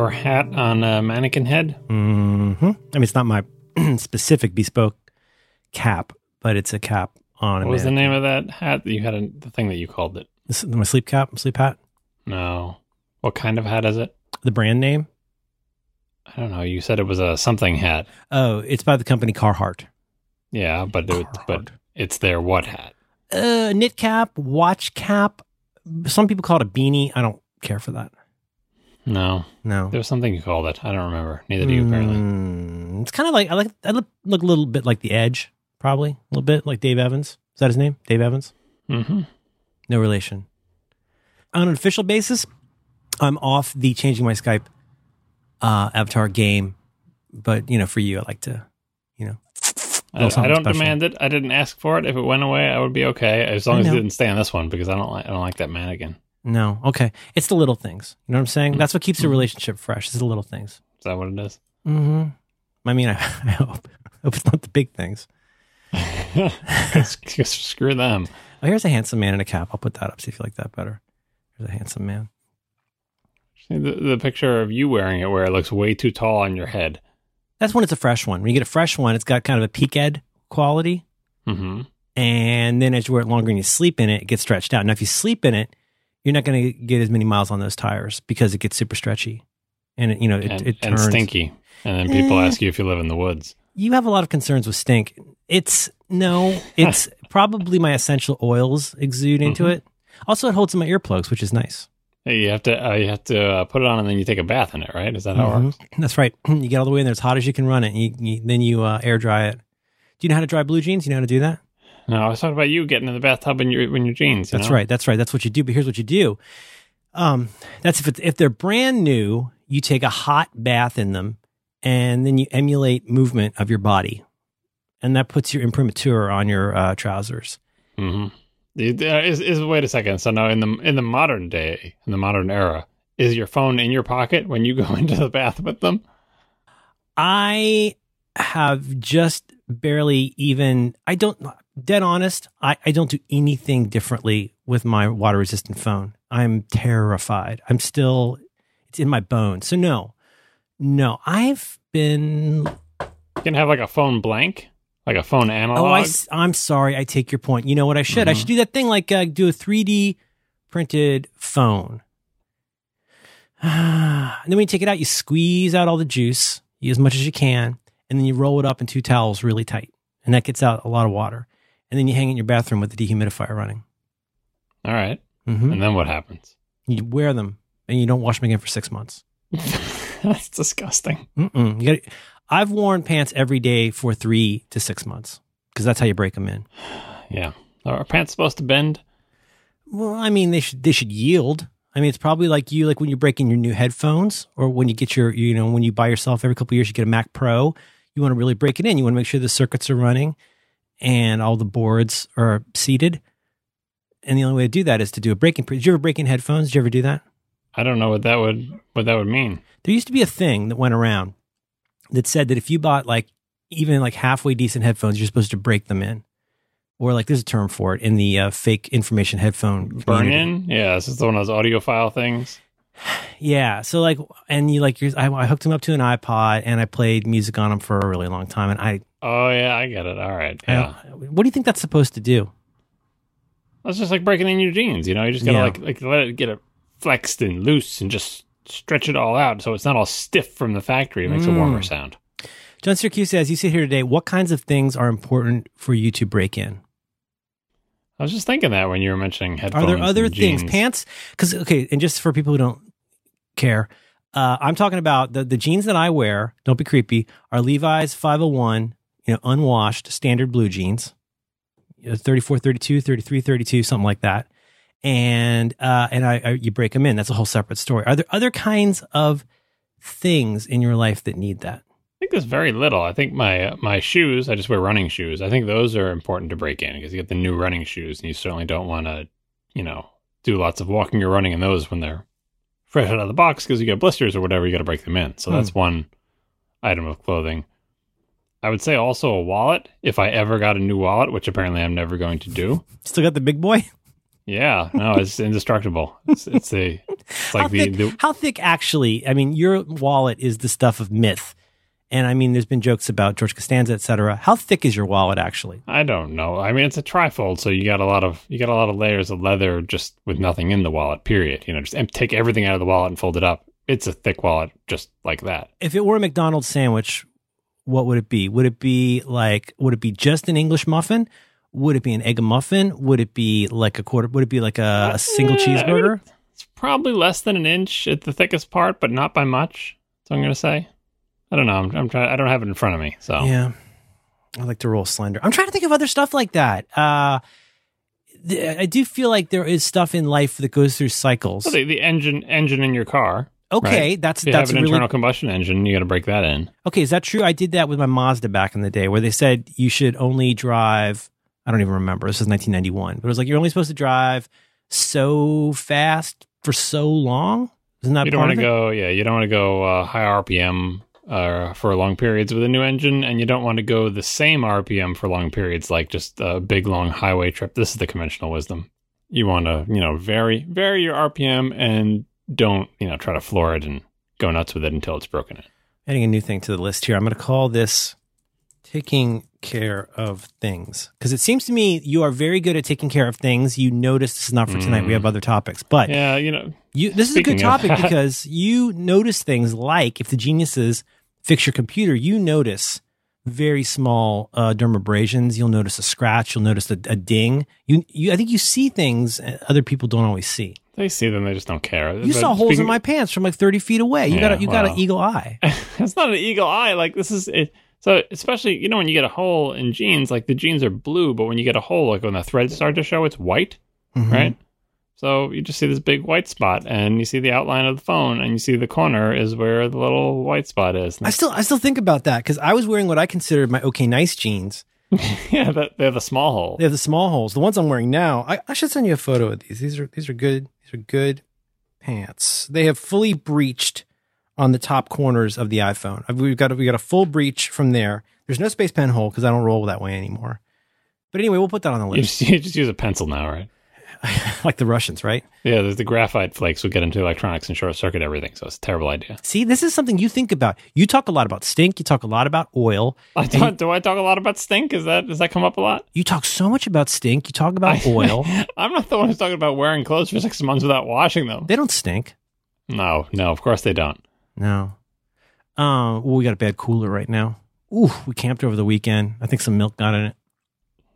your hat on a mannequin head? hmm I mean, it's not my specific bespoke cap, but it's a cap on. What was the name of that hat? That you had a, the thing that you called it. This is my sleep cap, sleep hat. No. What kind of hat is it? The brand name. I don't know. You said it was a something hat. Oh, it's by the company Carhartt. Yeah, but it, but it's their what hat? Uh, knit cap, watch cap. Some people call it a beanie. I don't care for that. No, No. there was something you called it. I don't remember. Neither do you apparently. Mm, it's kind of like I like I look, look a little bit like the Edge, probably a little bit like Dave Evans. Is that his name? Dave Evans. Mm-hmm. No relation. On an official basis, I'm off the changing my Skype uh, avatar game, but you know, for you, I like to, you know, I, I don't special. demand it. I didn't ask for it. If it went away, I would be okay as long as it didn't stay on this one because I don't like I don't like that mannequin. No, okay, it's the little things. You know what I'm saying? That's what keeps the Mhm. relationship fresh. It's the little things. Is that what it is? hmm I mean, I, I hope. I hope it's not the big things. Screw them. Oh, here's a handsome man in a cap. I'll put that up. See if you like that better. Here's a handsome man. The, the picture of you wearing it where it looks way too tall on your head. That's when it's a fresh one. When you get a fresh one, it's got kind of a peak ed quality. Mm-hmm. And then as you wear it longer and you sleep in it, it gets stretched out. Now, if you sleep in it, you're not going to get as many miles on those tires because it gets super stretchy. And, it, you know, it, and, it and turns. stinky. And then people Eh. ask you if you live in the woods. You have a lot of concerns with stink. It's no, it's probably my essential oils exude into Mhm. it. Also, it holds in my earplugs, which is nice. Hey, you have to uh, you have to uh, put it on and then you take a bath in it, right? Is that how it Mhm. works? That's right. You get all the way in there as hot as you can run it. And you, you, then you uh, air dry it. Do you know how to dry blue jeans? You know how to do that? No, I was talking about you getting in the bathtub in your in your jeans. you That's know? right. That's right. That's what you do. But here's what you do. Um, that's if it's, if they're brand new, you take a hot bath in them, and then you emulate movement of your body, and that puts your imprimatur on your uh, trousers. Mm-hmm. Is, is wait a second. So now in the in the modern day, in the modern era, is your phone in your pocket when you go into the bath with them? I have just barely even. I don't. Dead honest. I, I don't do anything differently with my water resistant phone. I'm terrified. I'm still. It's in my bones. So no, no. I've been You can have like a phone blank, like a phone analog. Oh, I, am sorry. I take your point. You know what I should? I Mhm. should do that thing like uh, do a 3D printed phone. and then when you take it out, you squeeze out all the juice as much as you can, and then you roll it up in two towels really tight, and that gets out a lot of water. And then you hang it in your bathroom with the dehumidifier running. All right. hmm And then what happens? You wear them, and you don't wash them again for six months. That's disgusting. Mm-mm. You got. I've worn pants every day for three to six months because that's how you break them in. Yeah. Are pants supposed to bend? Well, I mean, they should they should yield. I mean, it's probably like you, like when you're breaking your new headphones, or when you get your, you know, when you buy yourself every couple of years, you get a Mac Pro. You want to really break it in. You want to make sure the circuits are running, and all the boards are seated. And the only way to do that is to do a breaking. Did you ever break in headphones? Did you ever do that? I don't know what that would what that would mean. There used to be a thing that went around that said that if you bought like even like halfway decent headphones, you're supposed to break them in, or like there's a term for it in the uh, fake information headphone Burn community. in? Yeah, this is one of those audiophile things. Yeah. So like, and you like, you're, I, I hooked him up to an iPod and I played music on him for a really long time. And I, Oh yeah, I get it. All right. Yeah. what do you think that's supposed to do? That's just like breaking in your jeans, you know, you just gotta Yeah. like like let it get it flexed and loose and just stretch it all out so it's not all stiff from the factory. It makes a warmer Mm. sound. John Siracusa, as you sit here today, what kinds of things are important for you to break in? I was just thinking that when you were mentioning headphones. Are there other things, jeans. pants? Because okay, and just for people who don't care, uh, I'm talking about the the jeans that I wear. Don't be creepy. Are Levi's 501, you know, unwashed standard blue jeans, you know, 34, 32, 33, 32, something like that. And uh, and I, I you break them in. That's a whole separate story. Are there other kinds of things in your life that need that? I think there's very little. I think my my shoes. I just wear running shoes. I think those are important to break in because you get the new running shoes, and you certainly don't want to, you know, do lots of walking or running in those when they're fresh out of the box because you get blisters or whatever. You got to break them in. So Hmm. that's one item of clothing. I would say also a wallet. If I ever got a new wallet, which apparently I'm never going to do. Still got the big boy. Yeah, no, it's indestructible. It's, it's a it's like how, the, thick, the how thick actually? I mean, your wallet is the stuff of myth. And I mean, there's been jokes about George Costanza, et cetera. How thick is your wallet actually? I don't know. I mean, it's a trifold, so you got a lot of you got a lot of layers of leather just with nothing in the wallet. Period. You know, just take everything out of the wallet and fold it up. It's a thick wallet, just like that. If it were a McDonald's sandwich, what would it be? Would it be like, would it be just an English muffin? Would it be an egg muffin? Would it be like a quarter? Would it be like a, a single Yeah, I mean, cheeseburger? It's probably less than an inch at the thickest part, but not by much. So I'm gonna say. I don't know. I'm, I'm trying. I don't have it in front of me. So Yeah. I like to roll slender. I'm trying to think of other stuff like that. Uh, th- I do feel like there is stuff in life that goes through cycles. So the, the engine engine in your car. Okay, right? that's If you that's have an really internal combustion engine, you got to break that in. okay. Is that true? I did that with my Mazda back in the day, where they said you should only drive. I don't even remember. This was 1991, but it was like you're only supposed to drive so fast for so long. Isn't that you don't want to go. Yeah, you don't want to go uh, high RPM uh, for long periods with a new engine, and you don't want to go the same RPM for long periods, like just a big long highway trip. This is the conventional wisdom. You want to, you know, vary vary your RPM and don't, you know, try to floor it and go nuts with it until it's broken in. Adding a new thing to the list here. I'm going to call this taking care of things because it seems to me you are very good at taking care of things. You notice this is not for tonight. We have other topics, but Yeah, you know, You, this is a good topic because you notice things like if the geniuses fix your computer, you notice very small uh, dermabrasions. You'll notice a scratch. You'll notice a, a ding. You, you, I think you see things other people don't always see. they see them, they just don't care. You But saw holes in my pants from like thirty feet away. You got a, you got an eagle eye. it's not an eagle eye. Like this is it. So especially you know when you get a hole in jeans, like the jeans are blue, but when you get a hole, like when the threads start to show, it's white, Mhm. right? So you just see this big white spot, and you see the outline of the phone, and you see the corner is where the little white spot is. I still I still think about that because I was wearing what I considered my okay nice jeans. yeah, that, they have the small hole. They have the small holes. The ones I'm wearing now, I, I should send you a photo of these. These are these are good. These are good pants. They have fully breached on the top corners of the iPhone. We've got a, we got a full breach from there. There's no space pen hole because I don't roll that way anymore. But anyway, we'll put that on the You list, just, you just use a pencil now, right? like the Russians, right? Yeah, there's the graphite flakes would get into electronics and short circuit everything, so it's a terrible idea. See, this is something you think about. You talk a lot about stink. You talk a lot about oil. I talk, do I talk a lot about stink? Is that does that come up a lot? You talk so much about stink. You talk about oil. I'm not the one who's talking about wearing clothes for six months without washing them. They don't stink. No, no, of course they don't. No. Uh, well, we got a bad cooler right now. Ooh, we camped over the weekend. I think some milk got in it.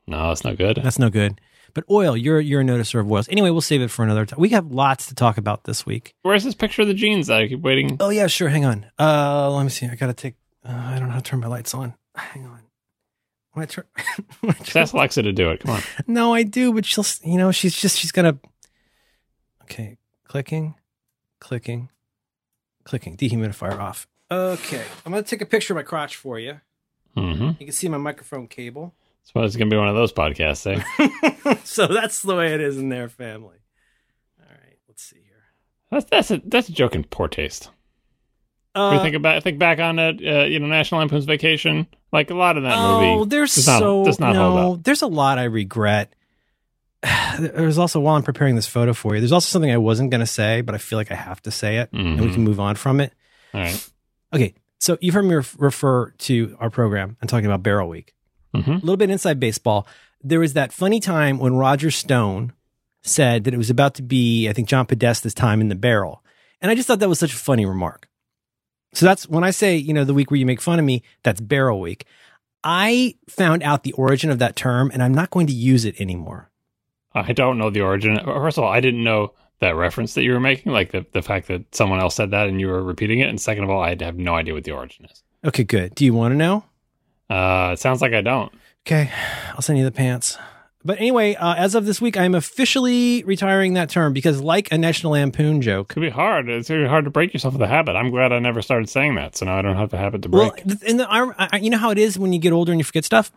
No, that's not good. That's no good. But oil, you're you're a noticer of oils. Anyway, we'll save it for another time. We have lots to talk about this week. Where's this picture of the jeans? I keep waiting. Oh yeah, sure. Hang on. Uh, let me see. I gotta take. Uh, I don't know how to turn my lights on. Hang on. When I turn, when I Just ask Alexa to do it. Come on. no, I do, but she'll. s- You know, she's just she's gonna. Okay, clicking, clicking, clicking. Dehumidifier off. Okay, I'm gonna take a picture of my crotch for you. Mm-hmm. You can see my microphone cable. Suppose it's gonna be one of those podcasts, eh? so that's the way it is in their family. All right, let's see here. that's that's a that's a joke in poor taste. Uh, think about think back on it, uh, you know, National Lampoon's Vacation. Like a lot of that oh, movie. there's does not- so does not hold no. up. There's a lot I regret. There's also while I'm preparing this photo for you. There's also something I wasn't going to say, but I feel like I have to say it, and we Mhm. can move on from it. All right. Okay, so you've heard me refer to our program and talking about Barrel Week. Mm-hmm. A little bit inside baseball. There was that funny time when Roger Stone said that it was about to be, I think, John Podesta's time in the barrel. And I just thought that was such a funny remark. So that's when I say, you know, the week where you make fun of me, that's barrel week. I found out the origin of that term and I'm not going to use it anymore. I don't know the origin. First of all, I didn't know that reference that you were making, like the the fact that someone else said that and you were repeating it. And second of all, I have no idea what the origin is. Okay, good. Do you want to know? Uh, it sounds like I don't. Okay, I'll send you the pants. But anyway, uh, as of this week, I'm officially retiring that term because, like a National Lampoon joke, Could be hard. It's really hard to break yourself of the habit. I'm glad I never started saying that, so now I don't have the habit to break. Well, th- and the, I, I, you know how it is when you get older and you forget stuff.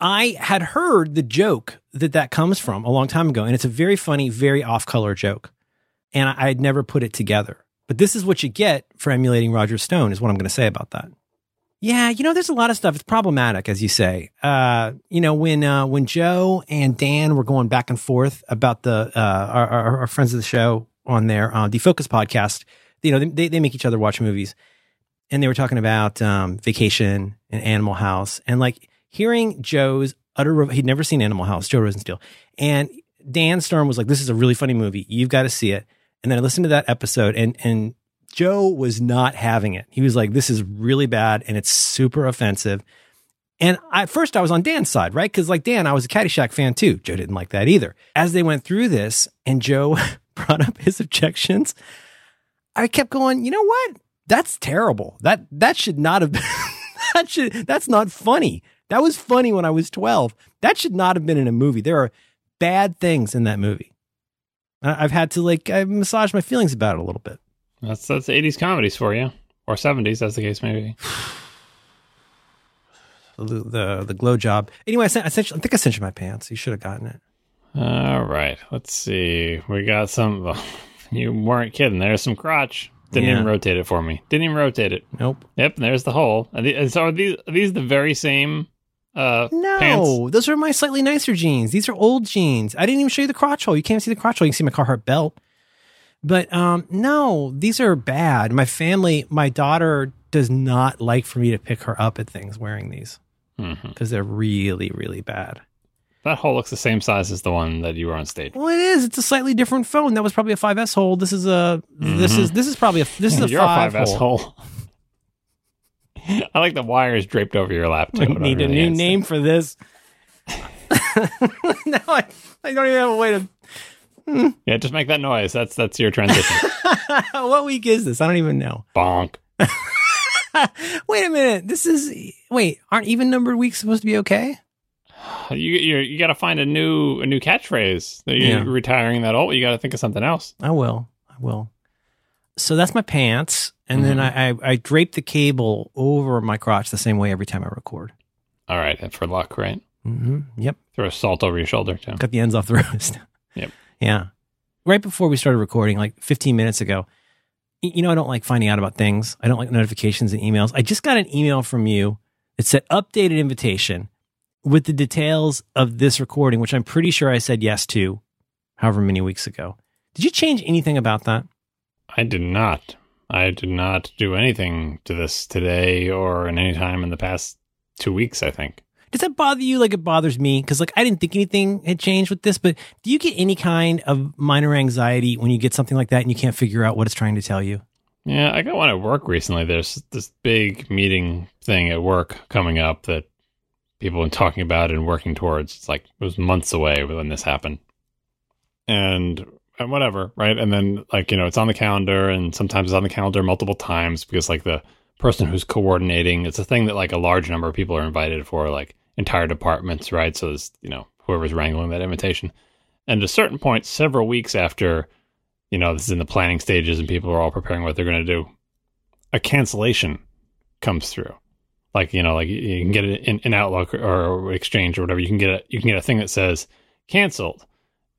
I had heard the joke that that comes from a long time ago, and it's a very funny, very off-color joke, and I, I had never put it together. But this is what you get for emulating Roger Stone, is what I'm going to say about that. Yeah, you know, there's a lot of stuff. It's problematic, as you say. Uh, you know, when uh, when Joe and Dan were going back and forth about the uh, our, our, friends of the show on their uh, Defocus podcast, you know, they, they make each other watch movies, and they were talking about um, Vacation and Animal House, and like hearing Joe's utter he'd never seen Animal House, Joe Rosensteel, and Dan Sturm was like, "This is a really funny movie. You've got to see it." And then I listened to that episode, and and Joe was not having it. He was like, this is really bad and it's super offensive. And at first I was on Dan's side, right? Because like Dan, I was a Caddyshack fan too. Joe didn't like that either. As they went through this and Joe brought up his objections, I kept going, you know what? That's terrible. That that should not have been that should that's not funny. That was funny when I was 12. That should not have been in a movie. There are bad things in that movie. I've had to like I massage my feelings about it a little bit. That's that's eighties comedies for you, or seventies, as the case may be. the, the the glow job. Anyway, I, sent, I, sent, I think I sent you my pants. You should have gotten it. All right, let's see. We got some. You weren't kidding. There's some crotch. Didn't yeah. even rotate it for me. Didn't even rotate it. Nope. Yep. And there's the hole. And so are these are these the very same? Uh, no, pants? those are my slightly nicer jeans. These are old jeans. I didn't even show you the crotch hole. You can't see the crotch hole. You can see my Carhartt belt. But um, no, these are bad. My family, my daughter does not like for me to pick her up at things wearing these because mm-hmm. they're really, really bad. That hole looks the same size as the one that you were on stage. Well, it is. It's a slightly different phone. That was probably a 5S hole. This is a mm-hmm. this is this is probably a this is a, You're 5 a 5S hole. hole. I like the wires draped over your lap too. We need a new name for this. now I, I don't even have a way to yeah, just make that noise. That's that's your transition. what week is this? I don't even know. Bonk. wait a minute. This is wait. Aren't even numbered weeks supposed to be okay? You you you got to find a new a new catchphrase. You're yeah. retiring that old. You got to think of something else. I will. I will. So that's my pants, and mm-hmm. then I, I I drape the cable over my crotch the same way every time I record. All right, and for luck, right? Mm-hmm. Yep. Throw salt over your shoulder too. Cut the ends off the roast. Yep. Yeah. Right before we started recording, like 15 minutes ago, you know, I don't like finding out about things. I don't like notifications and emails. I just got an email from you that said updated invitation with the details of this recording, which I'm pretty sure I said yes to however many weeks ago. Did you change anything about that? I did not. I did not do anything to this today or in any time in the past two weeks, I think. Does that bother you like it bothers me? Because like I didn't think anything had changed with this, but do you get any kind of minor anxiety when you get something like that and you can't figure out what it's trying to tell you? Yeah, I got one at work recently. There's this big meeting thing at work coming up that people have been talking about and working towards. It's like it was months away when this happened. And and whatever, right? And then like, you know, it's on the calendar and sometimes it's on the calendar multiple times because like the person who's coordinating, it's a thing that like a large number of people are invited for, like entire departments, right? So there's, you know, whoever's wrangling that invitation. And at a certain point, several weeks after, you know, this is in the planning stages and people are all preparing what they're going to do, a cancellation comes through. Like, you know, like you can get it in, in Outlook or Exchange or whatever. You can get a, you can get a thing that says canceled,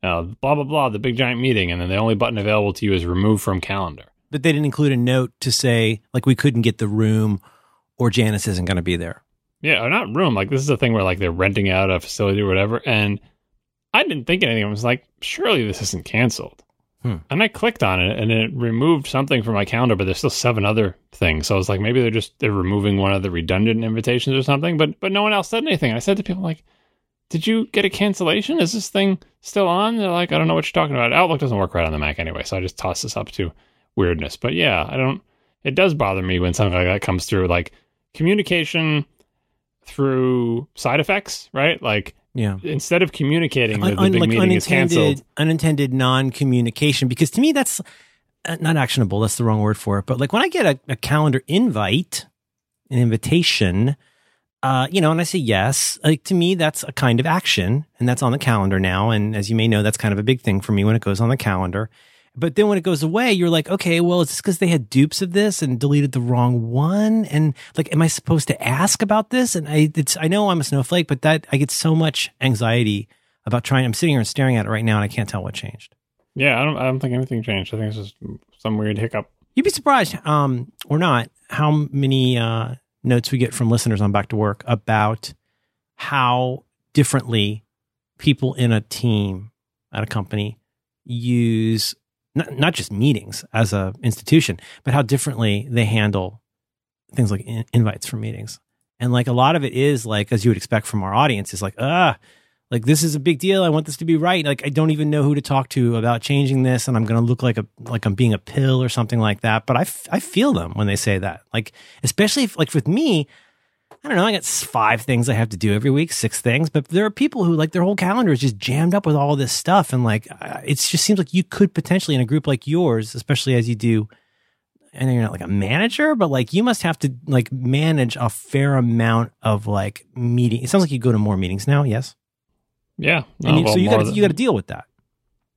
uh, blah, blah, blah, the big giant meeting. And then the only button available to you is remove from calendar. But they didn't include a note to say, like, we couldn't get the room or Janice isn't going to be there. Yeah, or not room. Like this is a thing where like they're renting out a facility or whatever. And I didn't think anything. I was like, surely this isn't canceled. Hmm. And I clicked on it and it removed something from my calendar, but there's still seven other things. So I was like, maybe they're just they're removing one of the redundant invitations or something. But but no one else said anything. I said to people like, Did you get a cancellation? Is this thing still on? They're like, I don't know what you're talking about. Outlook doesn't work right on the Mac anyway, so I just tossed this up to weirdness. But yeah, I don't it does bother me when something like that comes through. Like communication through side effects, right? Like yeah. Instead of communicating that Un- the big like meeting is canceled, unintended non-communication. Because to me, that's uh, not actionable. That's the wrong word for it. But like when I get a, a calendar invite, an invitation, uh, you know, and I say yes, like to me, that's a kind of action, and that's on the calendar now. And as you may know, that's kind of a big thing for me when it goes on the calendar. But then when it goes away, you're like, okay, well, is this because they had dupes of this and deleted the wrong one? And like, am I supposed to ask about this? And I, it's, I know I'm a snowflake, but that I get so much anxiety about trying. I'm sitting here and staring at it right now, and I can't tell what changed. Yeah, I don't. I don't think anything changed. I think it's just some weird hiccup. You'd be surprised, um, or not, how many uh, notes we get from listeners on Back to Work about how differently people in a team at a company use not, not just meetings as a institution, but how differently they handle things like in- invites for meetings. And like a lot of it is like, as you would expect from our audience, is like, ah, like this is a big deal. I want this to be right. Like I don't even know who to talk to about changing this, and I'm going to look like a like I'm being a pill or something like that. But I, f- I feel them when they say that. Like especially if, like with me, I don't know. I got five things I have to do every week, six things. But there are people who like their whole calendar is just jammed up with all this stuff, and like it just seems like you could potentially in a group like yours, especially as you do. I know you're not like a manager, but like you must have to like manage a fair amount of like meeting. It sounds like you go to more meetings now. Yes. Yeah. No, and you, well, so you got you got to deal with that.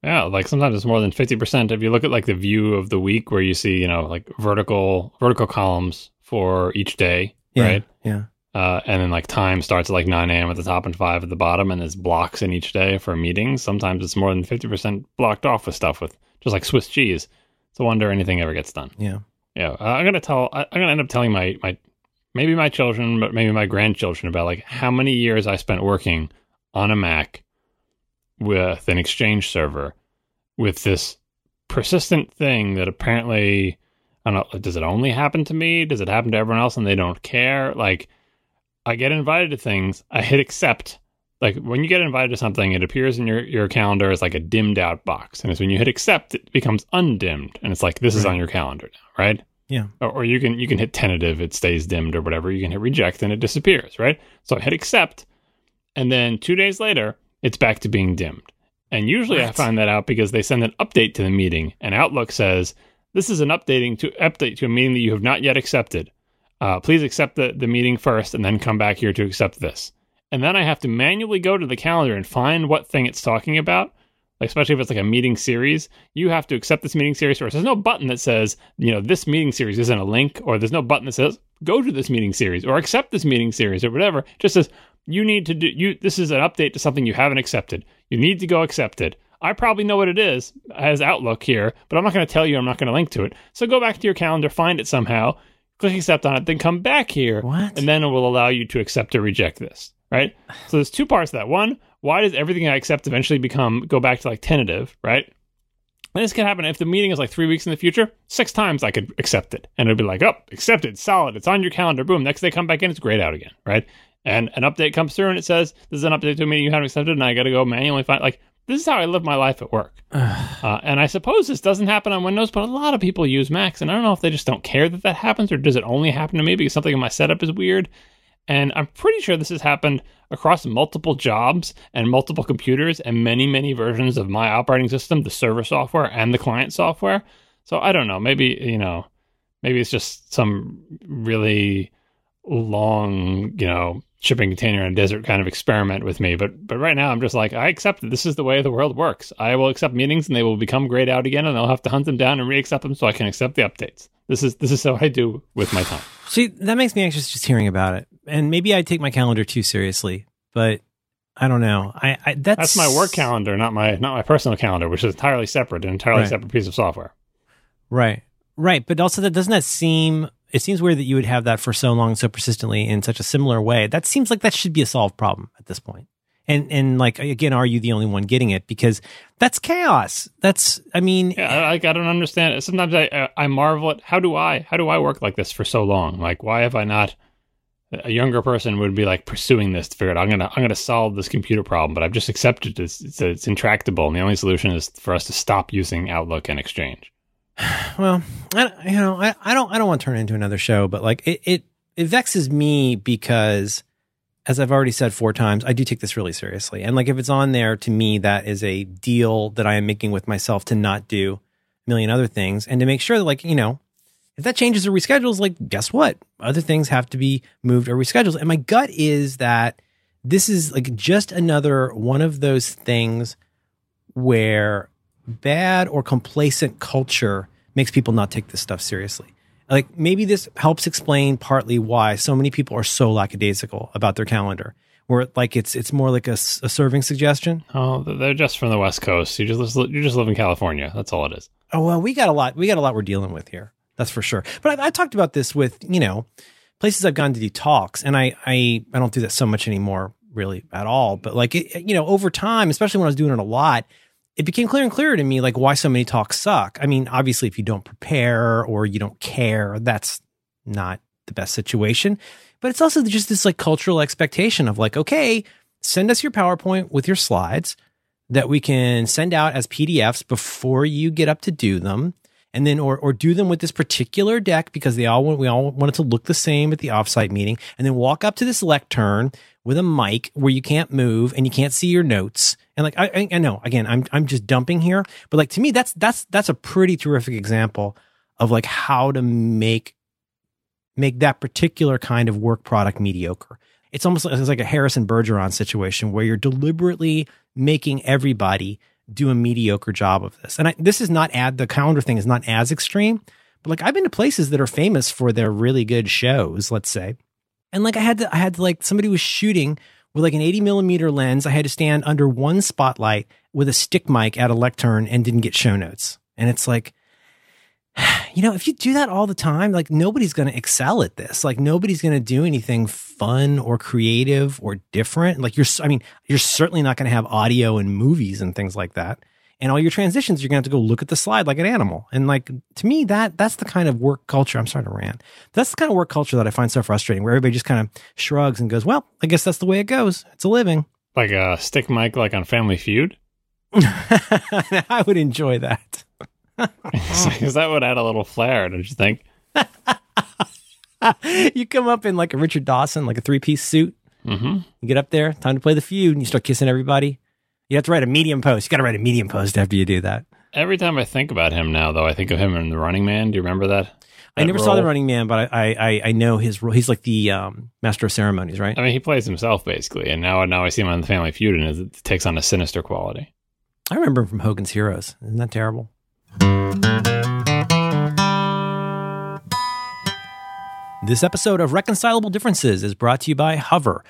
Yeah, like sometimes it's more than fifty percent. If you look at like the view of the week, where you see you know like vertical vertical columns for each day, yeah, right? Yeah. Uh, and then like time starts at like 9 a.m. at the top and 5 at the bottom, and there's blocks in each day for meetings. Sometimes it's more than 50% blocked off with stuff with just like Swiss cheese. It's a wonder anything ever gets done. Yeah. Yeah. Uh, I'm going to tell, I, I'm going to end up telling my, my, maybe my children, but maybe my grandchildren about like how many years I spent working on a Mac with an Exchange server with this persistent thing that apparently, I don't know, does it only happen to me? Does it happen to everyone else and they don't care? Like, I get invited to things, I hit accept. Like when you get invited to something, it appears in your, your calendar as like a dimmed out box. And it's when you hit accept, it becomes undimmed. And it's like, this right. is on your calendar now, right? Yeah. Or, or, you can you can hit tentative, it stays dimmed or whatever. You can hit reject and it disappears, right? So I hit accept, and then two days later, it's back to being dimmed. And usually what? I find that out because they send an update to the meeting, and Outlook says this is an updating to update to a meeting that you have not yet accepted. Uh, please accept the, the meeting first and then come back here to accept this. And then I have to manually go to the calendar and find what thing it's talking about. Especially if it's like a meeting series, you have to accept this meeting series first. There's no button that says, you know, this meeting series isn't a link, or there's no button that says go to this meeting series or accept this meeting series or whatever. It just says you need to do you this is an update to something you haven't accepted. You need to go accept it. I probably know what it is as Outlook here, but I'm not going to tell you. I'm not going to link to it. So go back to your calendar, find it somehow, click accept on it, then come back here. What? And then it will allow you to accept or reject this. Right? So there's two parts to that. One, why does everything I accept eventually become go back to like tentative, right? And this can happen if the meeting is like three weeks in the future. Six times I could accept it, and it'd be like, "Oh, accepted, solid. It's on your calendar." Boom. Next day, come back in, it's grayed out again, right? And an update comes through, and it says, "This is an update to a meeting you haven't accepted," and I got to go manually find. Like, this is how I live my life at work. uh, and I suppose this doesn't happen on Windows, but a lot of people use Macs, and I don't know if they just don't care that that happens, or does it only happen to me because something in my setup is weird. And I'm pretty sure this has happened across multiple jobs and multiple computers and many, many versions of my operating system, the server software and the client software. So I don't know. Maybe, you know, maybe it's just some really long, you know, shipping container in a desert kind of experiment with me. But but right now I'm just like, I accept that this is the way the world works. I will accept meetings and they will become grayed out again and I'll have to hunt them down and re-accept them so I can accept the updates. This is this is what I do with my time. See, that makes me anxious just hearing about it. And maybe I take my calendar too seriously, but I don't know. I, I that's that's my work calendar, not my not my personal calendar, which is entirely separate, an entirely Right. separate piece of software. Right. Right. But also that doesn't that seem it seems weird that you would have that for so long, so persistently in such a similar way. That seems like that should be a solved problem at this point. And and like again, are you the only one getting it? Because that's chaos. That's I mean Yeah, I, I don't understand. it. Sometimes I I- marvel at how do I how do I work like this for so long? Like why have I not? A younger person would be like pursuing this to figure out I'm gonna I'm gonna solve this computer problem, but I've just accepted it's it's, it's intractable, and the only solution is for us to stop using Outlook and Exchange. well, I, you know, I, I don't, I don't want to turn it into another show, but like it, it, it vexes me because, as I've already said four times, I do take this really seriously. And like if it's on there, to me, that is a deal that I am making with myself to not do a million other things and to make sure that, like, you know, if that changes or reschedules, like, guess what? Other things have to be moved or rescheduled. And my gut is that this is like just another one of those things where bad or complacent culture makes people not take this stuff seriously. Like maybe this helps explain partly why so many people are so lackadaisical about their calendar, where like it's it's more like a serving suggestion. Oh, they're just from the West Coast. You just you just live in California. That's all it is. Oh well, we got a lot. We got a lot we're dealing with here. That's for sure. But I, I talked about this with you know places I've gone to do talks, and I I I don't do that so much anymore, really at all. But like it, you know, over time, especially when I was doing it a lot, it became clear and clearer to me like why so many talks suck. I mean, obviously, if you don't prepare or you don't care, that's not the best situation. But it's also just this like cultural expectation of like, okay, send us your PowerPoint with your slides that we can send out as PDFs before you get up to do them. And then, or, or do them with this particular deck because they all want, we all want it to look the same at the offsite meeting. And then walk up to this lectern with a mic where you can't move and you can't see your notes. And like, I, I know again, I'm, I'm just dumping here, but like to me, that's, that's, that's a pretty terrific example of like how to make, make that particular kind of work product mediocre. It's almost like, it's like a Harrison Bergeron situation where you're deliberately making everybody do a mediocre job of this. And I, this is not ad, the calendar thing is not as extreme, but like I've been to places that are famous for their really good shows, let's say. And like I had to, I had to like somebody was shooting with like an 80 millimeter lens. I had to stand under one spotlight with a stick mic at a lectern and didn't get show notes. And it's like, you know, if you do that all the time, like nobody's going to excel at this. Like nobody's going to do anything fun or creative or different. Like you're, I mean, you're certainly not going to have audio and movies and things like that. And all your transitions, you're going to have to go look at the slide like an animal. And like to me, that that's the kind of work culture. I'm starting to rant. That's the kind of work culture that I find so frustrating, where everybody just kind of shrugs and goes, "Well, I guess that's the way it goes. It's a living." Like a stick mic, like on Family Feud. I would enjoy that. Because that would add a little flair, don't you think? you come up in like a Richard Dawson, like a three piece suit. Mm-hmm. You get up there, time to play the feud, and you start kissing everybody. You have to write a medium post. You got to write a medium post after you do that. Every time I think about him now, though, I think of him in The Running Man. Do you remember that? I that never saw the Running Man, but I I, I know his role. He's like the um, master of ceremonies, right? I mean, he plays himself basically, and now now I see him on the Family Feud, and it takes on a sinister quality. I remember him from Hogan's Heroes. Isn't that terrible? This episode of Reconcilable Differences is brought to you by Hover.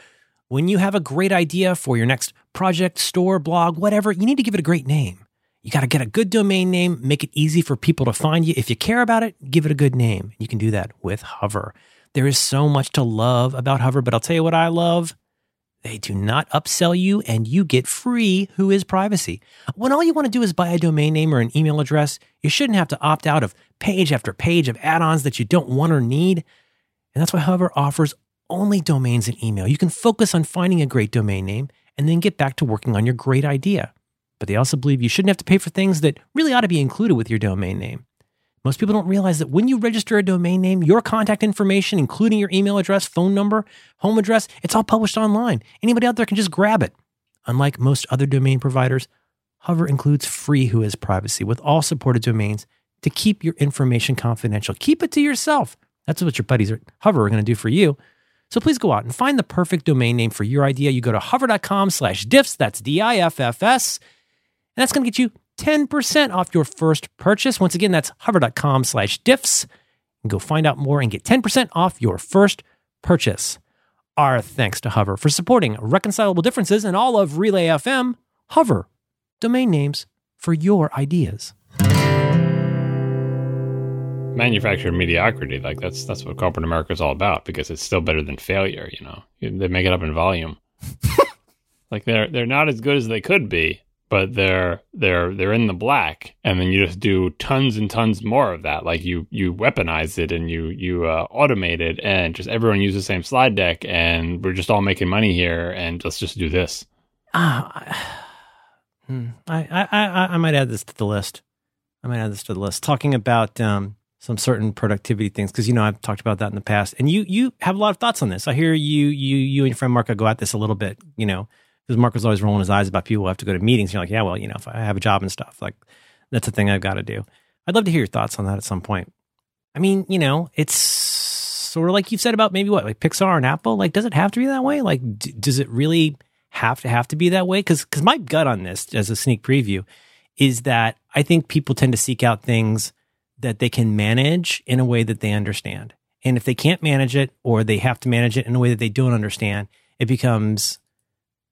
When you have a great idea for your next project, store, blog, whatever, you need to give it a great name. You got to get a good domain name, make it easy for people to find you. If you care about it, give it a good name. You can do that with Hover. There is so much to love about Hover, but I'll tell you what I love. They do not upsell you and you get free WHOIS Privacy. When all you want to do is buy a domain name or an email address, you shouldn't have to opt out of page after page of add ons that you don't want or need. And that's why Hover offers only domains and email. You can focus on finding a great domain name and then get back to working on your great idea. But they also believe you shouldn't have to pay for things that really ought to be included with your domain name. Most people don't realize that when you register a domain name, your contact information, including your email address, phone number, home address, it's all published online. Anybody out there can just grab it. Unlike most other domain providers, Hover includes free WHOIS Privacy with all supported domains to keep your information confidential. Keep it to yourself. That's what your buddies at Hover are going to do for you. So please go out and find the perfect domain name for your idea. You go to hover.com slash diffs. That's D-I-F-F-S. And that's going to get you 10% off your first purchase. Once again, that's hover.com slash diffs. And go find out more and get 10% off your first purchase. Our thanks to Hover for supporting Reconcilable Differences and all of Relay FM. Hover, domain names for your ideas. Manufactured mediocrity, like that's that's what corporate America is all about, because it's still better than failure. You know, they make it up in volume. like they're they're not as good as they could be, but they're they're they're in the black, and then you just do tons and tons more of that. Like you you weaponize it and you you uh, automate it, and just everyone uses the same slide deck, and we're just all making money here, and let's just do this. Ah, I, I, I, I might add this to the list. I might add this to the list. Talking about um, some certain productivity things because you know I've talked about that in the past, and you you have a lot of thoughts on this. I hear you you you and your friend Marco go at this a little bit, you know, because Marco's always rolling his eyes about people who have to go to meetings. You're like, yeah, well, you know, if I have a job and stuff, like that's a thing I've got to do. I'd love to hear your thoughts on that at some point. I mean, you know, it's sort of like you've said about maybe what like Pixar and Apple. Like, does it have to be that way? Like, d- does it really have to have to be that way? Because because my gut on this as a sneak preview is that I think people tend to seek out things that they can manage in a way that they understand. And if they can't manage it or they have to manage it in a way that they don't understand, it becomes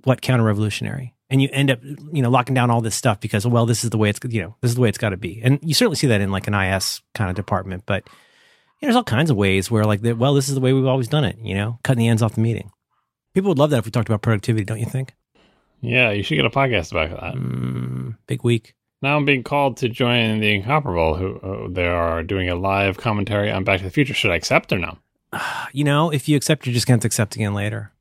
what counter revolutionary. And you end up, you know, locking down all this stuff because, well, this is the way it's, you know, this is the way it's got to be. And you certainly see that in like an IS kind of department. But you know, there's all kinds of ways where like, well, this is the way we've always done it. You know, cutting the ends off the meeting. People would love that if we talked about productivity, don't you think? Yeah, you should get a podcast about that. Mm, big week. Now I'm being called to join the Incomparable, who uh, they are doing a live commentary on Back to the Future. Should I accept or no? You know, if you accept, you're just going to accept again later.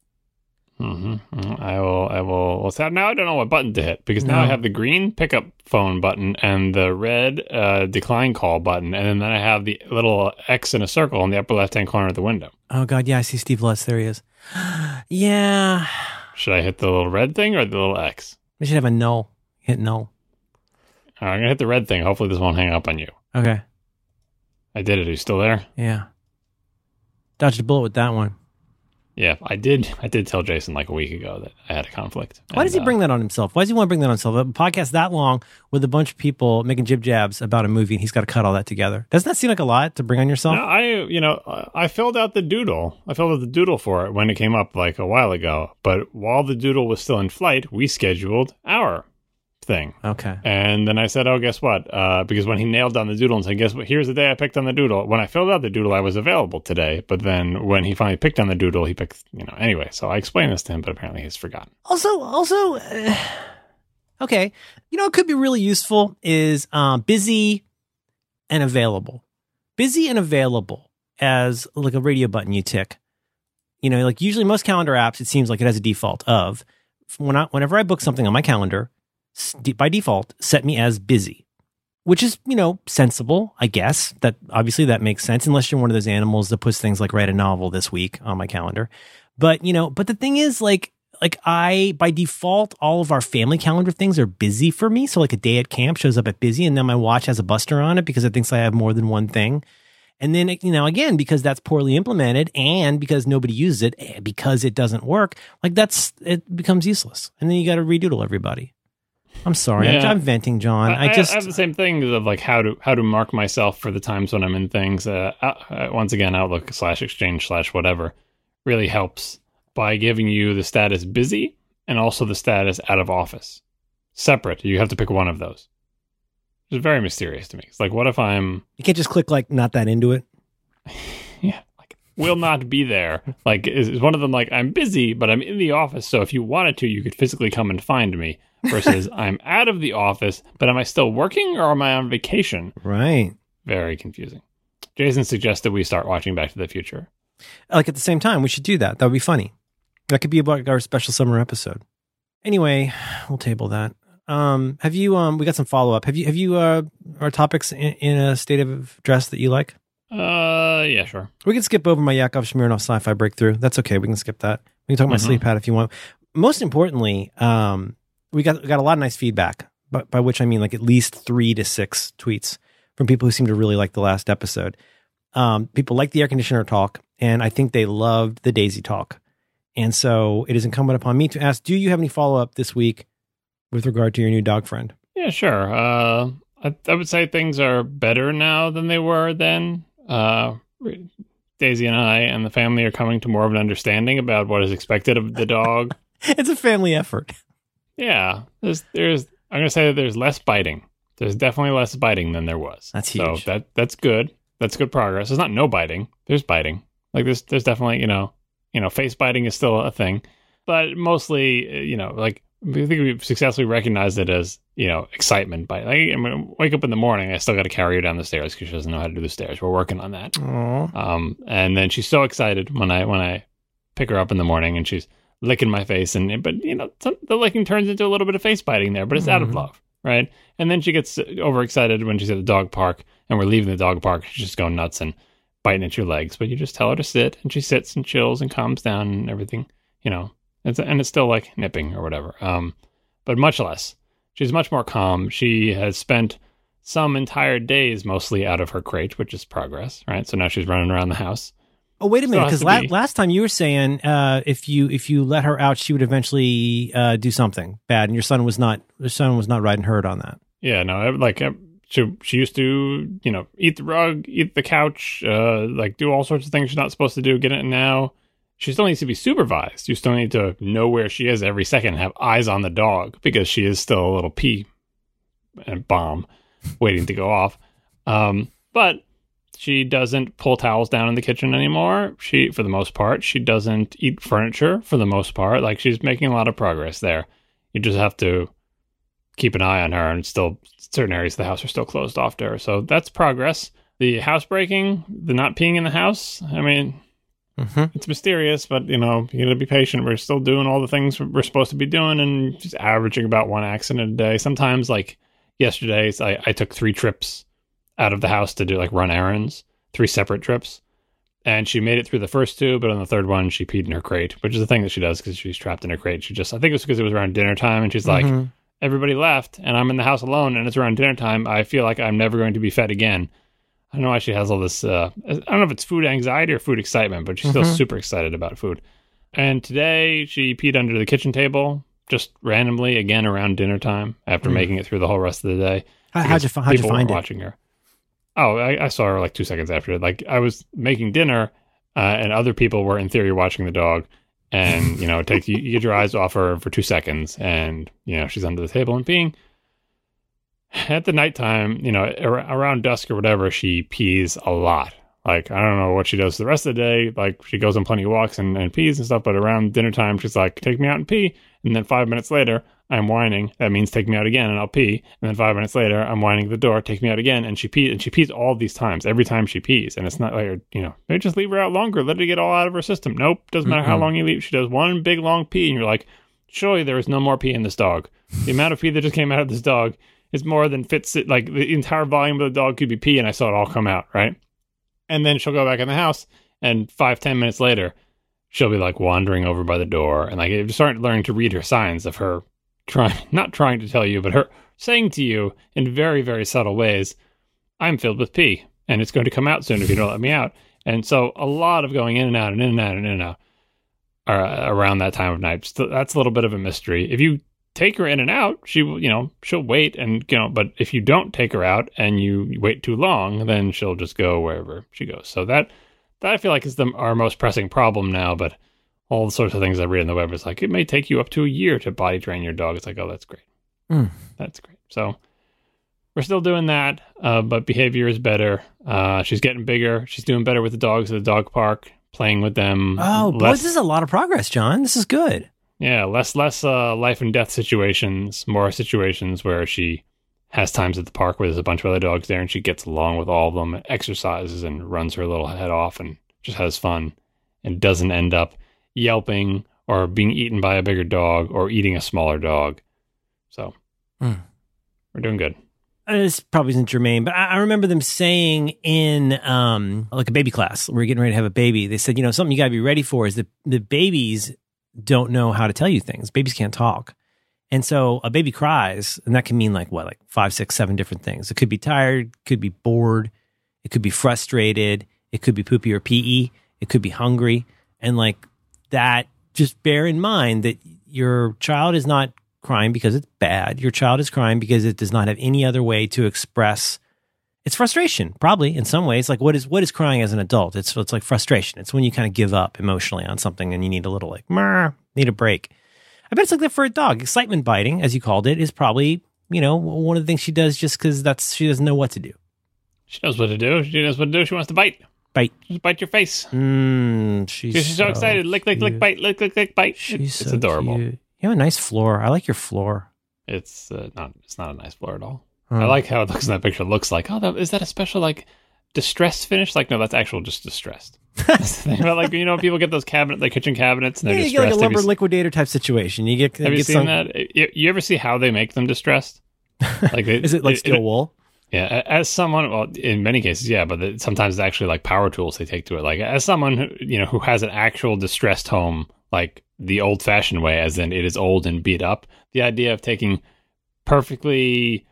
Mm-hmm. I will. I will. Well, so now I don't know what button to hit because now I have the green pickup phone button and the red uh, decline call button, and then I have the little X in a circle in the upper left hand corner of the window. Oh God, yeah, I see Steve Lutz. There he is. yeah, Should I hit the little red thing or the little X? we should have a no. Hit no. I'm gonna hit the red thing. Hopefully, this won't hang up on you. Okay. I did it. Are you still there? Yeah. Dodged a bullet with that one. Yeah, I did. I did tell Jason like a week ago that I had a conflict. Why does he And, uh, bring that on himself? Why does he want to bring that on himself? A podcast that long with a bunch of people making jib jabs about a movie, and he's got to cut all that together. Doesn't that seem like a lot to bring on yourself? No, I you know I filled out the doodle. I filled out the doodle for it when it came up like a while ago. But while the doodle was still in flight, we scheduled our thing. Okay. And then I said, "Oh, guess what?" Uh, because when he nailed down the doodle and said, "Guess what? Here's the day I picked on the doodle." When I filled out the doodle, I was available today. But then when he finally picked on the doodle, he picked you know anyway. So I explained this to him, but apparently he's forgotten. Also, also, uh, okay. You know, it could be really useful is um, busy and available. Busy and available as like a radio button you tick. You know, like usually most calendar apps, it seems like it has a default of when I, whenever I book something on my calendar, by default, set me as busy, which is you know sensible, I guess. That obviously that makes sense unless you're one of those animals that puts things like write a novel this week on my calendar. But you know, but the thing is, like, like I by default, all of our family calendar things are busy for me. So like a day at camp shows up at busy, and then my watch has a buster on it because it thinks I have more than one thing. And then you know, again, because that's poorly implemented, and because nobody uses it, eh, because it doesn't work, like that's it becomes useless. And then you got to redoodle everybody. I'm sorry, I'm, I'm venting, John. I, I, just I have the same thing of like how to how to mark myself for the times when I'm in things. Uh, uh, once again, Outlook slash Exchange slash whatever really helps by giving you the status busy and also the status out of office separate. You have to pick one of those. It's very mysterious to me. It's like, what if I'm you can't just click like not that into it. yeah like will not be there? Like, is, is one of them like I'm busy, but I'm in the office. So if you wanted to, you could physically come and find me. Versus I'm out of the office, but am I still working or am I on vacation? Right. Very confusing. Jason suggested we start watching Back to the Future. like at the same time we should do that that would be funny that could be about our special summer episode anyway we'll table that um have you um we got some follow-up have you have you uh our topics in, in a state of dress that you like Uh, yeah, sure. we can skip over my yakov smirnoff sci-fi breakthrough that's okay we can skip that we can talk about Mhm. sleep pad if you want most importantly um we got we got a lot of nice feedback but by which i mean like at least three to six tweets from people who seem to really like the last episode um, people like the air conditioner talk, and I think they loved the Daisy talk. And so it is incumbent upon me to ask: Do you have any follow up this week with regard to your new dog friend? Yeah, sure. Uh, I, I would say things are better now than they were then. Uh, Daisy and I and the family are coming to more of an understanding about what is expected of the dog. it's a family effort. Yeah, there's there's I'm gonna say that there's less biting. There's definitely less biting than there was. That's huge. So that that's good. That's good progress. There's not no biting. There's biting. Like there's there's definitely you know you know face biting is still a thing, but mostly uh, you know like I think we've successfully recognized it as you know excitement bite. Like I mean, wake up in the morning, I still got to carry her down the stairs because she doesn't know how to do the stairs. We're working on that. Aww. Um, and then she's so excited when I when I pick her up in the morning and she's licking my face and but you know some, the licking turns into a little bit of face biting there, but it's out of Mhm. love, right? And then she gets overexcited when she's at the dog park and we're leaving the dog park. She's just going nuts and biting at your legs, but you just tell her to sit and she sits and chills and calms down and everything, you know. It's, and it's still like nipping or whatever. Um, but much less. She's much more calm. She has spent some entire days mostly out of her crate, which is progress, right? So now she's running around the house. Oh wait a minute, because la- be. last time you were saying uh, if you if you let her out, she would eventually uh, do something bad, and your son was not your son was not riding herd on that. Yeah, no, like she she used to, you know, eat the rug, eat the couch, uh, like do all sorts of things she's not supposed to do. Get it now. She still needs to be supervised. You still need to know where she is every second, have eyes on the dog because she is still a little pea and bomb waiting to go off. Um, but She doesn't pull towels down in the kitchen anymore. She, for the most part, she doesn't eat furniture for the most part. Like she's making a lot of progress there. You just have to keep an eye on her, and still certain areas of the house are still closed off to her. So that's progress. The housebreaking, the not peeing in the house. I mean, Mhm. it's mysterious, but you know, you gotta be patient. We're still doing all the things we're supposed to be doing and just averaging about one accident a day. Sometimes, like yesterday, I, I took three trips out of the house to do like run errands, three separate trips. And she made it through the first two, but on the third one, she peed in her crate, which is the thing that she does because she's trapped in her crate. She just, I think it was because it was around dinner time, and she's like, Mhm. everybody left, and I'm in the house alone, and it's around dinner time. I feel like I'm never going to be fed again. I don't know why she has all this. Uh, I don't know if it's food anxiety or food excitement, but she's still Mhm. super excited about food. And today she peed under the kitchen table just randomly again around dinner time after Mm. making it through the whole rest of the day. How, how'd you, how'd you people find it? Watching her. Oh, I, I saw her like two seconds after. Like I was making dinner, uh, and other people were in theory watching the dog. And you know, it takes you, you get your eyes off her for two seconds, and you know she's under the table and peeing. At the nighttime, you know, ar- around dusk or whatever, she pees a lot. Like I don't know what she does the rest of the day. Like she goes on plenty of walks and, and pees and stuff, but around dinner time, she's like, "Take me out and pee." And then five minutes later, I'm whining. That means take me out again, and I'll pee. And then five minutes later, I'm whining at the door. Take me out again, and she pees. And she pees all these times. Every time she pees, and it's not like you know, maybe just leave her out longer. Let her get all out of her system. Nope, doesn't matter how Mm-mm. long you leave. She does one big long pee, and you're like, surely there is no more pee in this dog. The amount of pee that just came out of this dog is more than fits it. Like the entire volume of the dog could be pee, and I saw it all come out right. And then she'll go back in the house, and five ten minutes later, she'll be like wandering over by the door, and like you start learning to read her signs of her trying, not trying to tell you, but her saying to you in very very subtle ways, "I'm filled with pee, and it's going to come out soon if you don't let me out." And so a lot of going in and out and in and out and in and out uh, around that time of night. So that's a little bit of a mystery. If you take her in and out, she will, you know, she'll wait and, you know, but if you don't take her out and you wait too long, then she'll just go wherever she goes. So that, that I feel like is the, our most pressing problem now, but all the sorts of things I read on the web is like, it may take you up to a year to body train your dog. It's like, oh, that's great. Mm. That's great. So we're still doing that, uh, but behavior is better. Uh, she's getting bigger. She's doing better with the dogs at the dog park, playing with them. Oh, boy, this is a lot of progress, John. This is good. yeah, less less uh, life and death situations, more situations where she has times at the park where there's a bunch of other dogs there and she gets along with all of them, exercises and runs her little head off and just has fun and doesn't end up yelping or being eaten by a bigger dog or eating a smaller dog. So Hmm. we're doing good. Uh, This probably isn't germane, but I, I remember them saying in um, like a baby class, we we're getting ready to have a baby. They said, you know, something you got to be ready for is that the babies don't know how to tell you things. Babies can't talk. And so a baby cries, and that can mean like what, like five, six, seven different things. It could be tired, could be bored, it could be frustrated, it could be poopy or pee, it could be hungry. And like that, just bear in mind that your child is not crying because it's bad. Your child is crying because it does not have any other way to express its frustration. Probably in some ways, like what is what is crying as an adult? It's it's like frustration. It's when you kind of give up emotionally on something and you need a little like need a break. I bet it's like that for a dog. Excitement biting, as you called it, is probably you know one of the things she does just because that's she doesn't know what to do. She knows what to do. She knows what to do. She wants to bite. Bite. Just bite your face. Mm, she's, She's, so, excited. Lick, lick, lick, bite. Lick, lick, lick, bite. She's it's so adorable. cute. You have a nice floor. I like your floor. It's uh, not. It's not a nice floor at all. I like how it looks in that picture. It looks like, oh, that, is that a special like distressed finish? Like, no, that's actual just distressed. That's the thing about, like you know, people get those cabinet, like kitchen cabinets, and Yeah, they're you get like a lumber you, liquidator type situation. You get have you seen some, that? You, you ever see how they make them distressed? Like, they, Is it like steel wool? Yeah, as someone, well, in many cases, yeah, but it- sometimes it's actually like power tools they take to it. Like as someone who, you know who has an actual distressed home, like the old-fashioned way, as in it is old and beat up. The idea of taking perfectly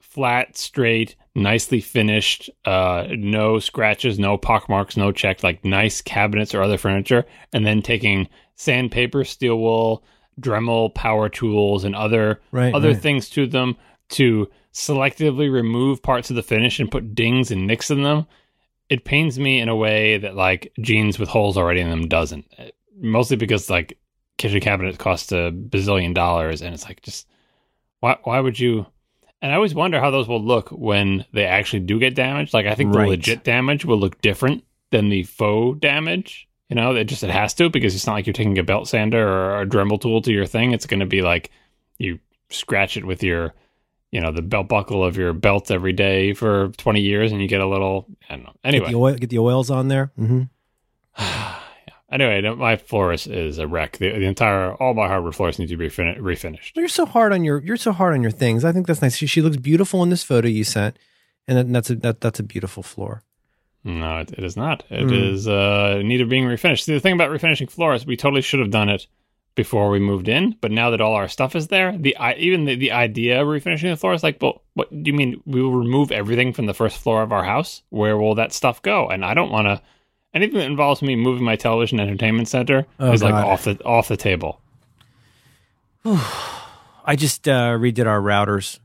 flat, straight, nicely finished, uh, no scratches, no pockmarks, no checked, like nice cabinets or other furniture, and then taking sandpaper, steel wool, Dremel power tools, and other Right. other right. things to them to selectively remove parts of the finish and put dings and nicks in them. It pains me in a way that like jeans with holes already in them doesn't. Uh, mostly because like kitchen cabinets cost a bazillion dollars, and it's like just why why would you? And I always wonder how those will look when they actually do get damaged. Like I think Right. the legit damage will look different than the faux damage. You know, it just it has to because it's not like you're taking a belt sander or a Dremel tool to your thing. It's going to be like you scratch it with your, you know, the belt buckle of your belt every day for 20 years, and you get a little. I don't know. Get Anyway, the, oil, get the oils on there. hmm anyway, my floor is, a wreck. The, the entire all my hardwood floors need to be refin- refinished. You're so hard on your you're so hard on your things. I think that's nice. She, she looks beautiful in this photo you sent, and that, that's a that, that's a beautiful floor. No, it, it is not. It Hmm. is uh, in need of being refinished. See, the thing about refinishing floors, we totally should have done it before we moved in. But now that all our stuff is there, the even the, the idea of refinishing the floor is like, well, what do you mean? We will remove everything from the first floor of our house? Where will that stuff go? And I don't want to. Anything that involves me moving my television entertainment center Oh, is like off the off the table. I just uh, redid our routers.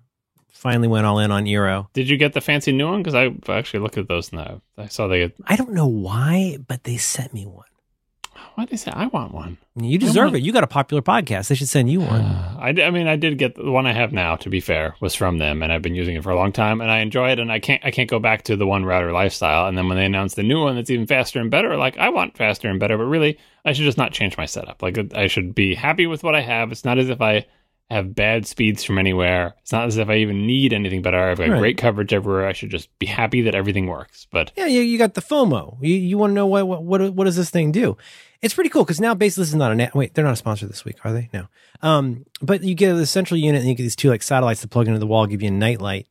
Finally went all in on Eero. Did you get the fancy new one? Because I actually looked at those now. I saw they. I don't know why, but they sent me one. Why did they say I want one? You deserve want- it. You got a popular podcast. They should send you one. Uh, I, I mean, I did get the one I have now. To be fair, was from them, and I've been using it for a long time, and I enjoy it. And I can't, I can't go back to the one router lifestyle. And then when they announced the new one that's even faster and better, like I want faster and better, but really, I should just not change my setup. Like I should be happy with what I have. It's not as if I have bad speeds from anywhere. It's not as if I even need anything better. I've got Right. great coverage everywhere. I should just be happy that everything works. But Yeah, you, you got the FOMO. You, you want to know what, what what what does this thing do? It's pretty cool because now basically this is not a net. Wait, they're not a sponsor this week, are they? No. Um, but you get the central unit and you get these two like satellites to plug into the wall, give you a night light,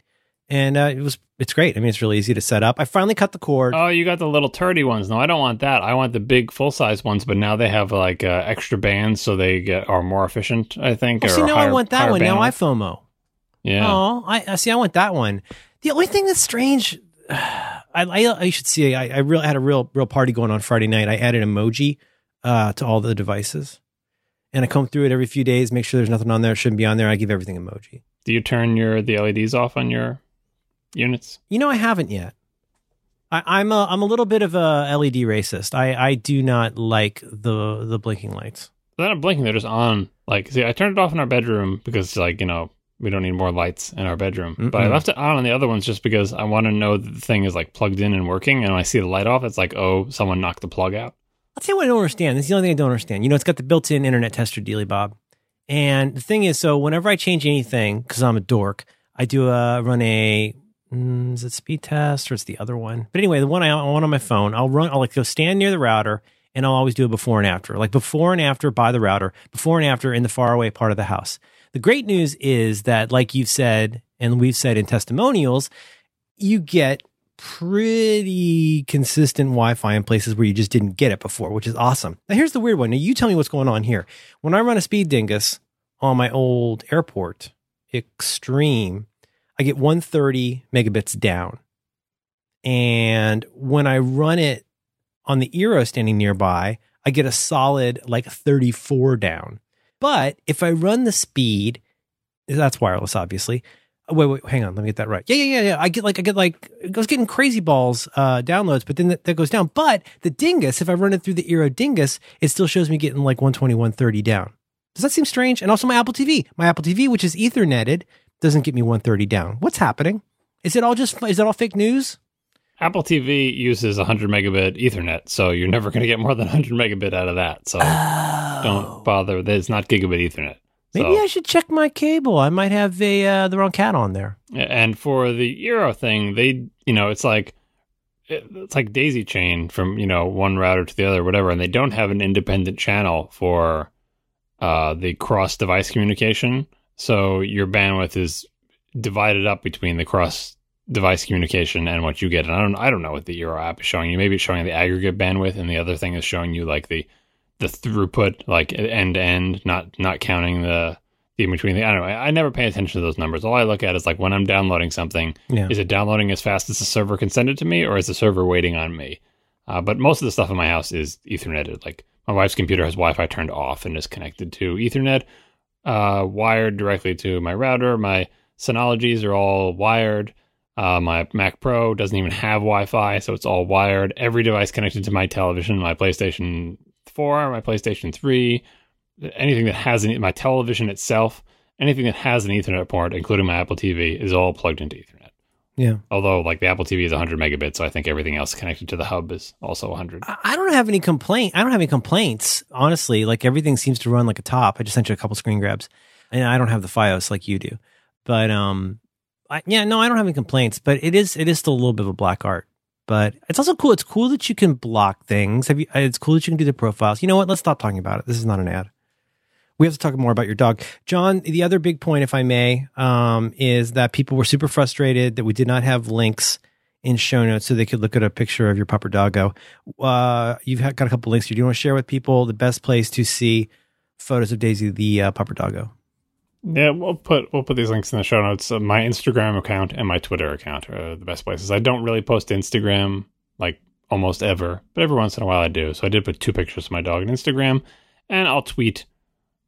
and uh, it was it's great. I mean, it's really easy to set up. I finally cut the cord. Oh, you got the little turdy ones. No, I don't want that. I want the big full size ones, but now they have like uh, extra bands, so they get are more efficient. I think. Oh, see, now I want that higher one. Now I. FOMO. yeah. Oh, I, I see. I want that one. The only thing that's strange, I, I, I should see. I, I really had a real, real party going on Friday night. I added emoji uh, to all the devices, and I come through it every few days, make sure there's nothing on there shouldn't be on there. I give everything emoji. Do you turn your the LEDs off on your units? You know, I haven't yet. I, I'm a, I'm a little bit of a LED racist. I, I do not like the the blinking lights. They're not blinking. They're just on. Like, see, I turned it off in our bedroom because, like, you know, we don't need more lights in our bedroom. But I left it on on the other ones just because I want to know that the thing is like plugged in and working. And when I see the light off, it's like, oh, someone knocked the plug out. I'll tell you what I don't understand. This is the only thing I don't understand. You know, it's got the built-in internet tester dealy bob. And the thing is, so whenever I change anything, because I'm a dork, I do a run a mm, is it speed test or it's the other one? But anyway, the one I want on my phone, I'll run. I'll like go stand near the router, and I'll always do a before and after, like before and after by the router, before and after in the faraway part of the house. The great news is that, like you've said, and we've said in testimonials, you get pretty consistent Wi-Fi in places where you just didn't get it before, which is awesome. Now here's the weird one. Now you tell me what's going on here. When I run a speed dingus on my old airport extreme, I get 130 megabits down. And when I run it on the Eero standing nearby, I get a solid like 34 down. But if I run the speed, that's wireless, obviously. Oh, Wait, wait, hang on. Let me get that right. Yeah, yeah, yeah, yeah. I get like, I get like, I was getting crazy balls uh, downloads, but then that, that goes down. But the Dingus, if I run it through the Eero Dingus, it still shows me getting like 120, 130 down. Does that seem strange? And also my Apple TV, my Apple TV, which is etherneted, doesn't get me 130 down. What's happening? Is it all just, is that all fake news? Apple TV uses 100 megabit Ethernet, so you're never going to get more than 100 megabit out of that. So don't bother. It's not gigabit Ethernet. Maybe So- I should check my cable. I might have a uh, the wrong cat on there. And for the Eero thing, they, you know, it's like it's like daisy chain from you know one router to the other, whatever, and they don't have an independent channel for uh, the cross device communication. So your bandwidth is divided up between the cross device communication and what you get. And I don't, I don't know what the Eero app is showing you. Maybe it's showing the aggregate bandwidth, and the other thing is showing you like the the throughput, like end to end, not not counting the the in between. The, I don't know. I, I never pay attention to those numbers. All I look at is like when I'm downloading something, Yeah. is it downloading as fast as the server can send it to me, or is the server waiting on me? Uh, but most of the stuff in my house is Etherneted. Like my wife's computer has Wi-Fi turned off and is connected to Ethernet, uh, wired directly to my router. My Synologies are all wired. Uh, my Mac Pro doesn't even have Wi-Fi, so it's all wired. Every device connected to my television, my PlayStation 4, my PlayStation 3, anything that has any, my television itself anything that has an Ethernet port, including my Apple TV, is all plugged into Ethernet. Yeah. Although, like the Apple TV is 100 megabits, so I think everything else connected to the hub is also 100. I I don't have any complaint. I don't have any complaints, honestly. Like everything seems to run like a top. I just sent you a couple screen grabs, and I don't have the FiOS like you do. But um, I, yeah, no, I don't have any complaints. But it is it is still a little bit of a black art. But it's also cool. It's cool that you can block things. Have you? It's cool that you can do the profiles. You know what? Let's stop talking about it. This is not an ad. We have to talk more about your dog, John. The other big point, if I may, um, is that people were super frustrated that we did not have links in show notes so they could look at a picture of your pupper doggo. Uh, you've got a couple links here. Do you want to share with people the best place to see photos of Daisy, the uh, pupper doggo? Yeah, we'll put we'll put these links in the show notes. Uh, my Instagram account and my Twitter account are the best places. I don't really post Instagram like almost ever, but every once in a while I do. So I did put two pictures of my dog on Instagram, and I'll tweet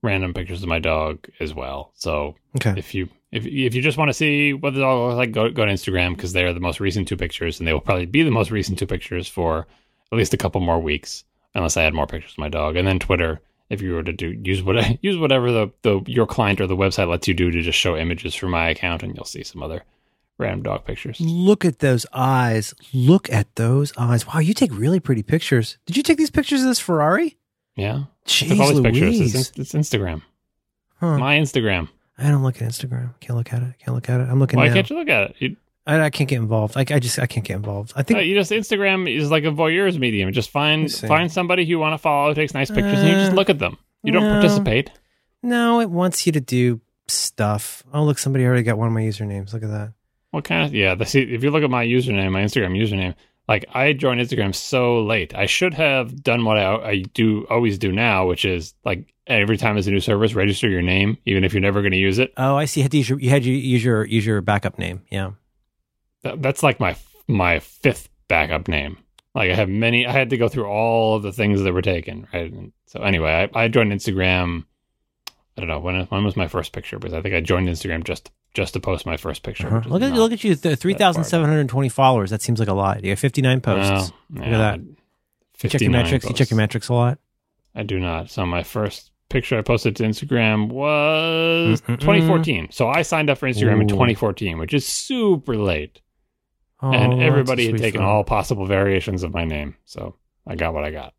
random pictures of my dog as well. So Okay. if you if if you just want to see what the dog looks like, go go to Instagram because they are the most recent two pictures, and they will probably be the most recent two pictures for at least a couple more weeks, unless I add more pictures of my dog. And then Twitter, if you were to do use what use whatever the the your client or the website lets you do to just show images from my account, and you'll see some other random dog pictures. Look at those eyes. Look at those eyes. Wow, you take really pretty pictures. Did you take these pictures of this Ferrari? Yeah, Jeez all these pictures. Louise. It's, it's Instagram, Huh. my Instagram. I don't look at Instagram. Can't look at it. Can't look at it. I'm looking at it. Why now. can't you look at it? You, I, I can't get involved. I, I just I can't get involved. I think Uh, you just Instagram is like a voyeur's medium. Just find find somebody who you want to follow, who takes nice pictures, and you just Uh, look at them. You don't participate. no, it wants you to do stuff. Oh, look, somebody already got one of my usernames. Look at that. What kind of yeah? The, see, if you look at my username, my Instagram username, like I joined Instagram so late. I should have done what I, I do always do now, which is like every time there's a new service, register your name, even if you're never going to use it. Oh, I see. You had to use your, you had to use your use your backup name. Yeah. That, that's like my my fifth backup name. Like I have many. I had to go through all of the things that were taken. Right. And so anyway, I, I joined Instagram. I don't know when when was my first picture, because I think I joined Instagram just just to post my first picture. Uh-huh. Look at look at you. Three thousand seven hundred twenty followers. That seems like a lot. You have fifty nine posts. No, Look at that. You check your 59 metrics. You check your metrics a lot. I do not. So my first picture I posted to Instagram was Mm-mm-mm. 2014. So I signed up for Instagram in 2014, which is super late. Oh, and everybody had taken all possible variations of my name. So I got what I got.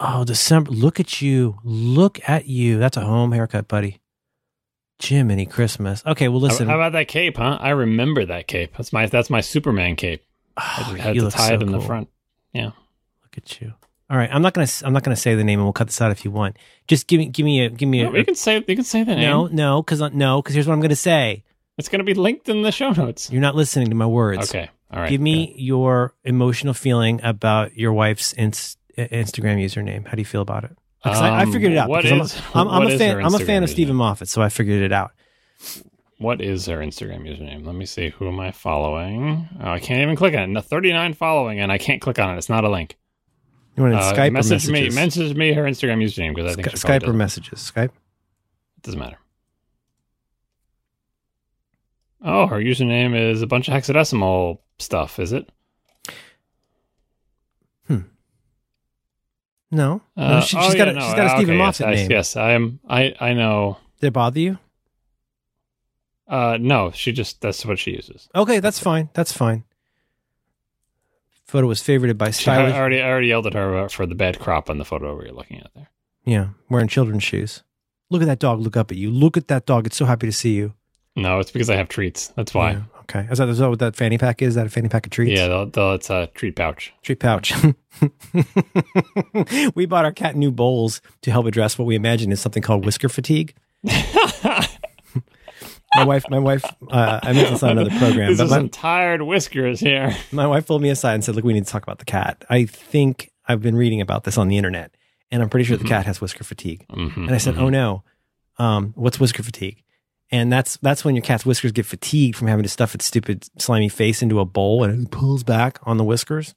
Oh, December. Look at you. Look at you. That's a home haircut, buddy. Jiminy Christmas. Okay, well, listen. How, about that cape, huh? I remember that cape. That's my that's my Superman cape. Ah, I Oh, just had you to look tie so it in the cool. front. Look at you. All right, I'm not gonna. I'm not gonna say the name, and we'll cut this out if you want. Just give me, give me a, give me No, a. you can say you can say the name. no, uh, no, because no, because here's what I'm gonna say. It's going to be linked in the show notes. You're not listening to my words. Okay. All right. Give me your emotional feeling about your wife's inst- Instagram username. How do you feel about it? 'Cause I, I Um, figured it out. what is- I'm, a, I'm, I'm a fan. I'm a fan of Steven? Moffat, so I figured it out. What is her Instagram username? Let me see. Who am I following? Oh, I can't even click on it. No, 39 following, and I can't click on it. It's not a link. You want to Uh, Skype message me. Message me her Instagram username because I think Skype or messages? Skype. It doesn't matter. Oh, her username is a bunch of hexadecimal stuff. Is it? No, Uh, no she, oh, has yeah, got a, no, she's got a uh, Steven okay, Moffat yes, name. I, yes, I am. I I know. Did it bother you? Uh, no, she just that's what she uses. Okay, that's fine. That's fine. Photo was favorited by She, I already I already yelled at her for the bad crop on the photo we are looking at there. Yeah, wearing children's shoes. Look at that dog. Look up at you. Look at that dog. It's so happy to see you. No, it's because I have treats. That's why. Yeah, okay. Is that, is that what that fanny pack is? Is that a fanny pack of treats? Yeah, they'll, they'll, it's a treat pouch. Treat pouch. we bought our cat new bowls to help address what we imagine is something called whisker fatigue. my wife, my wife, uh, I mentioned this on another program, this but is my, some tired whiskers here. my wife pulled me aside and said, "Look, we need to talk about the cat. I think I've been reading about this on the internet, and I'm pretty sure Mhm. the cat has whisker fatigue." Mhm, And I said, mhm. "Oh no, um, what's whisker fatigue?" And that's that's when your cat's whiskers get fatigued from having to stuff its stupid slimy face into a bowl, and it pulls back on the whiskers.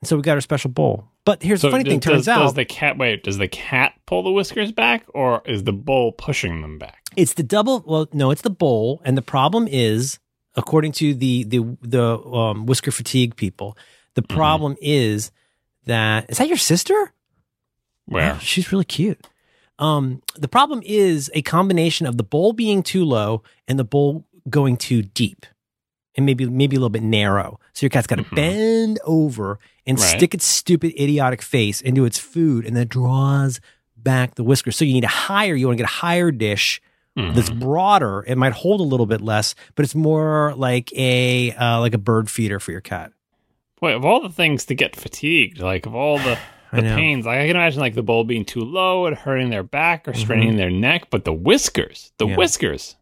And so we got our special bowl. But here's So the funny does, thing: turns does, out does the cat wait? Does the cat pull the whiskers back, or is the bowl pushing them back? it's the double. Well, no, it's the bowl, and the problem is, according to the the the um, whisker fatigue people, the Mm-hmm. problem is that is that your sister? Where? Oh, she's really cute. Um, the problem is a combination of the bowl being too low and the bowl going too deep, and maybe maybe a little bit narrow. So your cat's got to Mhm. bend over and Right. stick its stupid, idiotic face into its food, and then draws back the whiskers. So you need a higher. You want to get a higher dish Mhm. that's broader. It might hold a little bit less, but it's more like a uh, like a bird feeder for your cat. Boy, of all the things to get fatigued, like of all the, the pains, like I can imagine like the bowl being too low and hurting their back or straining their neck, but the whiskers, the Mm-hmm. Yeah. whiskers.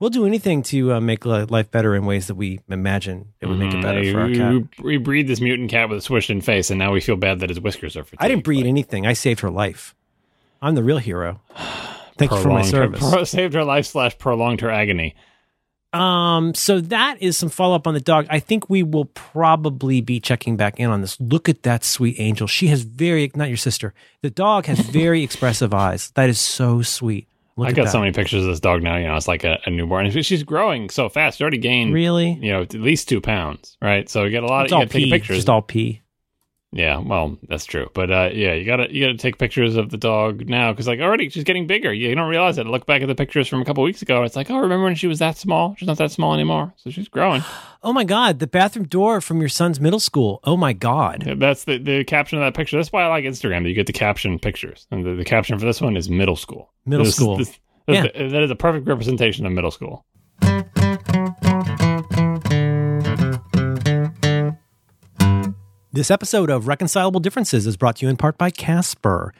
We'll do anything to uh, make life better in ways that we imagine it would make it Mhm. better for our cat. We, we breed this mutant cat with a swished in face, and now we feel bad that his whiskers are fatigued. I didn't breed Like, anything. I saved her life. I'm the real hero. Thank you for my prolonged her- service. pro- saved her life slash prolonged her agony. Um, so that is some follow up on the dog. I think we will probably be checking back in on this. Look at that sweet angel. She has very not your sister. The dog has very expressive eyes. That is so sweet. Look I at got that. so many pictures of this dog now. You know, it's like a, a newborn. She's growing so fast. She already gained, Really? you know, at least two pounds, right? So you get a lot It's of all pee. pictures. Just all pee. Yeah, well, that's true. But uh, yeah, you gotta you gotta take pictures of the dog now because like already she's getting bigger. You don't realize it. Look back at the pictures from a couple weeks ago. It's like, oh, remember when she was that small? She's not that small anymore. So she's growing. Oh my god, the bathroom door from your son's middle school. Oh my god. Yeah, That's the the caption of that picture. That's why I like Instagram. That you get the caption pictures, and the, the caption for this one is middle school. Middle This- school. this- Yeah. that is a perfect representation of middle school. This episode of Reconcilable Differences is brought to you in part by Casper.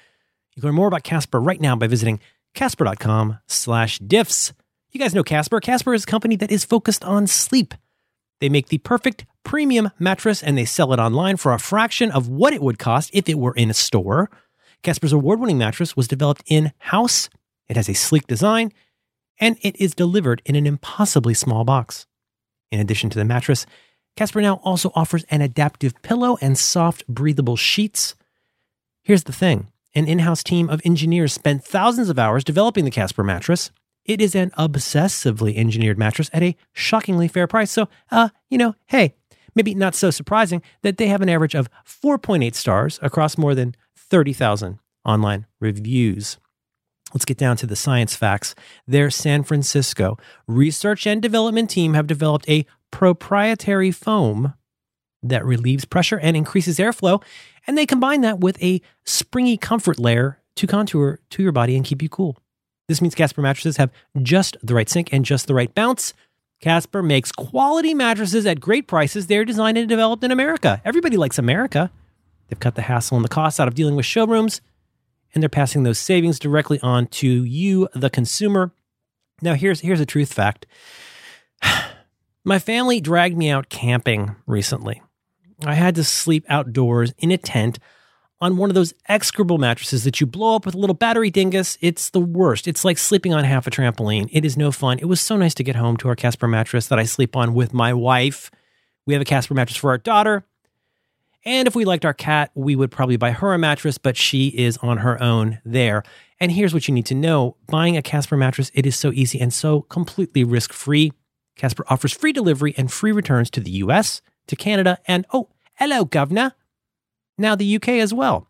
You can learn more about Casper right now by visiting casper.com slash diffs. You guys know Casper. Casper is a company that is focused on sleep. They make the perfect premium mattress and they sell it online for a fraction of what it would cost if it were in a store. Casper's award-winning mattress was developed in-house. It has a sleek design and it is delivered in an impossibly small box. In addition to the mattress, Casper now also offers an adaptive pillow and soft, breathable sheets. Here's the thing an in house team of engineers spent thousands of hours developing the Casper mattress. It is an obsessively engineered mattress at a shockingly fair price. So, uh, you know, hey, maybe not so surprising that they have an average of 4.8 stars across more than 30,000 online reviews. Let's get down to the science facts. Their San Francisco research and development team have developed a proprietary foam that relieves pressure and increases airflow, and they combine that with a springy comfort layer to contour to your body and keep you cool. This means Casper mattresses have just the right sink and just the right bounce. Casper makes quality mattresses at great prices. They're designed and developed in America. Everybody likes America. They've cut the hassle and the costs out of dealing with showrooms, and they're passing those savings directly on to you, the consumer. Now, here's here's a truth fact. My family dragged me out camping recently. I had to sleep outdoors in a tent on one of those execrable mattresses that you blow up with a little battery dingus. It's the worst. It's like sleeping on half a trampoline. It is no fun. It was so nice to get home to our Casper mattress that I sleep on with my wife. We have a Casper mattress for our daughter. And if we liked our cat, we would probably buy her a mattress, but she is on her own there. And here's what you need to know buying a Casper mattress, it is so easy and so completely risk free. Casper offers free delivery and free returns to the US, to Canada, and oh, hello, governor. Now the UK as well.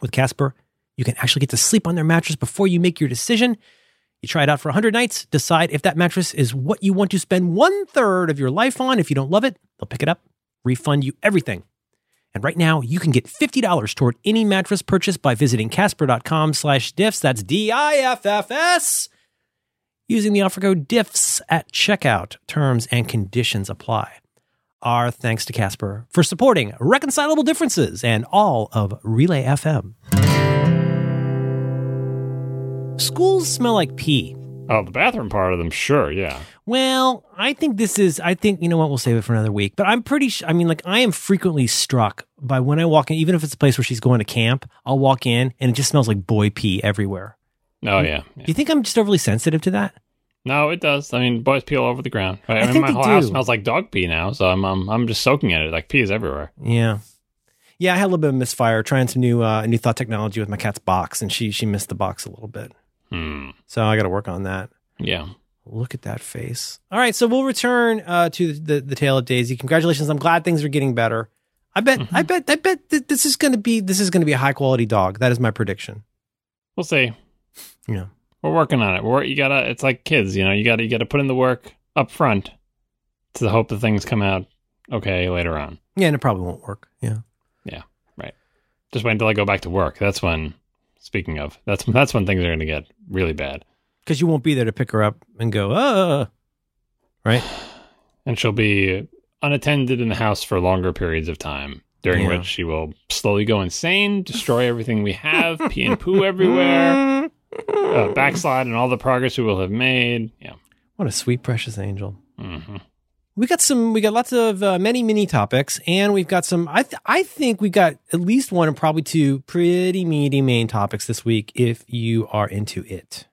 With Casper, you can actually get to sleep on their mattress before you make your decision. You try it out for 100 nights, decide if that mattress is what you want to spend one third of your life on. If you don't love it, they'll pick it up, refund you everything. And right now, you can get $50 toward any mattress purchase by visiting casper.com slash diffs. That's D-I-F-F-S. Using the offer code diffs at checkout. Terms and conditions apply. Our thanks to Casper for supporting Reconcilable Differences and all of Relay FM. Schools smell like pee. Oh, the bathroom part of them, sure, yeah. Well, I think this is, I think, you know what, we'll save it for another week. But I'm pretty, sh- I mean, like, I am frequently struck by when I walk in, even if it's a place where she's going to camp, I'll walk in and it just smells like boy pee everywhere. Oh yeah. yeah. Do you think I'm just overly sensitive to that? No, it does. I mean, boys pee all over the ground. I, I mean, think my whole house smells like dog pee now, so I'm um, I'm just soaking in it. Like pee is everywhere. Yeah. Yeah, I had a little bit of misfire trying some new uh, new thought technology with my cat's box, and she she missed the box a little bit. Hmm. So I got to work on that. Yeah. Look at that face. All right, so we'll return uh, to the the tale of Daisy. Congratulations! I'm glad things are getting better. I bet. I bet. I bet th- this is going to be this is going to be a high quality dog. That is my prediction. we'll see. Yeah. We're working on it. We're you gotta. It's like kids, you know. You gotta you gotta put in the work up front to the hope that things come out okay later on. Yeah, and it probably won't work. Yeah. Yeah. Right. Just wait until I go back to work. That's when. Speaking of, that's that's when things are going to get really bad. Because you won't be there to pick her up and go, uh, right? and she'll be unattended in the house for longer periods of time, during Yeah. which she will slowly go insane, destroy everything we have, pee and poo everywhere, uh, backslide on all the progress we will have made. Yeah. What a sweet, precious angel. hmm We got some. We got lots of uh, many mini topics, and we've got some. I th- I think we've got at least one and probably two pretty meaty main topics this week. If you are into it,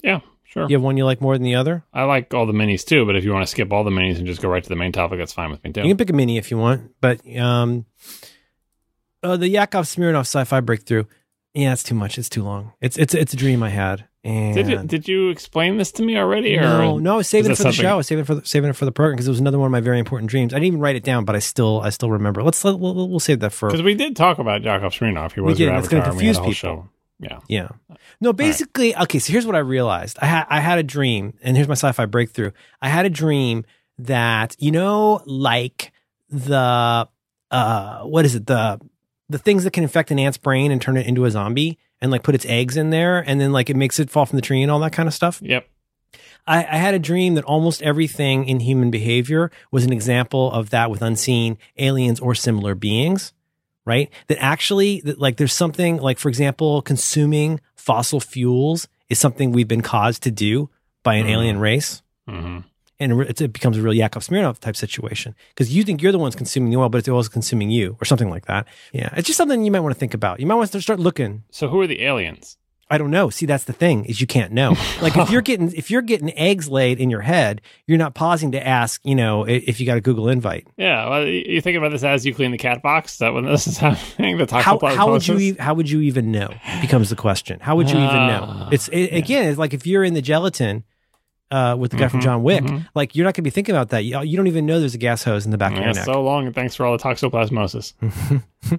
Yeah, sure. you have one you like more than the other. I like all the minis too, but if you want to skip all the minis and just go right to the main topic, that's fine with me too. You can pick a mini if you want, but um, uh, the Yakov Smirnoff sci-fi breakthrough. Yeah, it's too much. It's too long. It's it's it's a dream I had. And Did you, did you explain this to me already? Or no, no, I was saving it for that the show. something- I was saving it for the, saving it for the program because it was another one of my very important dreams. I didn't even write it down, but I still I still remember. Let's let, we'll, we'll save that for Because we did talk about Yakov Smirnoff. He We was did, your and it's avatar. and we confuse people. show. Yeah. Yeah. No, basically, okay, so here's what I realized. I had I had a dream, and here's my sci-fi breakthrough. I had a dream that, you know, like the uh what is it? The the things that can infect an ant's brain and turn it into a zombie and like put its eggs in there and then like it makes it fall from the tree and all that kind of stuff. Yep. I, I had a dream that almost everything in human behavior was an example of that with unseen aliens or similar beings, right? That actually, that like there's something like, for example, consuming fossil fuels is something we've been caused to do by an Mhm. alien race. hmm And it becomes a real Yakov Smirnoff type situation because you think you're the ones consuming the oil, but it's the oil's consuming you or something like that. Yeah. It's just something you might want to think about. You might want to start looking. So who are the aliens? I don't know. See, that's the thing is you can't know. Like if you're getting if you're getting eggs laid in your head, you're not pausing to ask, you know, if you got a Google invite. Yeah, well, you think about this as you clean the cat box. Is that when this is happening? The How how would you how would you even know? Becomes the question. How would you even know? It's it, again, it's like if you're in the gelatin uh, with the guy from Mhm, John Wick, mhm. like you're not going to be thinking about that. You, you don't even know there's a gas hose in the back of your neck. so long, and thanks for all the toxoplasmosis.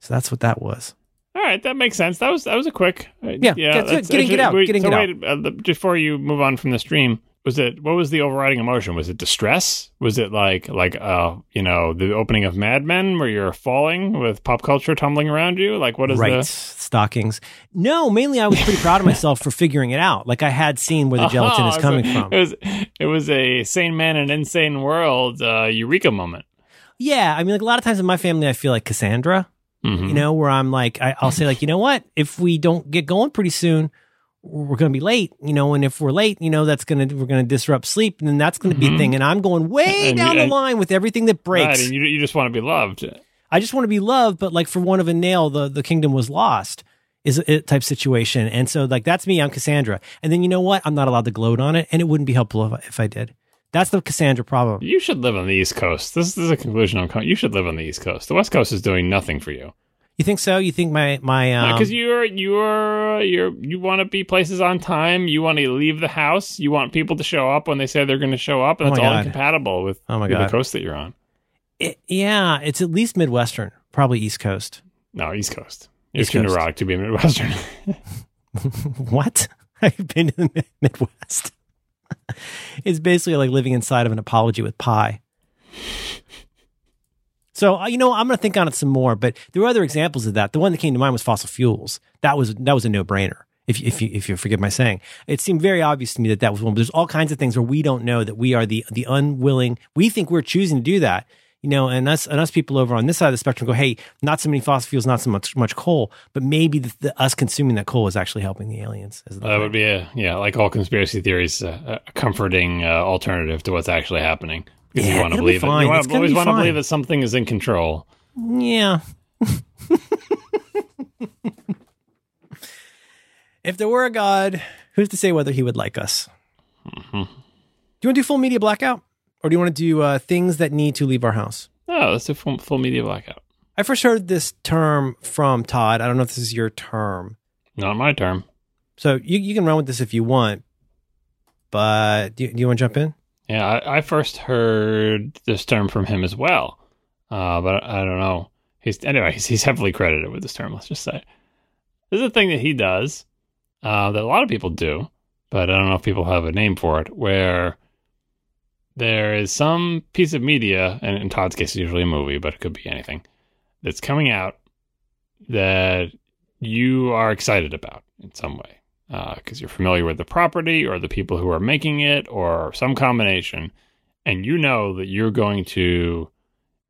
so that's what that was. All right, that makes sense. That was that was a quick. uh, Yeah, that's it. Getting it out, wait, getting so it wait, Uh, the, before you move on from the stream, was it what was the overriding emotion? Was it distress? Was it like like uh you know the opening of Mad Men where you're falling with pop culture tumbling around you? Like what is right the stockings? No, mainly I was pretty proud of myself for figuring it out. Like I had seen where the gelatin Oh, is so coming from. It was it was a sane man in an insane world uh, eureka moment. Yeah, I mean, like a lot of times in my family, I feel like Cassandra. Mhm. You know, where I'm like, I, I'll say like, you know what? If we don't get going pretty soon, we're going to be late. You know, and if we're late, you know, that's gonna we're gonna disrupt sleep, and then that's going to be a thing. Mm-hmm. And I'm going way And- down and- the line with everything that breaks. Right, and you you just want to be loved. I just want to be loved, but like for one of a nail, the the kingdom was lost. Is a type situation, and so like that's me. I'm Cassandra, and then you know what? I'm not allowed to gloat on it, and it wouldn't be helpful if I, if I did. That's the Cassandra problem. You should live on the East Coast. This, this is a conclusion I'm coming. You should live on the East Coast. The West Coast is doing nothing for you You think so? You think my my um, because you're you're you're you want to be places on time. You want to leave the house. You want people to show up when they say they're going to show up, and Oh that's all God. incompatible with, Oh my God. the coast that you're on. It, yeah, it's at least Midwestern, probably East Coast. No, East Coast. You're East too Coast. neurotic to be Midwestern. what? I've been to the Midwest. it's basically like living inside of an apology with pie. So uh, you know, I'm going to think on it some more. But there were other examples of that. The one that came to mind was fossil fuels. That was that was a no brainer. If if you if you forgive my saying, it seemed very obvious to me that that was one. But there's all kinds of things where we don't know that we are the the unwilling. We think we're choosing to do that. You know, and us and us people over on this side of the spectrum go, hey, not so many fossil fuels, not so much much coal, but maybe the, the, us consuming that coal is actually helping the aliens. That would be a yeah, like all conspiracy theories, uh, a comforting uh, alternative to what's actually happening. Because Yeah, you want to it'll be believe it. You wanna- always want to believe that something is in control. Yeah. if there were a God, who's to say whether he would like us? Mhm. Do you want to do full media blackout? Or do you want to do uh, things that need to leave our house? Oh, let's do full, full media blackout. I first heard this term from Todd. I don't know if this is your term. Not my term. So you, you can run with this if you want. But do you, do you want to jump in? Yeah, I, I first heard this term from him as well, uh, but I don't know. He's anyway. He's, he's heavily credited with this term. Let's just say this is a thing that he does uh, that a lot of people do, but I don't know if people have a name for it, where there is some piece of media, and in Todd's case, it's usually a movie, but it could be anything, that's coming out that you are excited about in some way because uh, you're familiar with the property or the people who are making it or some combination and you know that you're going to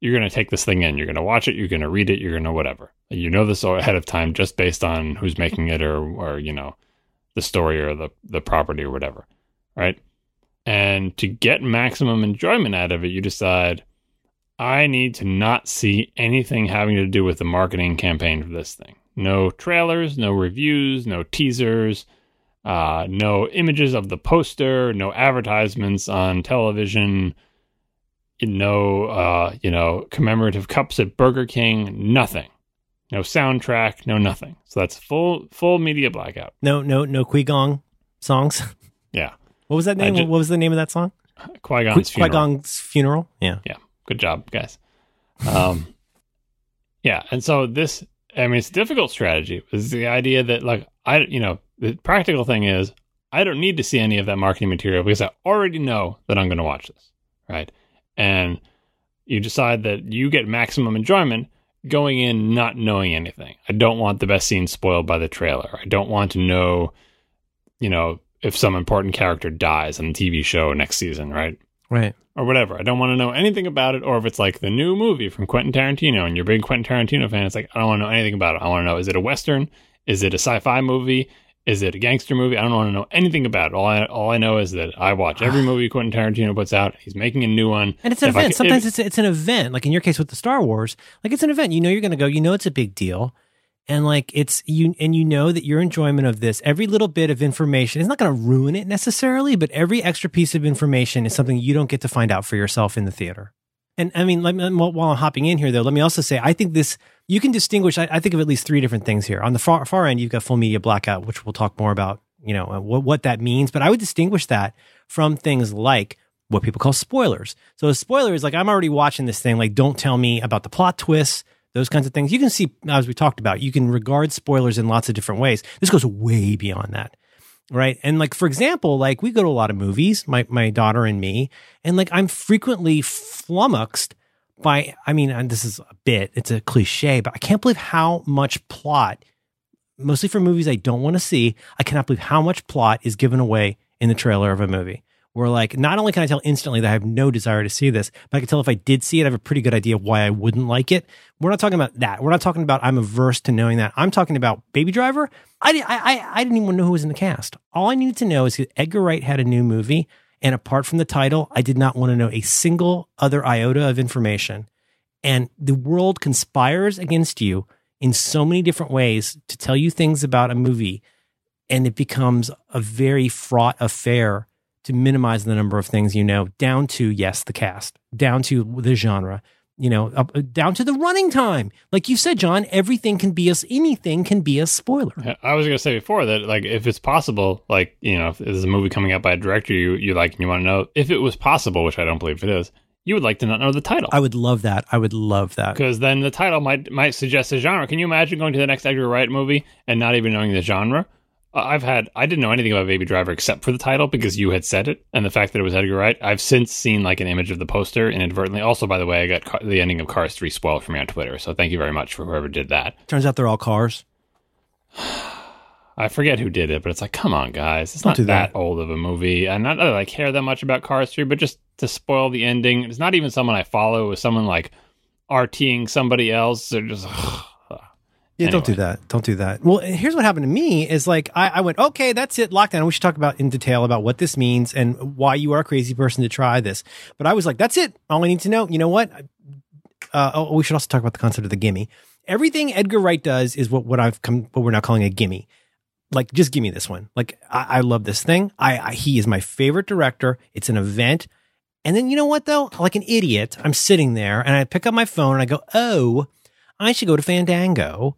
you're going to take this thing in. You're going to watch it. You're going to read it. You're going to whatever. You know this ahead of time just based on who's making it or or you know the story or the the property or whatever right? And to get maximum enjoyment out of it you decide i need to not see anything having to do with the marketing campaign for this thing no trailers no reviews no teasers uh, no images of the poster, no advertisements on television, no uh, you know commemorative cups at Burger King, nothing. No soundtrack, no nothing. So that's full full media blackout. No no no Qui Gon songs. Yeah. What was that name? What was the name of that song? Qui Gon's funeral. Qui Gon's funeral. Yeah. Yeah. Good job, guys. Um, yeah, and so this, I mean, it's a difficult strategy. Is the idea that like I, you know, the practical thing is I don't need to see any of that marketing material because I already know that I'm going to watch this, right? And you decide that you get maximum enjoyment going in not knowing anything. I don't want the best scene spoiled by the trailer. I don't want to know, you know, if some important character dies on the TV show next season, right? Right. Or whatever. I don't want to know anything about it. Or if it's like the new movie from Quentin Tarantino and you're a big Quentin Tarantino fan, it's like, I don't want to know anything about it. I want to know is it a Western? Is it a sci fi movie? Is it a gangster movie? I don't want to know anything about it. All I all I know is that I watch every ah. movie Quentin Tarantino puts out. He's making a new one, and it's an if event. Sometimes if, it's it's an event. Like in your case with the Star Wars, like it's an event. You know you're going to go. You know it's a big deal, and like it's you and you know that your enjoyment of this, every little bit of information, is not going to ruin it necessarily, but every extra piece of information is something you don't get to find out for yourself in the theater. And I mean, me, um, while I'm hopping in here, though, let me also say I think this you can distinguish. I, I, think of at least three different things here. On the far far end, you've got full media blackout, which we'll talk more about. You know what what that means, but I would distinguish that from things like what people call spoilers. So a spoiler is like I'm already watching this thing. Like, don't tell me about the plot twists, those kinds of things. You can see as we talked about. You can regard spoilers in lots of different ways. This goes way beyond that right? And like for example, like we go to a lot of movies, my my daughter and me, and like I'm frequently flummoxed by I mean, and this is a bit, it's a cliche, but I can't believe how much plot mostly for movies I don't want to see, I cannot believe how much plot is given away in the trailer of a movie. Where like not only can I tell instantly that I have no desire to see this, but I can tell if I did see it, I have a pretty good idea why I wouldn't like it. We're not talking about that. We're not talking about I'm averse to knowing that. I'm talking about Baby Driver. I, I, I didn't even know who was in the cast. All I needed to know is that Edgar Wright had a new movie. And apart from the title, I did not want to know a single other iota of information. And the world conspires against you in so many different ways to tell you things about a movie. And it becomes a very fraught affair to minimize the number of things you know, down to, yes, the cast, down to the genre, you know, up, uh, down to the running time. Like you said, John, everything can be a, anything can be a spoiler. I was going to say before that, like, if it's possible, like, you know, if there's a movie coming out by a director you, you like and you want to know, if it was possible, which I don't believe it is, you would like to not know the title. I would love that. I would love that because then the title might might suggest a genre. Can you imagine going to the next Edgar Wright movie and not even knowing the genre? I've had I didn't know anything about Baby Driver except for the title because you had said it and the fact that it was Edgar Wright. I've since seen like an image of the poster inadvertently. Also, by the way, I got car- the ending of Cars Three spoiled for me on Twitter, so thank you very much for whoever did that. Turns out they're all cars. I forget who did it, but it's like, come on, guys, it's Don't not that. that. old of a movie. And not that I care that much about Cars Three, but just to spoil the ending, it's not even someone I follow. It was someone like RTing somebody else. They're just. Yeah, anyway. don't do that. Don't do that. Well, here's what happened to me is like I, I, went, okay, that's it, lockdown. We should talk about in detail about what this means and why you are a crazy person to try this. But I was like, that's it. All I need to know. You know what? Uh, oh, we should also talk about the concept of the gimme. Everything Edgar Wright does is what, what I've come, what we're now calling a gimme. Like, just give me this one. Like, I, I love this thing. I, I, he is my favorite director. It's an event. And then you know what though? Like an idiot, I'm sitting there and I pick up my phone and I go, oh, I should go to Fandango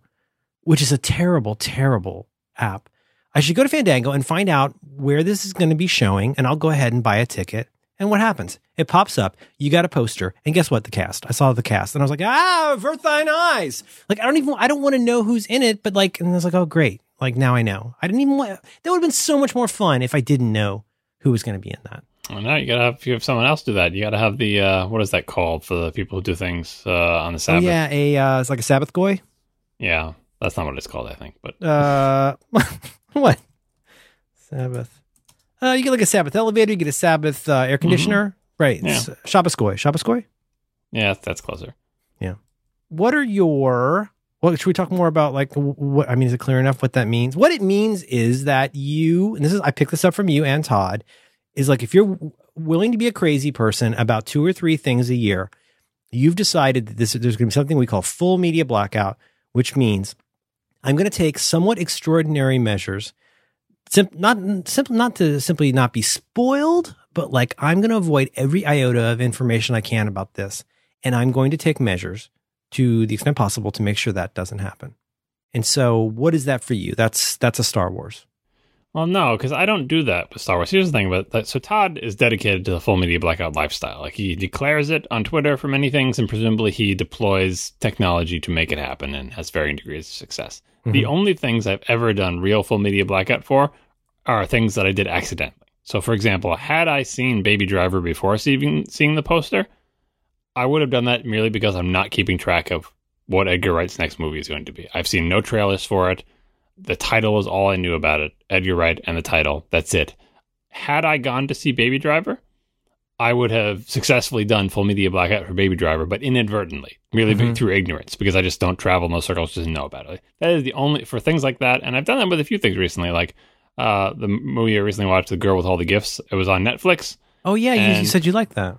which is a terrible, terrible app. I should go to Fandango and find out where this is going to be showing, and I'll go ahead and buy a ticket And what happens? It pops up. You got a poster, and guess what? The cast. I saw the cast, and I was like, "Ah, avert thine eyes!" Like I don't even. I don't want to know who's in it, but like, and I was like, "Oh, great!" Like now I know. I didn't even want. That would have been so much more fun if I didn't know who was going to be in that. Well, now you gotta have you have someone else do that. You gotta have the uh, what is that called for the people who do things uh, on the Sabbath? Oh yeah, a uh, it's like a Sabbath goy. yeah, that's not what it's called, I think. But Uh, what? Sabbath. Uh, you get like a Sabbath elevator. You get a Sabbath uh, air conditioner. Right. Yeah. It's. Yeah, that's closer. Yeah. What are your? Well, should we talk more about like what? I mean, is it clear enough what that means? What it means is that you, and this is I picked this up from you and Todd, is like if you're willing to be a crazy person about two or three things a year, you've decided that this there's going to be something we call full media blackout, which means I'm going to take somewhat extraordinary measures, sim- not simple, not to simply not be spoiled, but like I'm going to avoid every iota of information I can about this, and I'm going to take measures to the extent possible to make sure that doesn't happen. And so, what is that for you? That's that's a Star Wars. Well, no, because I don't do that with Star Wars. Here's the thing about that. So Todd is dedicated to the full media blackout lifestyle. Like he declares it on Twitter for many things, and presumably he deploys technology to make it happen and has varying degrees of success. The Mhm. only things I've ever done real full media blackout for are things that I did accidentally. So, for example, had I seen Baby Driver before seeing seeing the poster, I would have done that merely because I'm not keeping track of what Edgar Wright's next movie is going to be. I've seen no trailers for it. The title is all I knew about it. Edgar Wright and the title. That's it. Had I gone to see Baby Driver, I would have successfully done full media blackout for Baby Driver, but inadvertently, merely Mhm. through ignorance, because I just don't travel in those circles, just know about it. That is the only for things like that, and I've done that with a few things recently, like uh, the movie I recently watched, The Girl with All the Gifts. It was on Netflix. Oh yeah, you, you said you liked that.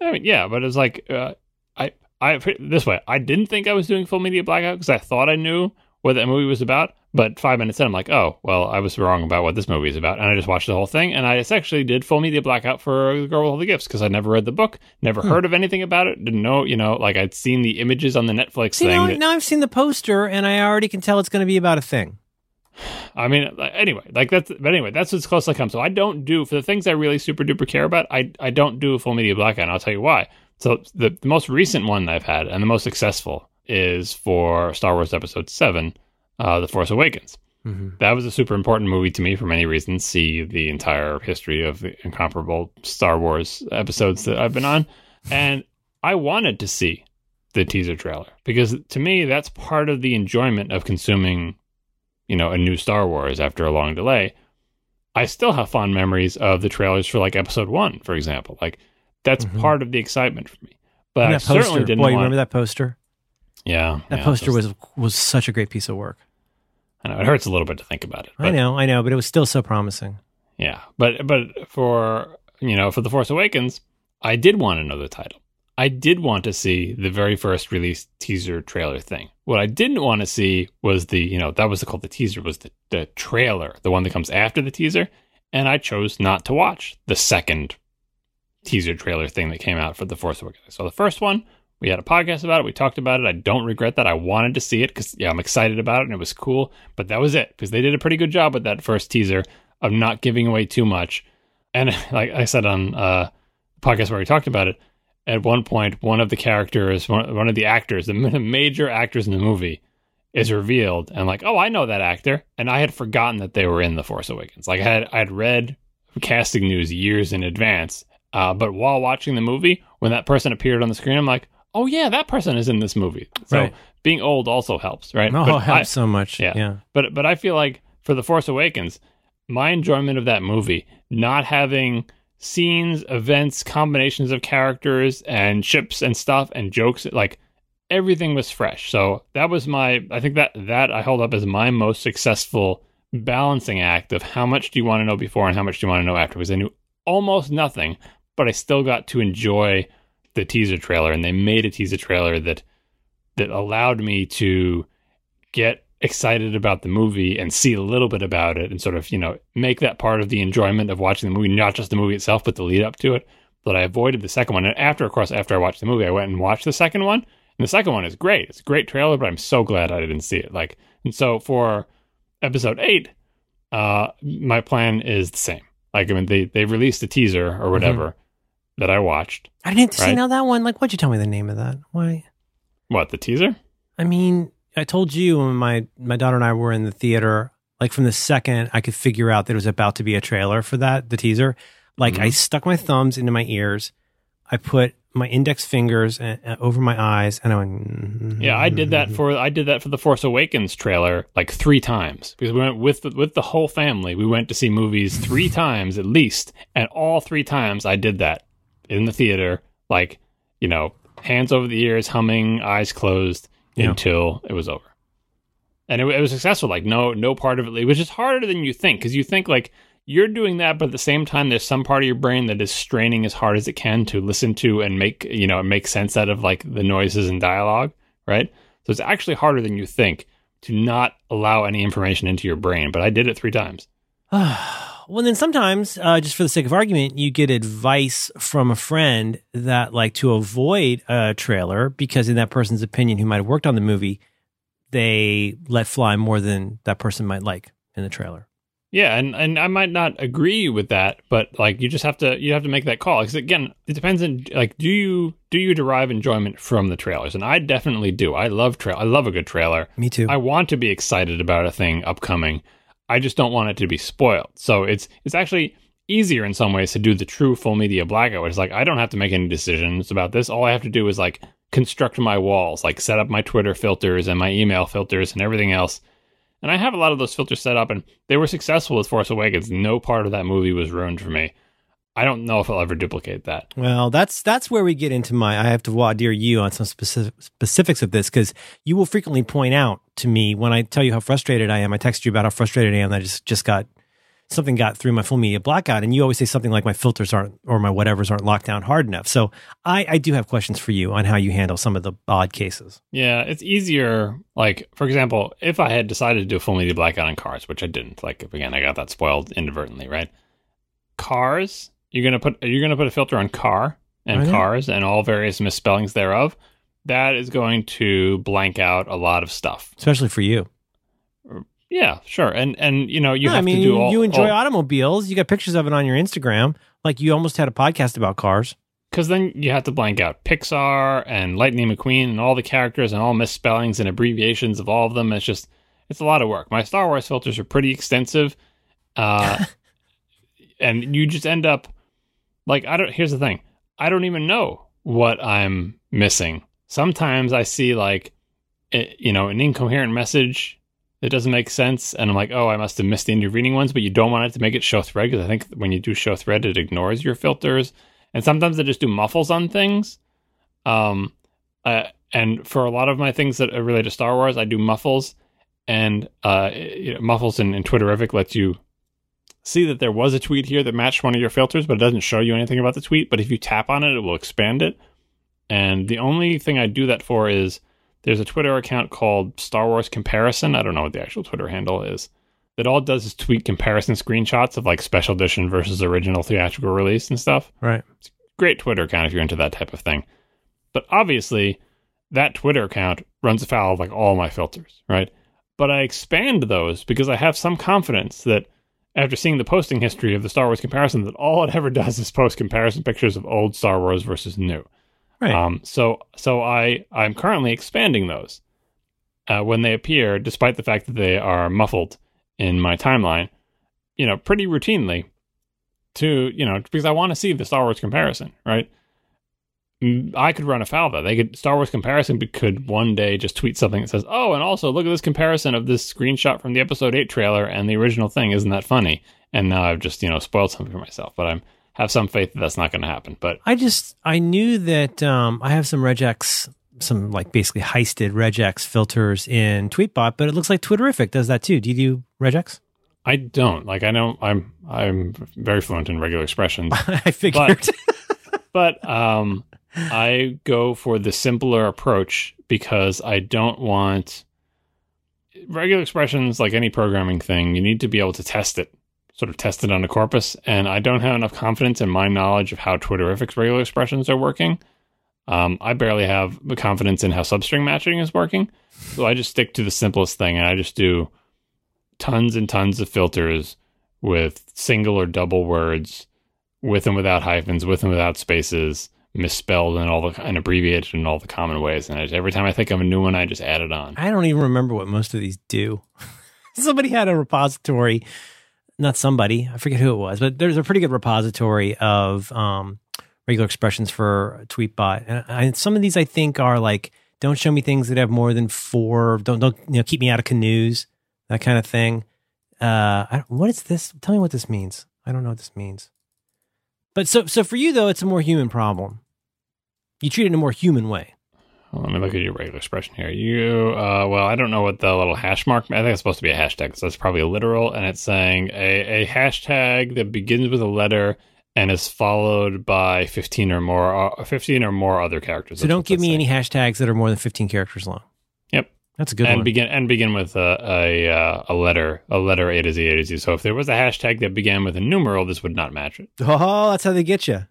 I mean, yeah, but it's like uh, I, I this way. I didn't think I was doing full media blackout because I thought I knew what that movie was about. But five minutes in, I'm like, oh, well, I was wrong about what this movie is about, and I just watched the whole thing. And I actually did full media blackout for The Girl with All the Gifts because I'd never read the book, never Hmm. heard of anything about it, didn't know, you know, like I'd seen the images on the Netflix See, thing. now, that- now I've seen the poster, and I already can tell it's going to be about a thing. I mean, anyway, like that's, but anyway, that's as close as I come. So I don't do for the things I really super duper care about. I I don't do a full media blackout. And I'll tell you why. So the, the most recent one I've had and the most successful is for Star Wars Episode Seven, uh, The Force Awakens. Mm-hmm. That was a super important movie to me for many reasons. See the entire history of the incomparable Star Wars episodes that I've been on, and I wanted to see the teaser trailer because to me that's part of the enjoyment of consuming you know, a new Star Wars after a long delay, I still have fond memories of the trailers for like episode one, for example. Like that's Mhm. part of the excitement for me. But I certainly poster, didn't boy, you want. remember that poster? Yeah, That yeah, poster was was such a great piece of work. I know it hurts a little bit to think about it. I know, I know, but it was still so promising. Yeah, but but for you know for the Force Awakens, I did want another title. I did want to see the very first release teaser trailer thing. What I didn't want to see was the you know that was called the teaser was the the trailer, the one that comes after the teaser, and I chose not to watch the second teaser trailer thing that came out for the Force Awakens. So the first one. We had a podcast about it. We talked about it. I don't regret that. I wanted to see it because, yeah, I'm excited about it and it was cool. But that was it because they did a pretty good job with that first teaser of not giving away too much. And like I said on uh, podcast where we talked about it, at one point, one of the characters, one, one of the actors, the major actors in the movie, is revealed, and like, oh, I know that actor, and I had forgotten that they were in The Force Awakens. Like I had, I had read casting news years in advance, uh, but while watching the movie, when that person appeared on the screen, I'm like, oh yeah, that person is in this movie. So Right. being old also helps, right? Oh, But helps I- so much. yeah. yeah. but but I feel like for The Force Awakens, my enjoyment of that movie, not having scenes, events, combinations of characters and ships and stuff and jokes, like everything was fresh. So that was my I think that that I hold up as my most successful balancing act of how much do you want to know before and how much do you want to know after because I knew almost nothing, but I still got to enjoy the teaser trailer and they made a teaser trailer that that allowed me to get excited about the movie and see a little bit about it and sort of, you know, make that part of the enjoyment of watching the movie, not just the movie itself, but the lead up to it. But I avoided the second one. And after, of course, after I watched the movie, I went and watched the second one. And the second one is great. It's a great trailer, but I'm so glad I didn't see it. Like, and so for episode eight, uh, my plan is the same. Like, I mean, they, they released a teaser or whatever. That I watched. I didn't see Right. now that one. Like, why'd you tell me the name of that? Why? What the teaser? I mean, I told you when my my daughter and I were in the theater. Like from the second I could figure out that it was about to be a trailer for that, the teaser. Like I Mhm. stuck my thumbs into my ears. I put my index fingers uh, uh, over my eyes, and I went. "Mm-hmm." Yeah, I did that for I did that for the Force Awakens trailer like three times because we went with the, with the whole family. We went to see movies three times at least, and all three times I did that in the theater, like you know, hands over the ears, humming, eyes closed Yeah. until it was over. And it, it was successful. Like no no part of it. which is harder than you think because you think like you're doing that, but at the same time, there's some part of your brain that is straining as hard as it can to listen to and make you know make sense out of like the noises and dialogue, right? So it's actually harder than you think to not allow any information into your brain. But I did it three times. well, then sometimes, uh, just for the sake of argument, you get advice from a friend that, like, to avoid a trailer, because in that person's opinion, who might have worked on the movie, they let fly more than that person might like in the trailer. Yeah, and, and I might not agree with that, but like you just have to you have to make that call because again, it depends on like do you do you derive enjoyment from the trailers? And I definitely do. I love trail. I love a good trailer. Me too. I want to be excited about a thing upcoming. I just don't want it to be spoiled. So it's it's actually easier in some ways to do the true full media blackout. It's like I don't have to make any decisions about this. All I have to do is like construct my walls, like set up my Twitter filters and my email filters and everything else. And I have a lot of those filters set up, and they were successful with Force Awakens. No part of that movie was ruined for me. I don't know if I'll ever duplicate that. Well, that's that's where we get into my. I have to voir you on some specific specifics of this because you will frequently point out to me when I tell you how frustrated I am. I text you about how frustrated I am. That I just just got something got through my full media blackout, and you always say something like my filters aren't or my whatevers aren't locked down hard enough. So I I do have questions for you on how you handle some of the odd cases. Yeah, it's easier. Like, for example, if I had decided to do a full media blackout on cars, which I didn't, like again, I got that spoiled inadvertently, right? Cars, you're gonna put you're gonna put a filter on car and Oh, cars and all various misspellings thereof. That is going to blank out a lot of stuff. Especially for you. Yeah, sure. And and you know, you No, have I mean, to do all you enjoy all, automobiles. You got pictures of it on your Instagram. Like you almost had a podcast about cars. because then you have to blank out Pixar and Lightning McQueen and all the characters and all misspellings and abbreviations of all of them. It's just it's a lot of work. My Star Wars filters are pretty extensive, uh, and you just end up like I don't. Here's the thing: I don't even know what I'm missing. Sometimes I see like eh, you know an incoherent message that doesn't make sense, and I'm like, oh, I must have missed the intervening ones. But you don't want it to make it show thread because I think when you do show thread, it ignores your filters and sometimes I just do muffles on things. Um, uh, and for a lot of my things that are related to Star Wars, I do muffles, and uh, you know, muffles in, in Twitterrific lets you see that there was a tweet here that matched one of your filters, but it doesn't show you anything about the tweet. But if you tap on it, it will expand it. And the only thing I do that for is there's a Twitter account called Star Wars Comparison. I don't know what the actual Twitter handle is. That all it does is tweet comparison screenshots of like special edition versus original theatrical release and stuff Right. great Twitter account if you're into that type of thing. But obviously, that Twitter account runs afoul of like all my filters, right? But I expand those because I have some confidence that after seeing the posting history of the Star Wars comparison, that all it ever does is post comparison pictures of old Star Wars versus new. Right. Um, so so I I'm currently expanding those uh, when they appear, despite the fact that they are muffled in my timeline, you know, pretty routinely. To you know, because I want to see the Star Wars comparison, right? I could run afoul of that. They could Star Wars comparison could one day just tweet something that says, "Oh, and also look at this comparison of this screenshot from the Episode Eight trailer and the original thing. Isn't that funny?" And now I've just you know spoiled something for myself. But I'm have some faith that that's not going to happen. But I just I knew that um, I have some regex, some like basically heisted regex filters in Tweetbot, but it looks like Twitterrific does that too. Do you do regex? I don't like. I know I'm I'm very fluent in regular expressions, I figured. but um, I go for the simpler approach because I don't want regular expressions like any programming thing. You need to be able to test it, sort of test it on a corpus, and I don't have enough confidence in my knowledge of how Twitterrific's regular expressions are working. Um, I barely have the confidence in how substring matching is working, so I just stick to the simplest thing, and I just do tons and tons of filters with single or double words with and without hyphens, with and without spaces, misspelled and all the and abbreviated in all the common ways. And I, every time I think of a new one, I just add it on. I don't even remember what most of these do. somebody had a repository, not somebody, I forget who it was, but there's a pretty good repository of um, regular expressions for Tweetbot. And I, some of these I think are like, don't show me things that have more than four. Don't don't you know keep me out of canoes, that kind of thing. Uh, I, what is this? Tell me what this means. I don't know what this means. But so so for you though, it's a more human problem. You treat it in a more human way. Well, let me look at your regular expression here. You, uh, well, I don't know what the little hash mark. I think it's supposed to be a hashtag, so that's probably literal, and it's saying a, a hashtag that begins with a letter and is followed by fifteen or more, uh, fifteen or more other characters. So That's don't give me saying. any hashtags that are more than fifteen characters long. Yep. That's a good and one. begin and begin with a a, uh, a letter, a letter A to Z, A to Z. So if there was a hashtag that began with a numeral, this would not match it. oh, that's how they get you.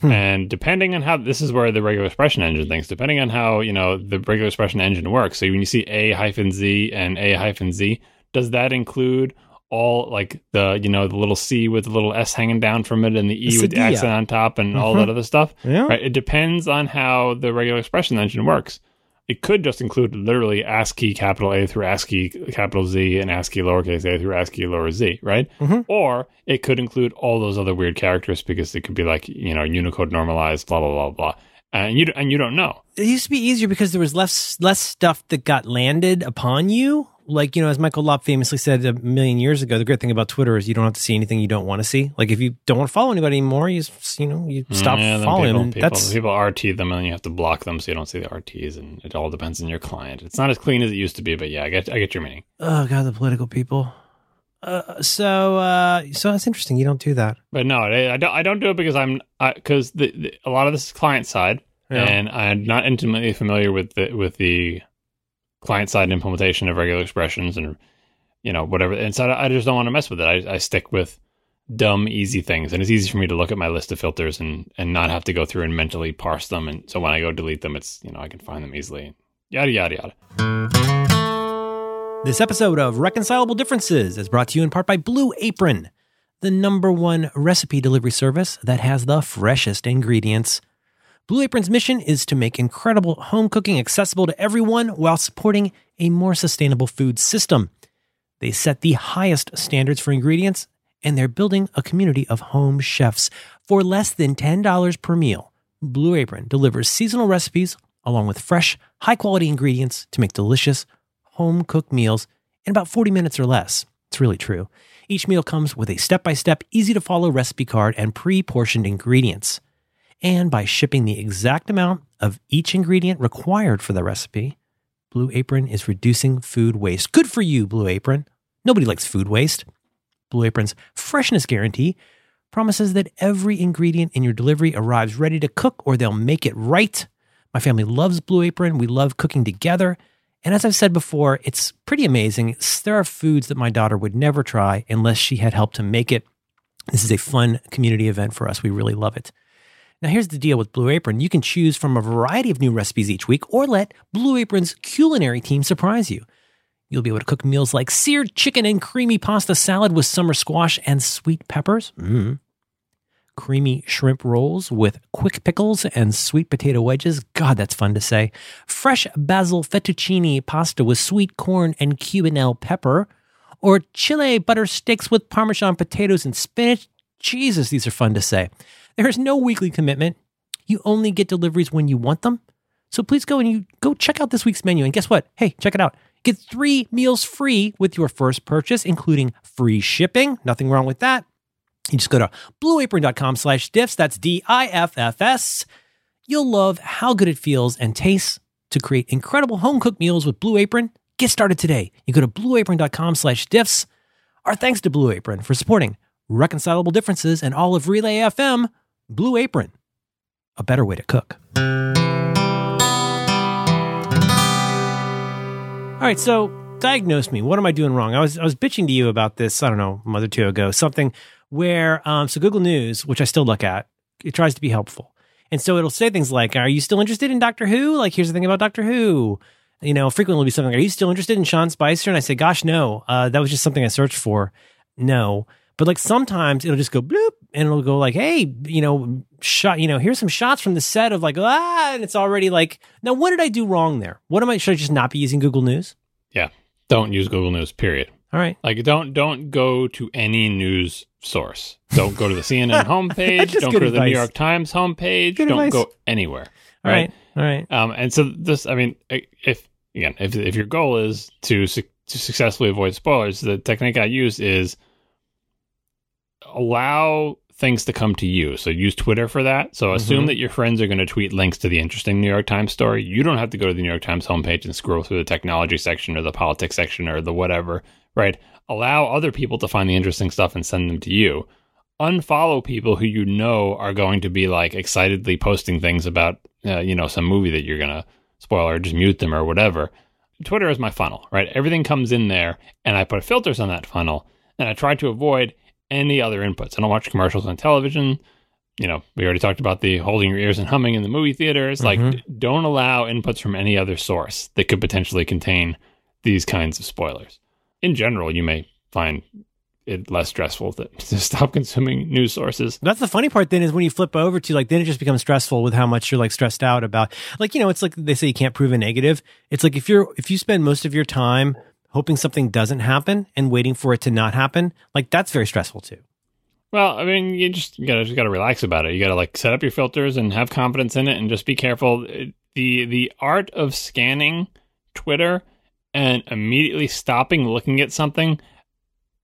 Hmm. And depending on how this is where the regular expression engine thinks, depending on how you know the regular expression engine works. So when you see A hyphen Z and A hyphen Z, does that include all like the you know the little C with the little S hanging down from it and the E The with the accent on top and all Mhm. that other stuff? Yeah. Right? It depends on how the regular expression engine works. It could just include literally ASCII capital A through ASCII capital Z and ASCII lowercase a through ASCII lower z, right? Mhm. Or it could include all those other weird characters because it could be like you know Unicode normalized, blah blah blah blah, and you and you don't know. It used to be easier because there was less less stuff that got landed upon you. Like you know, as Michael Lopp famously said a million years ago, the great thing about Twitter is you don't have to see anything you don't want to see. Like if you don't want to follow anybody anymore, you you know you stop Yeah, following people, them. People, That's people RT them and then you have to block them so you don't see the RTs, and it all depends on your client. It's not as clean as it used to be, but yeah, I get I get your meaning. oh god, the political people. Uh, so uh, so that's interesting. You don't do that. But no, I, I don't. I don't do it because I'm because the, the, a lot of this is client side, Yeah. and I'm not intimately familiar with the with the client side implementation of regular expressions and you know whatever. And so I, just don't want to mess with it. I, I stick with dumb, easy things, and it's easy for me to look at my list of filters and and not have to go through and mentally parse them. And so when I go delete them, it's you know I can find them easily. Yada yada yada. This episode of Reconcilable Differences is brought to you in part by Blue Apron, the number one recipe delivery service that has the freshest ingredients. Blue Apron's mission is to make incredible home cooking accessible to everyone while supporting a more sustainable food system. They set the highest standards for ingredients, and they're building a community of home chefs. For less than $10 per meal, Blue Apron delivers seasonal recipes along with fresh, high quality ingredients to make delicious, home cooked meals in about 40 minutes or less. It's really true. Each meal comes with a step by step, easy to follow recipe card and pre portioned ingredients. And by shipping the exact amount of each ingredient required for the recipe, Blue Apron is reducing food waste. Good for you, Blue Apron. Nobody likes food waste. Blue Apron's freshness guarantee promises that every ingredient in your delivery arrives ready to cook or they'll make it right. My family loves Blue Apron. We love cooking together. And as I've said before, it's pretty amazing. There are foods that my daughter would never try unless she had helped to make it. This is a fun community event for us. We really love it. Now, here's the deal with Blue Apron. You can choose from a variety of new recipes each week or let Blue Apron's culinary team surprise you. You'll be able to cook meals like seared chicken and creamy pasta salad with summer squash and sweet peppers. Mm. Creamy shrimp rolls with quick pickles and sweet potato wedges. God, that's fun to say. Fresh basil fettuccine pasta with sweet corn and cubanelle pepper. Or chile butter steaks with parmesan potatoes and spinach. Jesus, these are fun to say. There is no weekly commitment. You only get deliveries when you want them. So please go and you go check out this week's menu. And guess what? Hey, check it out. Get three meals free with your first purchase, including free shipping. Nothing wrong with that. You just go to blueapron.com slash diffs. That's D-I-F-F-S. You'll love how good it feels and tastes to create incredible home cooked meals with Blue Apron. Get started today. You go to blueapron.com slash diffs. Our thanks to Blue Apron for supporting reconcilable differences and all of Relay FM. Blue Apron, a better way to cook. All right, so diagnose me. What am I doing wrong? I was I was bitching to you about this. I don't know, a month or two ago. Something where um, so Google News, which I still look at, it tries to be helpful, and so it'll say things like, "Are you still interested in Doctor Who?" Like, here's the thing about Doctor Who. You know, frequently will be something. Are you still interested in Sean Spicer? And I say, "Gosh, no. Uh, that was just something I searched for." No, but like sometimes it'll just go bloop, and it'll go like, hey, you know, shot, you know, here's some shots from the set of like, ah, and it's already like, now what did I do wrong there? What am I, should I just not be using Google News? Yeah. Don't use Google News, period. All right. Like don't don't go to any news source. Don't go to the CNN homepage. Don't go to the New. York Times homepage. Good don't advice. go anywhere. All right. All right. Um, and so this, I mean, if again, if if your goal is to su- to successfully avoid spoilers, the technique I use is allow things to come to you. So use Twitter for that. So assume Mhm. that your friends are going to tweet links to the interesting New York Times story. You don't have to go to the New York Times homepage and scroll through the technology section or the politics section or the whatever, right? Allow other people to find the interesting stuff and send them to you. Unfollow people who you know are going to be like excitedly posting things about, uh, you know, some movie that you're going to spoil or just mute them or whatever. Twitter is my funnel, right? Everything comes in there and I put filters on that funnel and I try to avoid any other inputs. I don't watch commercials on television. You know, we already talked about the holding your ears and humming in the movie theaters. Like, Mhm. d- don't allow inputs from any other source that could potentially contain these kinds of spoilers. In general, you may find it less stressful to, to stop consuming news sources. That's the funny part then is when you flip over to like, then it just becomes stressful with how much you're like stressed out about. Like, you know, it's like they say you can't prove a negative. It's like if you're, if you spend most of your time hoping something doesn't happen and waiting for it to not happen, like that's very stressful too. Well, I mean, you just you gotta just gotta relax about it. You gotta like set up your filters and have confidence in it, and just be careful. The The art of scanning Twitter and immediately stopping looking at something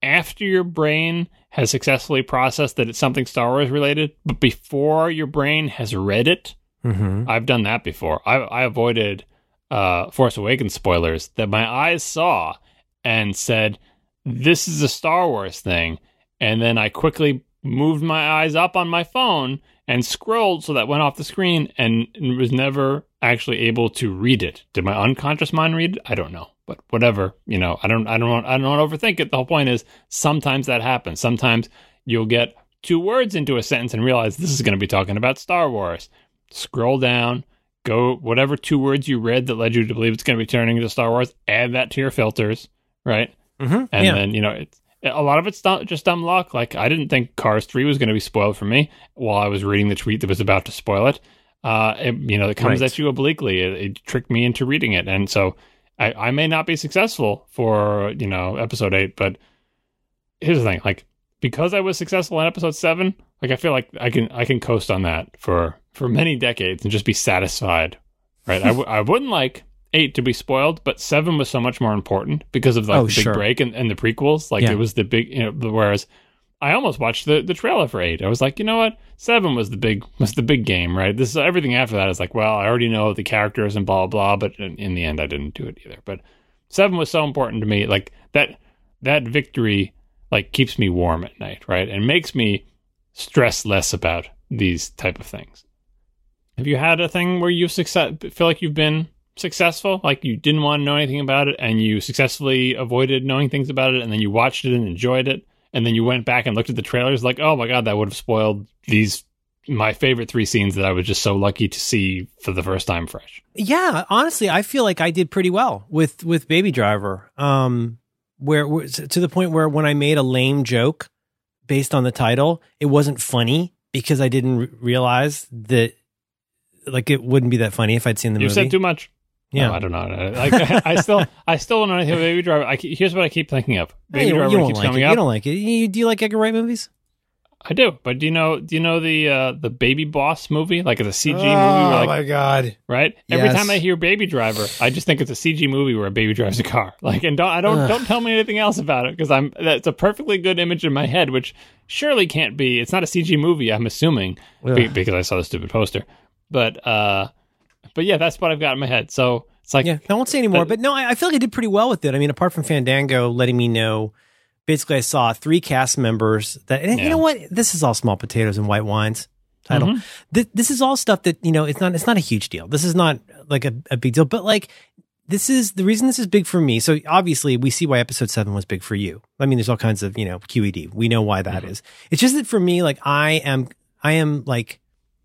after your brain has successfully processed that it's something Star Wars related, but before your brain has read it. Mm-hmm. I've done that before. I, I avoided uh, Force Awakens spoilers that my eyes saw and said, "This is a Star Wars thing," and then I quickly moved my eyes up on my phone and scrolled so that went off the screen and was never actually able to read it. Did my unconscious mind read it? I don't know, but whatever. You know, I don't. I don't. Want, I don't want to overthink it. The whole point is sometimes that happens. Sometimes you'll get two words into a sentence and realize this is going to be talking about Star Wars scroll down, go whatever two words you read that led you to believe it's going to be turning into Star Wars, add that to your filters, right? Mm-hmm. And yeah. then, you know, it's, a lot of it's dumb, just dumb luck. Like, I didn't think Cars 3 was going to be spoiled for me while I was reading the tweet that was about to spoil it. Uh, it you know, it comes Right. at you obliquely. It, it tricked me into reading it. And so I, I may not be successful for, you know, episode 8, but here's the thing. Like, because I was successful in episode 7, like, I feel like I can, I can coast on that for, for many decades and just be satisfied, right? I, w- I wouldn't like eight to be spoiled, but seven was so much more important because of like Oh, the big sure. break and, and the prequels. Like Yeah. it was the big, you know. Whereas I almost watched the, the trailer for eight. I was like, you know what, seven was the big was the big game, right? This is everything after that is like, well, I already know the characters and blah blah. blah but in, in the end, I didn't do it either. But seven was so important to me, like that that victory like keeps me warm at night, right, and makes me stress less about these type of things. Have you had a thing where you success feel like you've been successful, like you didn't want to know anything about it, and you successfully avoided knowing things about it, and then you watched it and enjoyed it, and then you went back and looked at the trailers, like, oh my god, that would have spoiled these my favorite three scenes that I was just so lucky to see for the first time fresh. Yeah, honestly, I feel like I did pretty well with with Baby Driver. Um, where, to the point where when I made a lame joke based on the title, it wasn't funny because I didn't re- realize that like it wouldn't be that funny if I'd seen the You movie. You said too much. yeah, No, I don't know. Like I, still, I still don't know anything about Baby Driver. I, here's what I keep thinking of. Baby you, Driver you keeps like it. coming You don't like it. You, do you like Edgar Wright movies? I do, but do you know? Do you know the uh, the Baby Boss movie? Like it's a CG movie, Oh where, like god! right? Every Yes. time I hear Baby Driver, I just think it's a CG movie where a baby drives a car. Like, and don't I don't Ugh. don't tell me anything else about it because I'm that's a perfectly good image in my head, which surely can't be. It's not a CG movie, I'm assuming, be- because I saw the stupid poster. But uh, but yeah, that's what I've got in my head. So it's like Yeah, I won't say anymore. But- But no, I, I feel like I did pretty well with it. I mean, apart from Fandango letting me know, basically, I saw three cast members that, and you know what? This is all small potatoes and white wines title. Mhm. Th- this is all stuff that you know. It's not. It's not a huge deal. This is not like a, a big deal. But like, this is the reason this is big for me. So obviously, we see why episode seven was big for you. I mean, there's all kinds of you know QED. We know why that is. Mhm. It's just that for me, like, I am. I am like.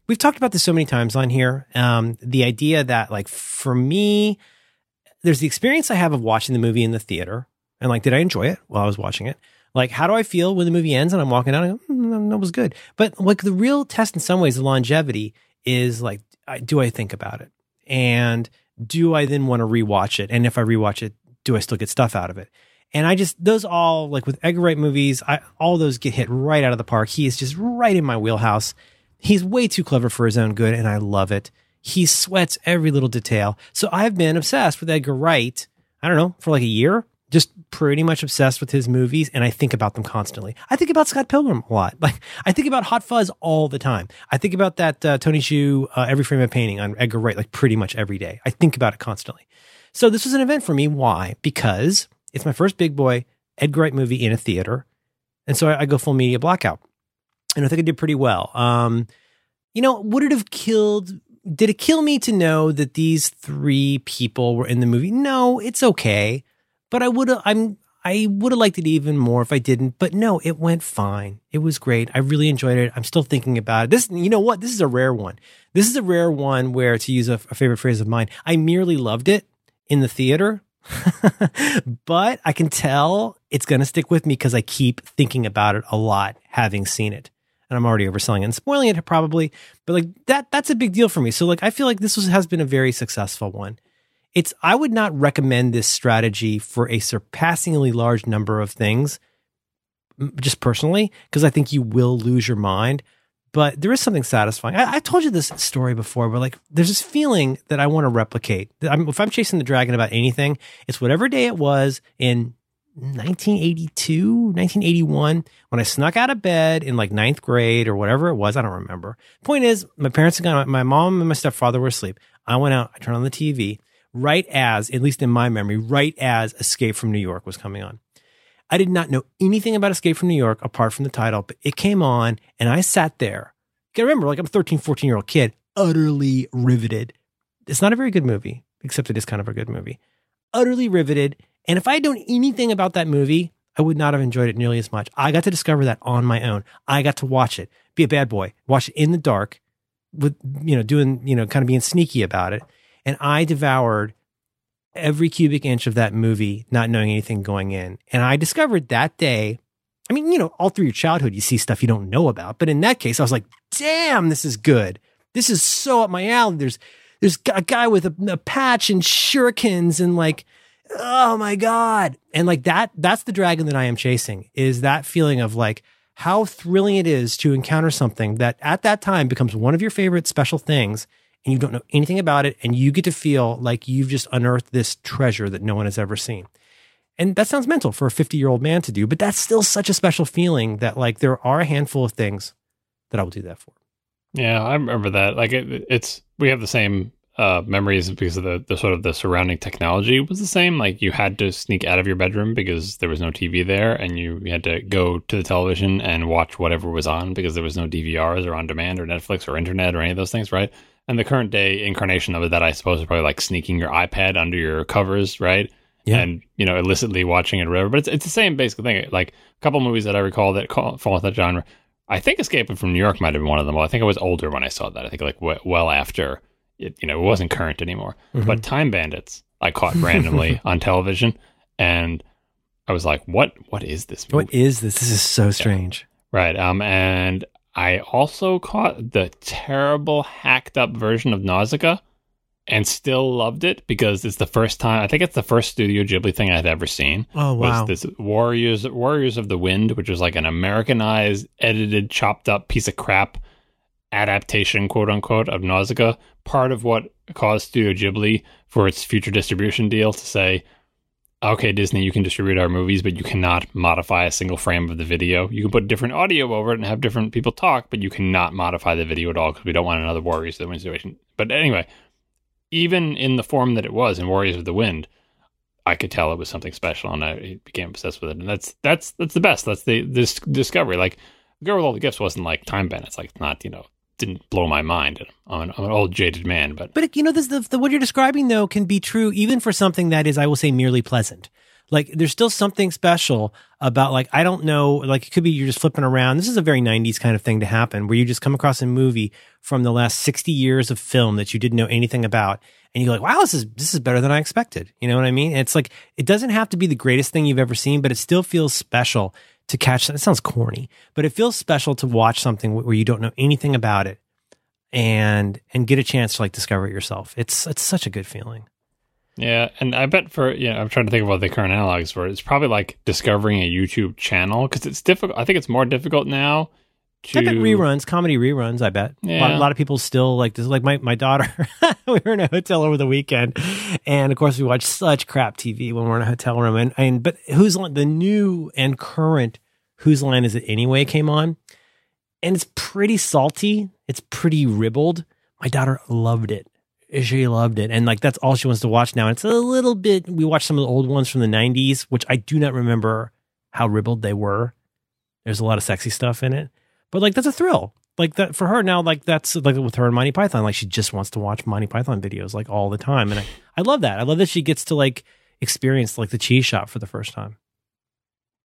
We've talked about this so many times on here. Um, the idea that like for me, there's the experience I have of watching the movie in the theater, and like, did I enjoy it while I was watching it? Like, how do I feel when the movie ends and I'm walking out and go, mm, that was good. But like the real test in some ways, the longevity is like, do I think about it? And do I then want to rewatch it? And if I rewatch it, do I still get stuff out of it? And I just, those all, like with Edgar Wright movies, I, all those get hit right out of the park. He is just right in my wheelhouse. He's way too clever for his own good, and I love it. He sweats every little detail. So I've been obsessed with Edgar Wright, I don't know, for like a year, just pretty much obsessed with his movies, and I think about them constantly. I think about Scott Pilgrim a lot. Like, I think about Hot Fuzz all the time. I think about that uh, Tony Zhou, uh, Every Frame a Painting on Edgar Wright, like pretty much every day. I think about it constantly. So this was an event for me. Why? Because it's my first big boy Edgar Wright movie in a theater. And so I, I go full media blackout. And I think I did pretty well. Um, you know, would it have killed? Did it kill me to know that these three people were in the movie? No, it's okay. But I would have. I'm. I would have liked it even more if I didn't. But no, it went fine. It was great. I really enjoyed it. I'm still thinking about it. This, you know what? This is a rare one. This is a rare one where, to use a, a favorite phrase of mine, I merely loved it in the theater. but I can tell it's going to stick with me because I keep thinking about it a lot, having seen it and I'm already overselling it and spoiling it probably, but like that that's a big deal for me. So like I feel like this was, has been a very successful one. It's I would not recommend this strategy for a surpassingly large number of things just personally because I think you will lose your mind. But there is something satisfying. I, I told you this story before, but like there's this feeling that I want to replicate. I'm, if I'm chasing the dragon about anything, it's whatever day it was in 1982, 1981, when I snuck out of bed in like ninth grade or whatever it was. I don't remember. Point is, my parents had gone, my mom and my stepfather were asleep. I went out, I turned on the TV right as, at least in my memory, right as Escape from New York was coming on. I did not know anything about Escape from New York apart from the title, but it came on and I sat there. You remember, like I'm a 13, 14 year old kid, utterly riveted. It's not a very good movie, except it is kind of a good movie. Utterly riveted and if I had known anything about that movie, I would not have enjoyed it nearly as much. I got to discover that on my own. I got to watch it, be a bad boy, watch it in the dark with, you know, doing, you know, kind of being sneaky about it. And I devoured every cubic inch of that movie, not knowing anything going in. And I discovered that day, I mean, you know, all through your childhood, you see stuff you don't know about. But in that case, I was like, damn, this is good. This is so up my alley. There's, there's a guy with a, a patch and shurikens and like, oh my God. And like that, that's the dragon that I am chasing is that feeling of like how thrilling it is to encounter something that at that time becomes one of your favorite special things and you don't know anything about it. And you get to feel like you've just unearthed this treasure that no one has ever seen. And that sounds mental for a 50 year old man to do, but that's still such a special feeling that like there are a handful of things that I will do that for. Yeah, I remember that. Like it, it's, we have the same uh, memories because of the, the sort of the surrounding technology was the same. Like you had to sneak out of your bedroom because there was no TV there, and you, had to go to the television and watch whatever was on because there was no DVRs or on demand or Netflix or internet or any of those things, right? And the current day incarnation of it that I suppose is probably like sneaking your iPad under your covers, right? Yeah. And you know, illicitly watching it or whatever. But it's it's the same basic thing. Like a couple movies that I recall that call, fall into that genre. I think Escaping from New York might have been one of them. Well, I think I was older when I saw that. I think like w- well after it, you know, it wasn't current anymore. Mm-hmm. But Time Bandits, I caught randomly on television, and I was like, "What? What is this? Movie? What is this? This is so strange." Yeah. Right. Um. And I also caught the terrible hacked up version of Nausicaa, and still loved it because it's the first time. I think it's the first Studio Ghibli thing I had ever seen. Oh wow! Was this Warriors Warriors of the Wind, which was like an Americanized, edited, chopped up piece of crap adaptation, quote unquote, of Nausicaa, part of what caused Studio Ghibli for its future distribution deal to say, okay, Disney, you can distribute our movies, but you cannot modify a single frame of the video. You can put different audio over it and have different people talk, but you cannot modify the video at all because we don't want another Warriors of the Wind situation. But anyway, even in the form that it was in Warriors of the Wind, I could tell it was something special, and I became obsessed with it. And that's that's that's the best. That's the this discovery. Like Girl with All the Gifts wasn't like Time Bandits. Like not you know didn't blow my mind. I'm an, I'm an old jaded man, but but you know, this, the, the what you're describing though can be true even for something that is, I will say, merely pleasant. Like there's still something special about like I don't know, like it could be you're just flipping around. This is a very 90s kind of thing to happen where you just come across a movie from the last 60 years of film that you didn't know anything about and you're like, wow, this is this is better than I expected. You know what I mean? It's like it doesn't have to be the greatest thing you've ever seen, but it still feels special to catch that. Sounds corny, but it feels special to watch something where you don't know anything about it and and get a chance to like discover it yourself. It's it's such a good feeling. Yeah, and I bet for yeah, I'm trying to think of what the current analogs for it. It's probably like discovering a YouTube channel because it's difficult. I think it's more difficult now. To I bet reruns, comedy reruns. I bet a, lot, a lot of people still like this. Like my my daughter, we were in a hotel over the weekend, and of course we watch such crap TV when we're in a hotel room. And and but who's the new and current whose line is it anyway came on, and it's pretty salty. It's pretty ribbled. My daughter loved it. She loved it, and like that's all she wants to watch now. And it's a little bit. We watched some of the old ones from the '90s, which I do not remember how ribbled they were. There's a lot of sexy stuff in it, but like that's a thrill. Like that for her now. Like that's like with her and Monty Python. Like she just wants to watch Monty Python videos like all the time, and I, I love that. I love that she gets to like experience like the cheese shop for the first time.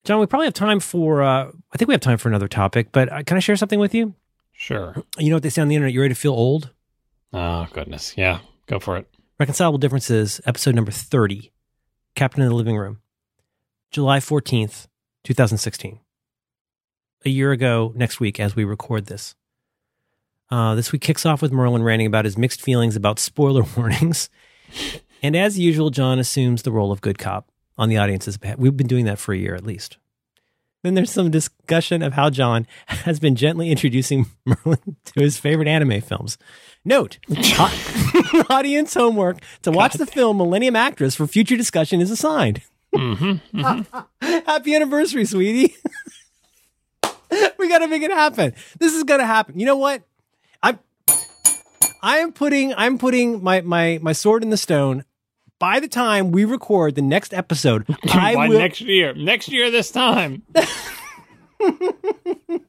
John, we probably have time for. uh I think we have time for another topic, but uh, can I share something with you? Sure. You know what they say on the internet? You ready to feel old? Oh goodness. Yeah. Go for it. Reconcilable Differences, episode number 30, Captain in the Living Room, July 14th, 2016. A year ago, next week, as we record this. Uh, this week kicks off with Merlin ranting about his mixed feelings about spoiler warnings. and as usual, John assumes the role of good cop on the audience's behalf. We've been doing that for a year at least. Then there's some discussion of how John has been gently introducing Merlin to his favorite anime films. Note, audience homework to watch the film Millennium Actress for future discussion is assigned. hmm Happy anniversary, sweetie. we got to make it happen. This is going to happen. You know what? I'm I am putting I'm putting my my my sword in the stone. By the time we record the next episode, I Why will next year? Next year this time.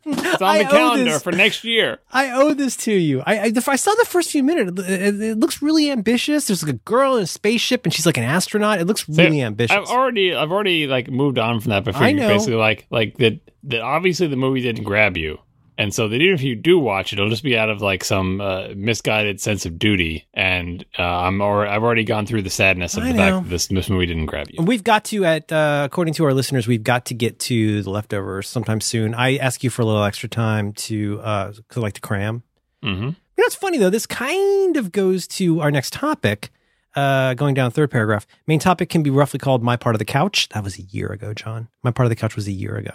it's on the calendar for next year. I owe this to you. I, I, I saw the first few minutes. It, it- it looks really ambitious. There's like a girl in a spaceship, and she's like an astronaut. It looks really ambitious. I've already I've already like moved on from that before. I know. Basically, like like that that obviously the movie didn't grab you, and so that even if you do watch it, it'll just be out of like some uh, misguided sense of duty. And uh, I'm or I've already gone through the sadness of I the know. fact that this this movie didn't grab you. We've got to, at uh, according to our listeners, we've got to get to the leftovers sometime soon. I ask you for a little extra time to, uh, to like to cram. hmm You know, it's funny though. This kind of goes to our next topic. Uh, going down third paragraph. Main topic can be roughly called "My Part of the Couch." That was a year ago, John. My part of the couch was a year ago.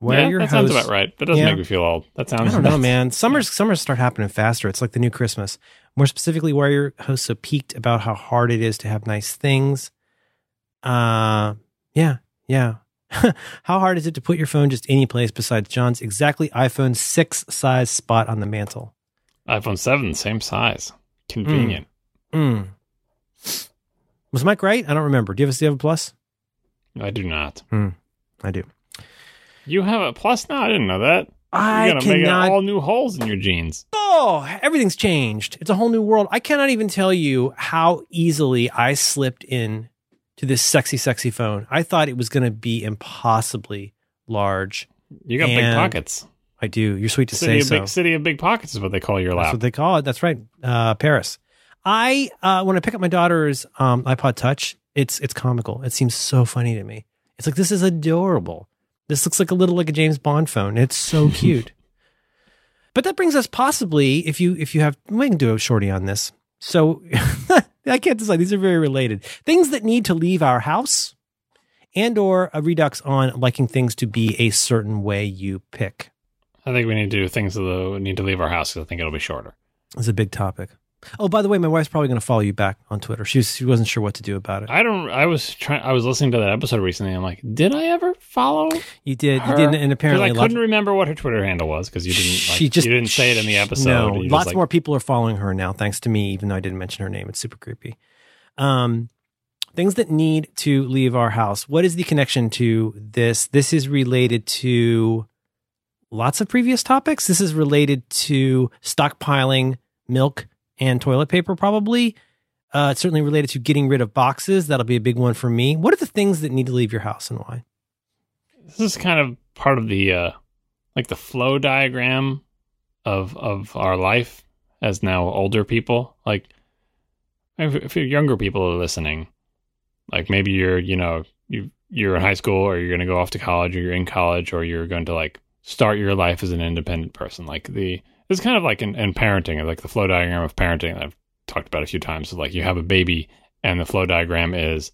Where yeah, your that sounds about right. That doesn't Yeah. make me feel old. That sounds. I don't know, man. Summers summers start happening faster. It's like the new Christmas. More specifically, why are your hosts so peaked about how hard it is to have nice things. Uh, yeah, yeah. how hard is it to put your phone just any place besides John's exactly iPhone six size spot on the mantle? iPhone seven, same size, convenient. Mm. Was Mike right? I don't remember. Do you have a, do you have a plus? I do not. I do. You have a plus now. I didn't know that. I You're gonna make cannot all new holes in your jeans. Oh, everything's changed. It's a whole new world. I cannot even tell you how easily I slipped in to this sexy, sexy phone. I thought it was going to be impossibly large. You got big pockets. I do. You're sweet to City say so. big city of big pockets is what they call your That's what they call it. That's right. Uh, Paris. I uh, when I pick up my daughter's um, iPod Touch, it's it's comical. It seems so funny to me. It's like this is adorable. This looks like a little like a James Bond phone. It's so cute. but that brings us possibly if you if you have we can do a shorty on this. So I can't decide. These are very related. Things that need to leave our house, and or a redux on liking things to be a certain way you pick. I think we need to do things that need to leave our house 'cause I think it'll be shorter. It's a big topic. Oh, by the way, my wife's probably going to follow you back on Twitter. She was, she wasn't sure what to do about it. I don't. I was trying. I was listening to that episode recently. I'm like, did I ever follow? You did, her? you didn't. And apparently I couldn't remember what her Twitter handle was because you didn't. Like, she just you didn't say it in the episode. No, lots like- more people are following her now, thanks to me. Even though I didn't mention her name, it's super creepy. Um, things that need to leave our house. What is the connection to this? This is related to lots of previous topics. This is related to stockpiling milk and toilet paper, probably. Uh, it's certainly related to getting rid of boxes. That'll be a big one for me. What are the things that need to leave your house and why? This is kind of part of the uh, like the flow diagram of of our life as now older people. Like if, if you're younger people are listening, like maybe you're you know you you're in high school or you're going to go off to college or you're in college or you're going to like start your life as an independent person. Like the it's kind of like in, in parenting, like the flow diagram of parenting that I've talked about a few times. So like you have a baby and the flow diagram is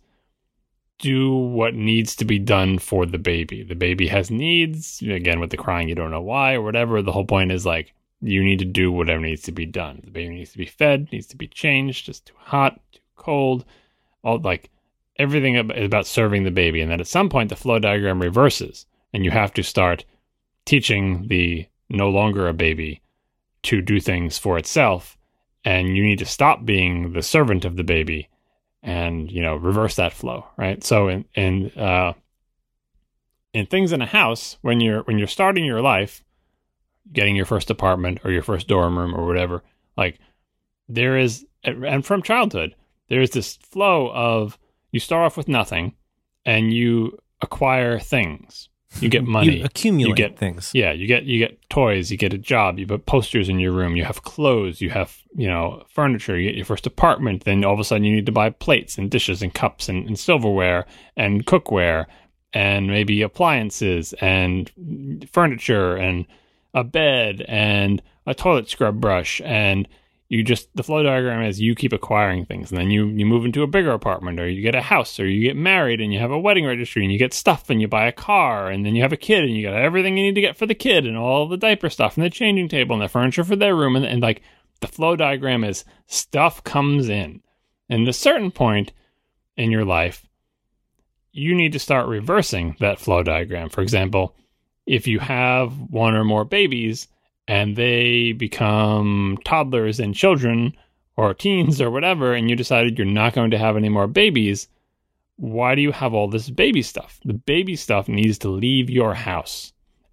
do what needs to be done for the baby. The baby has needs. Again, with the crying, you don't know why or whatever. The whole point is like you need to do whatever needs to be done. The baby needs to be fed, needs to be changed. It's too hot, too cold. All like everything is about serving the baby. And then at some point, the flow diagram reverses, and you have to start teaching the no longer a baby to do things for itself. And you need to stop being the servant of the baby and you know reverse that flow right so in in uh in things in a house when you're when you're starting your life getting your first apartment or your first dorm room or whatever like there is and from childhood there's this flow of you start off with nothing and you acquire things you get money. You accumulate you get, things. Yeah, you get you get toys, you get a job, you put posters in your room, you have clothes, you have you know furniture, you get your first apartment. Then all of a sudden you need to buy plates and dishes and cups and, and silverware and cookware and maybe appliances and furniture and a bed and a toilet scrub brush and you just the flow diagram is you keep acquiring things and then you you move into a bigger apartment or you get a house or you get married and you have a wedding registry and you get stuff and you buy a car and then you have a kid and you got everything you need to get for the kid and all the diaper stuff and the changing table and the furniture for their room and, and like the flow diagram is stuff comes in. And at a certain point in your life you need to start reversing that flow diagram. For example if you have one or more babies and they become toddlers and children or teens or whatever, and you decided you're not going to have any more babies, why do you have all this baby stuff? The baby stuff needs to leave your house.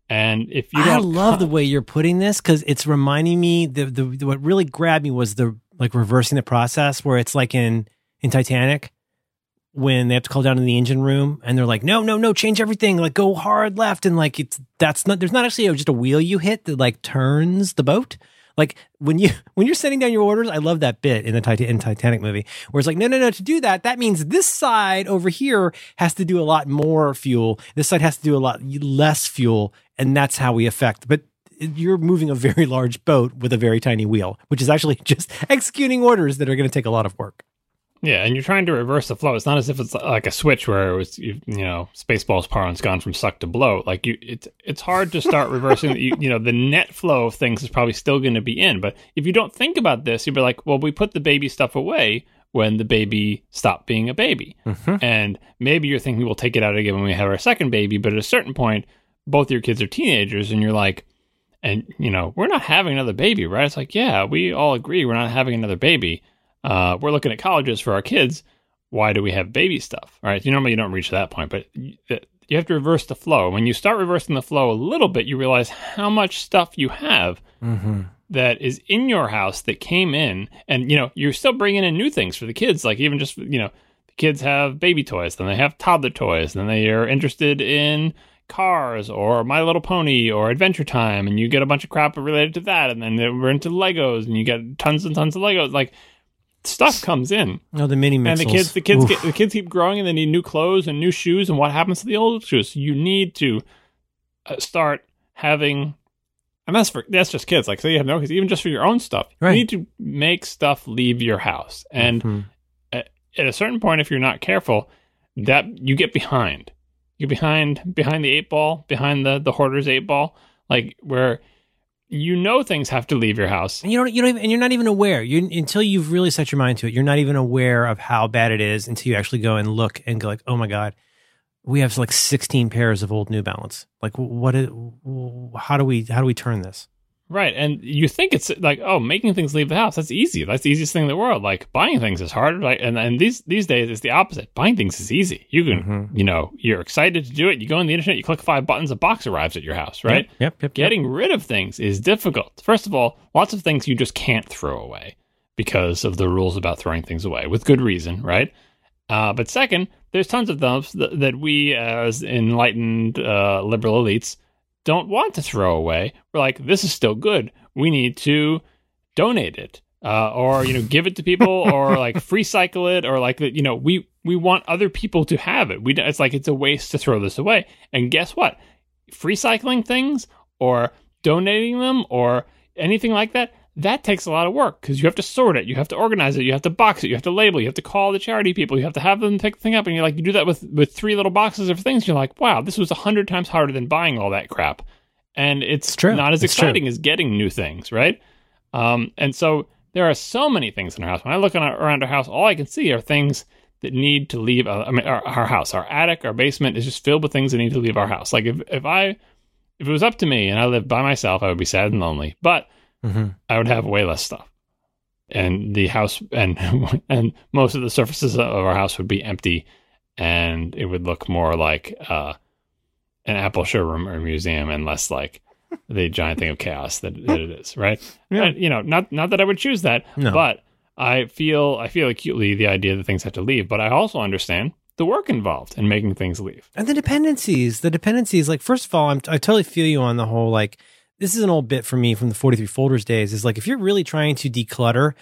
And if you I love the way you're putting this because it's reminding me the, the what really grabbed me was the like reversing the process where it's like in in Titanic when they have to call down in the engine room and they're like, no, no, no, change everything, like go hard left. And like, it's, that's not, there's not actually a, just a wheel you hit that like turns the boat. Like when you, when you're sending down your orders, I love that bit in the Titan, in Titanic movie where it's like, no, no, no, to do that, that means this side over here has to do a lot more fuel. This side has to do a lot less fuel. And that's how we affect, but you're moving a very large boat with a very tiny wheel, which is actually just executing orders that are going to take a lot of work. Yeah, and you're trying to reverse the flow. It's not as if it's like a switch where it was, you, you know, Spaceballs parlance gone from suck to blow. Like you, it's it's hard to start reversing. you, you know, the net flow of things is probably still going to be in. But if you don't think about this, you'd be like, well, we put the baby stuff away when the baby stopped being a baby, mm-hmm. and maybe you're thinking we'll take it out again when we have our second baby. But at a certain point, both your kids are teenagers, and you're like, and you know, we're not having another baby, right? It's like, yeah, we all agree we're not having another baby uh, we're looking at colleges for our kids. Why do we have baby stuff? All right. You normally you don't reach that point, but you, you have to reverse the flow. When you start reversing the flow a little bit, you realize how much stuff you have mm-hmm. that is in your house that came in, and you know you're still bringing in new things for the kids. Like even just you know, the kids have baby toys, then they have toddler toys, then they are interested in cars or My Little Pony or Adventure Time, and you get a bunch of crap related to that, and then we're into Legos, and you get tons and tons of Legos. Like stuff comes in. Oh, the mini and the kids, the kids, get, the kids keep growing, and they need new clothes and new shoes. And what happens to the old shoes? You need to uh, start having, and that's for that's just kids. Like, say you have no kids, even just for your own stuff, right. you need to make stuff leave your house. And mm-hmm. at, at a certain point, if you're not careful, that you get behind. You're behind behind the eight ball, behind the the hoarder's eight ball, like where you know things have to leave your house. And you don't, you don't even, and you're not even aware. You until you've really set your mind to it. You're not even aware of how bad it is until you actually go and look and go like, oh my god, we have like 16 pairs of old New Balance. Like, what? Is, how do we how do we turn this? Right. And you think it's like, oh, making things leave the house, that's easy. That's the easiest thing in the world. Like buying things is hard. Like and, and these these days it's the opposite. Buying things is easy. You can mm-hmm. you know, you're excited to do it. You go on the internet, you click five buttons, a box arrives at your house, right? Yep. yep, yep Getting yep. rid of things is difficult. First of all, lots of things you just can't throw away because of the rules about throwing things away, with good reason, right? Uh, but second, there's tons of those that, that we as enlightened uh, liberal elites don't want to throw away. We're like, this is still good. We need to donate it. Uh, or you know, give it to people, or like free cycle it, or like you know, we we want other people to have it. We it's like it's a waste to throw this away. And guess what? Free cycling things or donating them or anything like that, that takes a lot of work because you have to sort it, you have to organize it, you have to box it, you have to label, you have to call the charity people, you have to have them pick the thing up, and you're like, you do that with with three little boxes of things. You're like, wow, this was a hundred times harder than buying all that crap, and it's, It's true. not as It's exciting as getting new things, right? Um, and so there are so many things in our house. When I look our, around our house, all I can see are things that need to leave. Uh, I mean, our, our house, our attic, our basement is just filled with things that need to leave our house. Like if if I if it was up to me and I lived by myself, I would be sad and lonely. But hmm I would have way less stuff, and the house and and most of the surfaces of our house would be empty, and it would look more like uh, an Apple showroom or museum, and less like the giant thing of chaos that, that it is. Right? Yeah. And, you know, not not that I would choose that, No. but I feel I feel acutely the idea that things have to leave, but I also understand the work involved in making things leave. And the dependencies, the dependencies, like, first of all, I'm, I totally feel you on the whole, like, this is an old bit for me from the 43 folders days is like, if you're really trying to declutter,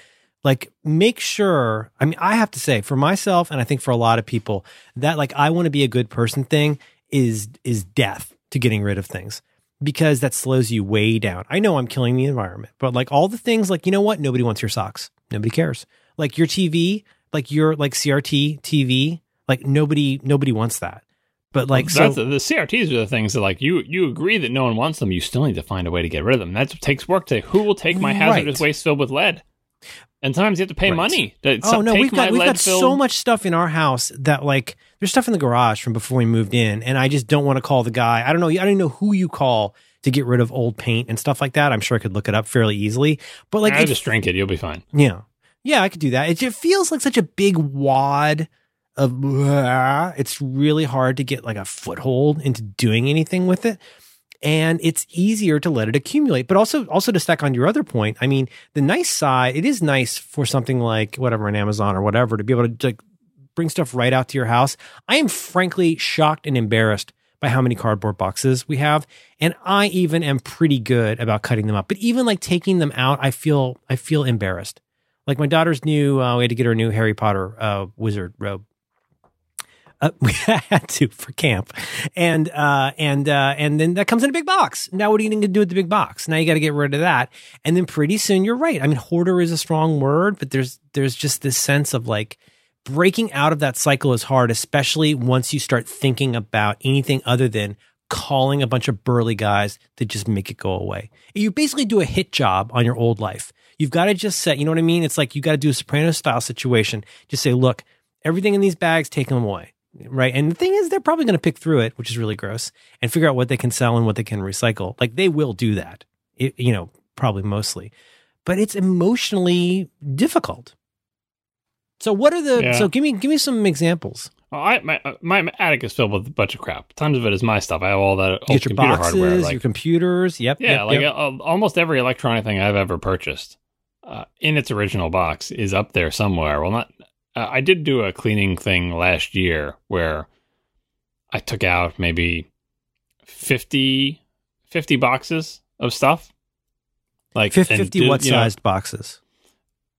like, make sure, I mean, I have to say for myself, and I think for a lot of people, that like, I want to be a good person thing is, is death to getting rid of things because that slows you way down. I know I'm killing the environment, but like all the things, like, you know what? Nobody wants your socks. Nobody cares. Like your TV, like your, like CRT TV, like nobody, nobody wants that. But like, so the, the CRTs are the things that like you you agree that no one wants them. You still need to find a way to get rid of them. That takes work. To who will take my hazardous Right. waste filled with lead? And sometimes you have to pay Right. money. To Oh no, we've got we've got lead-filled- so much stuff in our house that like there's stuff in the garage from before we moved in, and I just don't want to call the guy. I don't know. I don't even know who you call to get rid of old paint and stuff like that. I'm sure I could look it up fairly easily. But like, I just drink it. You'll be fine. yeah, yeah, I could do that. It just feels like such a big wad of. It's really hard to get like a foothold into doing anything with it. And it's easier to let it accumulate, but also also to stack on your other point. I mean, the nice side, it is nice for something like whatever an Amazon or whatever to be able to like, bring stuff right out to your house. I am frankly shocked and embarrassed by how many cardboard boxes we have, and I even am pretty good about cutting them up. But even like taking them out, I feel I feel embarrassed. Like my daughter's new, uh, we had to get her a new Harry Potter uh, wizard robe. Uh, we had to for camp, and uh, and uh, and then that comes in a big box. Now, what are you going to do with the big box? Now you got to get rid of that, and then pretty soon you're right. I mean, hoarder is a strong word, but there's there's just this sense of like breaking out of that cycle is hard, especially once you start thinking about anything other than calling a bunch of burly guys to just make it go away. You basically do a hit job on your old life. You've got to just set, you know what I mean? It's like you got to do a Soprano style situation. Just say, look, everything in these bags, take them away. Right. And the thing is, they're probably going to pick through it, which is really gross, and figure out what they can sell and what they can recycle. Like they will do that, it, you know, probably mostly, but it's emotionally difficult. So what are the, Yeah. so give me, give me some examples. Oh, I, my my attic is filled with a bunch of crap. Tons of it is my stuff. I have all that old Get your computer boxes, hardware. Like your computers. Yep. Yeah, yep, like yep. uh, almost every electronic thing I've ever purchased uh, in its original box is up there somewhere. Well, not. Uh, I did do a cleaning thing last year where I took out maybe 50, 50 boxes of stuff. Like Fif- and 50 did, what you know, sized boxes?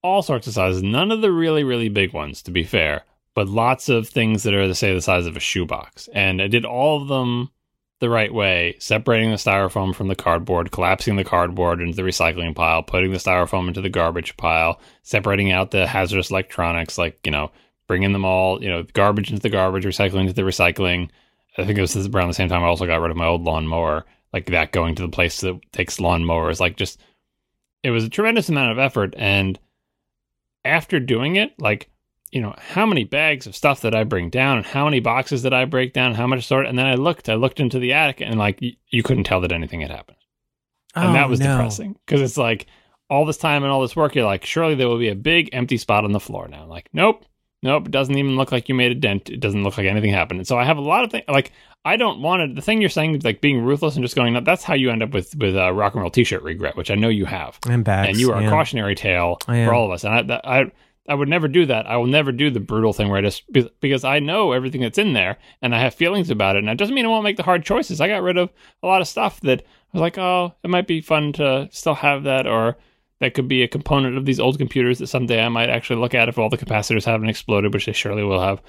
all sorts of sizes. None of the really, really big ones, to be fair, but lots of things that are, say, the size of a shoebox. And I did all of them the right way, separating the styrofoam from the cardboard, collapsing the cardboard into the recycling pile, putting the styrofoam into the garbage pile, separating out the hazardous electronics, like, you know, bringing them all, you know, garbage into the garbage, recycling into the recycling. I think it was around the same time I also got rid of my old lawnmower, like that going to the place that takes lawnmowers. Like, just, it was a tremendous amount of effort. And after doing it, like, you know, how many bags of stuff that I bring down and how many boxes that I break down, how much sort. And then I looked, I looked into the attic and like, y- you couldn't tell that anything had happened. And Oh, that was no. depressing because it's like all this time and all this work, you're like, surely there will be a big empty spot on the floor now. Like, nope, nope, it doesn't even look like you made a dent. It doesn't look like anything happened. And so I have a lot of things like, I don't want to, the thing you're saying, like being ruthless and just going, "No," that's how you end up with, with a rock and roll t shirt regret, which I know you have And bags. and you are yeah. a cautionary tale for all of us. And I, I, I would never do that. I will never do the brutal thing where I just because I know everything that's in there and I have feelings about it. And that doesn't mean I won't make the hard choices. I got rid of a lot of stuff that I was like, oh, it might be fun to still have that, or that could be a component of these old computers that someday I might actually look at if all the capacitors haven't exploded, which they surely will have.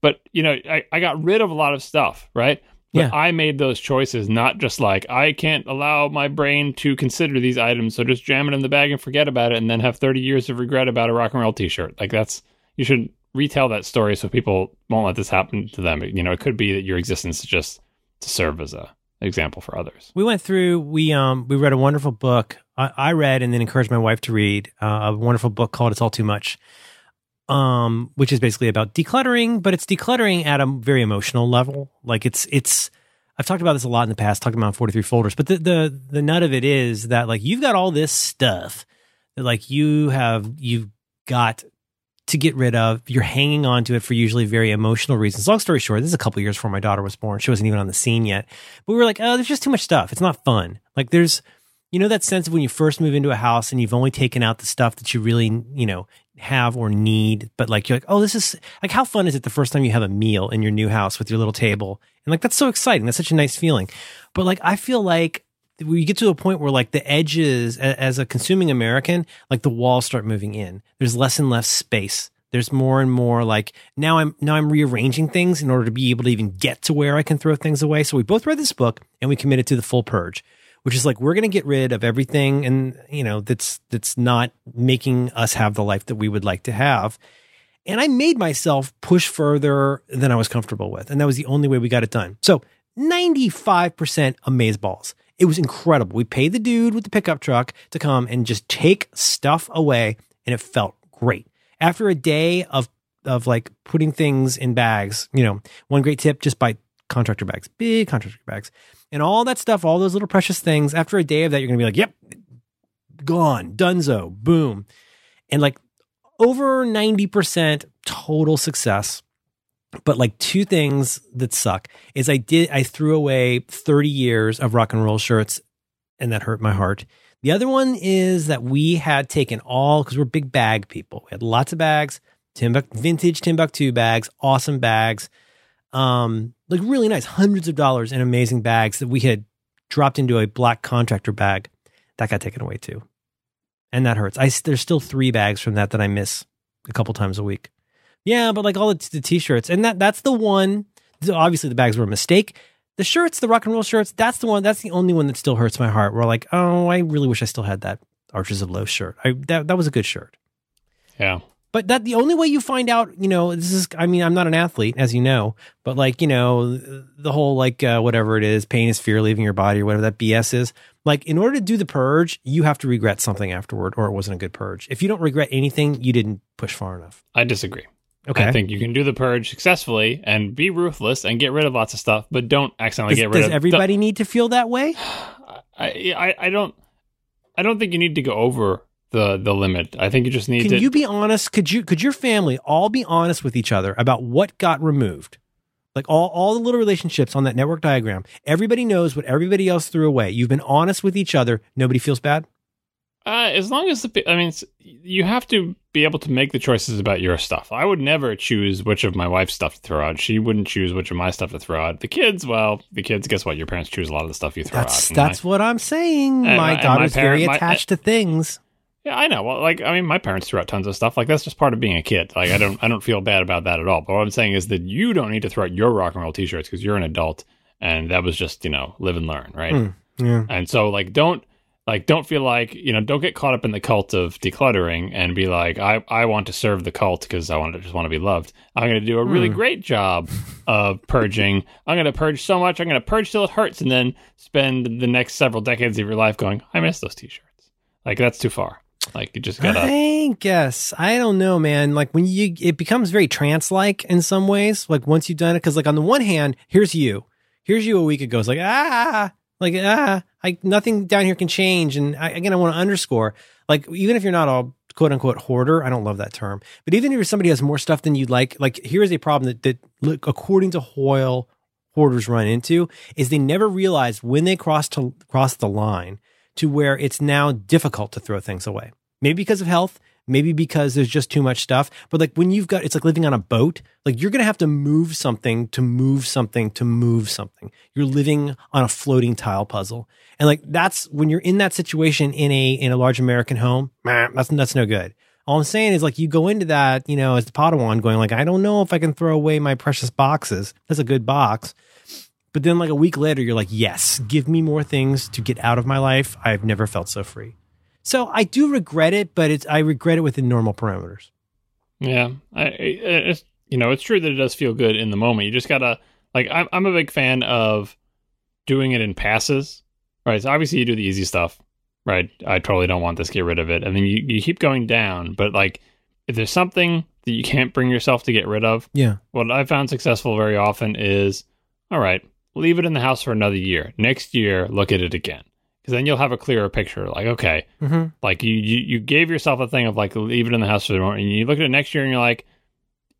but you know, I, I got rid of a lot of stuff, right? But Yeah. I made those choices, not just like I can't allow my brain to consider these items, so just jam it in the bag and forget about it, and then have thirty years of regret about a rock and roll T-shirt. Like that's you should retell that story so people won't let this happen to them. You know, it could be that your existence is just to serve as a example for others. We went through. We um we read a wonderful book. I, I read and then encouraged my wife to read uh, a wonderful book called "It's All Too Much," um, which is basically about decluttering, but it's decluttering at a very emotional level. Like it's it's. I've talked about this a lot in the past, talking about forty three folders. But the the the nut of it is that like you've got all this stuff that like you have you've got to get rid of. You're hanging on to it for usually very emotional reasons. Long story short, this is a couple years before my daughter was born. She wasn't even on the scene yet. But we were like, oh, there's just too much stuff. It's not fun. Like there's, you know, that sense of when you first move into a house and you've only taken out the stuff that you really, you know, have or need. But like you're like, oh, this is like how fun is it the first time you have a meal in your new house with your little table? And like that's so exciting. That's such a nice feeling. But like I feel like we get to a point where like the edges as a consuming American, like the walls start moving in. There's less and less space. There's more and more like now I'm now I'm rearranging things in order to be able to even get to where I can throw things away. So we both read this book and we committed to the full purge, which is like we're going to get rid of everything and you know that's that's not making us have the life that we would like to have. And I made myself push further than I was comfortable with. And that was the only way we got it done. So 95% amazeballs. It was incredible. We paid the dude with the pickup truck to come and just take stuff away, and it felt great. After a day of of like putting things in bags, you know, one great tip: just buy contractor bags, big contractor bags, and all that stuff, all those little precious things. After a day of that, you're gonna be like, "Yep, gone, dunzo, boom," and like over ninety percent total success but like two things that suck is I did I threw away 30 years of rock and roll shirts and that hurt my heart. The other one is that we had taken all because we're big bag people. We had lots of bags, Timbuk, vintage Timbuk2 bags, awesome bags, um, like really nice, hundreds of dollars in amazing bags that we had dropped into a black contractor bag. That got taken away too, and that hurts. I there's still three bags from that that I miss a couple times a week. Yeah, but like all the, the t-shirts, and that that's the one. Obviously, the bags were a mistake. The shirts, the rock and roll shirts, that's the one. That's the only one that still hurts my heart. We're like, oh, I really wish I still had that Archers of Loaf shirt. I that that was a good shirt. Yeah. But that the only way you find out, you know, this is. I mean, I'm not an athlete, as you know, but like, you know, the whole like uh, whatever it is, pain is fear leaving your body, or whatever that BS is. Like, in order to do the purge, you have to regret something afterward, or it wasn't a good purge. If you don't regret anything, you didn't push far enough. I disagree. Okay. I think you can do the purge successfully and be ruthless and get rid of lots of stuff, but don't accidentally Does, get rid of does of. everybody need to feel that way? I, I I don't I don't think you need to go over the the limit. I think you just need Can to. you be honest? Could you could your family all be honest with each other about what got removed? Like all, all the little relationships on that network diagram. Everybody knows what everybody else threw away. You've been honest with each other. Nobody feels bad. Uh, as long as the, I mean, you have to be able to make the choices about your stuff. I would never choose which of my wife's stuff to throw out. She wouldn't choose which of my stuff to throw out. The kids, well, the kids, guess what? Your parents choose a lot of the stuff you throw That's out. That's what I'm saying. My and my daughter's very parent- my- attached to things. Yeah, I know. Well, like, I mean, my parents threw out tons of stuff. Like, that's just part of being a kid. Like, I don't, I don't feel bad about that at all. But what I'm saying is that you don't need to throw out your rock and roll t-shirts because you're an adult, and that was just, you know, live and learn, right? Mm, yeah. And so like don't like don't feel like, you know, don't get caught up in the cult of decluttering and be like I I want to serve the cult because I want to just want to be loved. I'm going to do a really Hmm. great job of purging. I'm going to purge so much. I'm going to purge till it hurts and then spend the next several decades of your life going, I miss those t-shirts. Like that's too far. Like you just got to I guess I don't know, man. Like when you, it becomes very trance-like in some ways. Like once you've done it, because like on the one hand, here's you, here's you a week ago. It's like ah, like ah, like nothing down here can change. And I, again, I want to underscore, like even if you're not a quote unquote hoarder, I don't love that term, but even if somebody has more stuff than you'd like, like here's a problem that that look, according to Hoyle, hoarders run into is they never realize when they cross to cross the line to where it's now difficult to throw things away. Maybe because of health, maybe because there's just too much stuff. But like when you've got, it's like living on a boat. Like you're going to have to move something to move something to move something. You're living on a floating tile puzzle. And like that's when you're in that situation in a, in a large American home, that's, that's no good. All I'm saying is like you go into that, you know, as the Padawan going like, I don't know if I can throw away my precious boxes. That's a good box. But then like a week later, you're like, yes, give me more things to get out of my life. I've never felt so free. So I do regret it, but it's I regret it within normal parameters. Yeah, I, it's you know it's true that it does feel good in the moment. You just gotta like I'm I'm a big fan of doing it in passes. Right, so obviously you do the easy stuff. Right, I totally don't want this. Get rid of it, and then you you keep going down. But like if there's something that you can't bring yourself to get rid of, Yeah. what I found successful very often is all right, leave it in the house for another year. Next year, look at it again. Because then you'll have a clearer picture. Like, okay, Mm-hmm. like you, you, you gave yourself a thing of like, leave it in the house for the moment. And you look at it next year and you're like,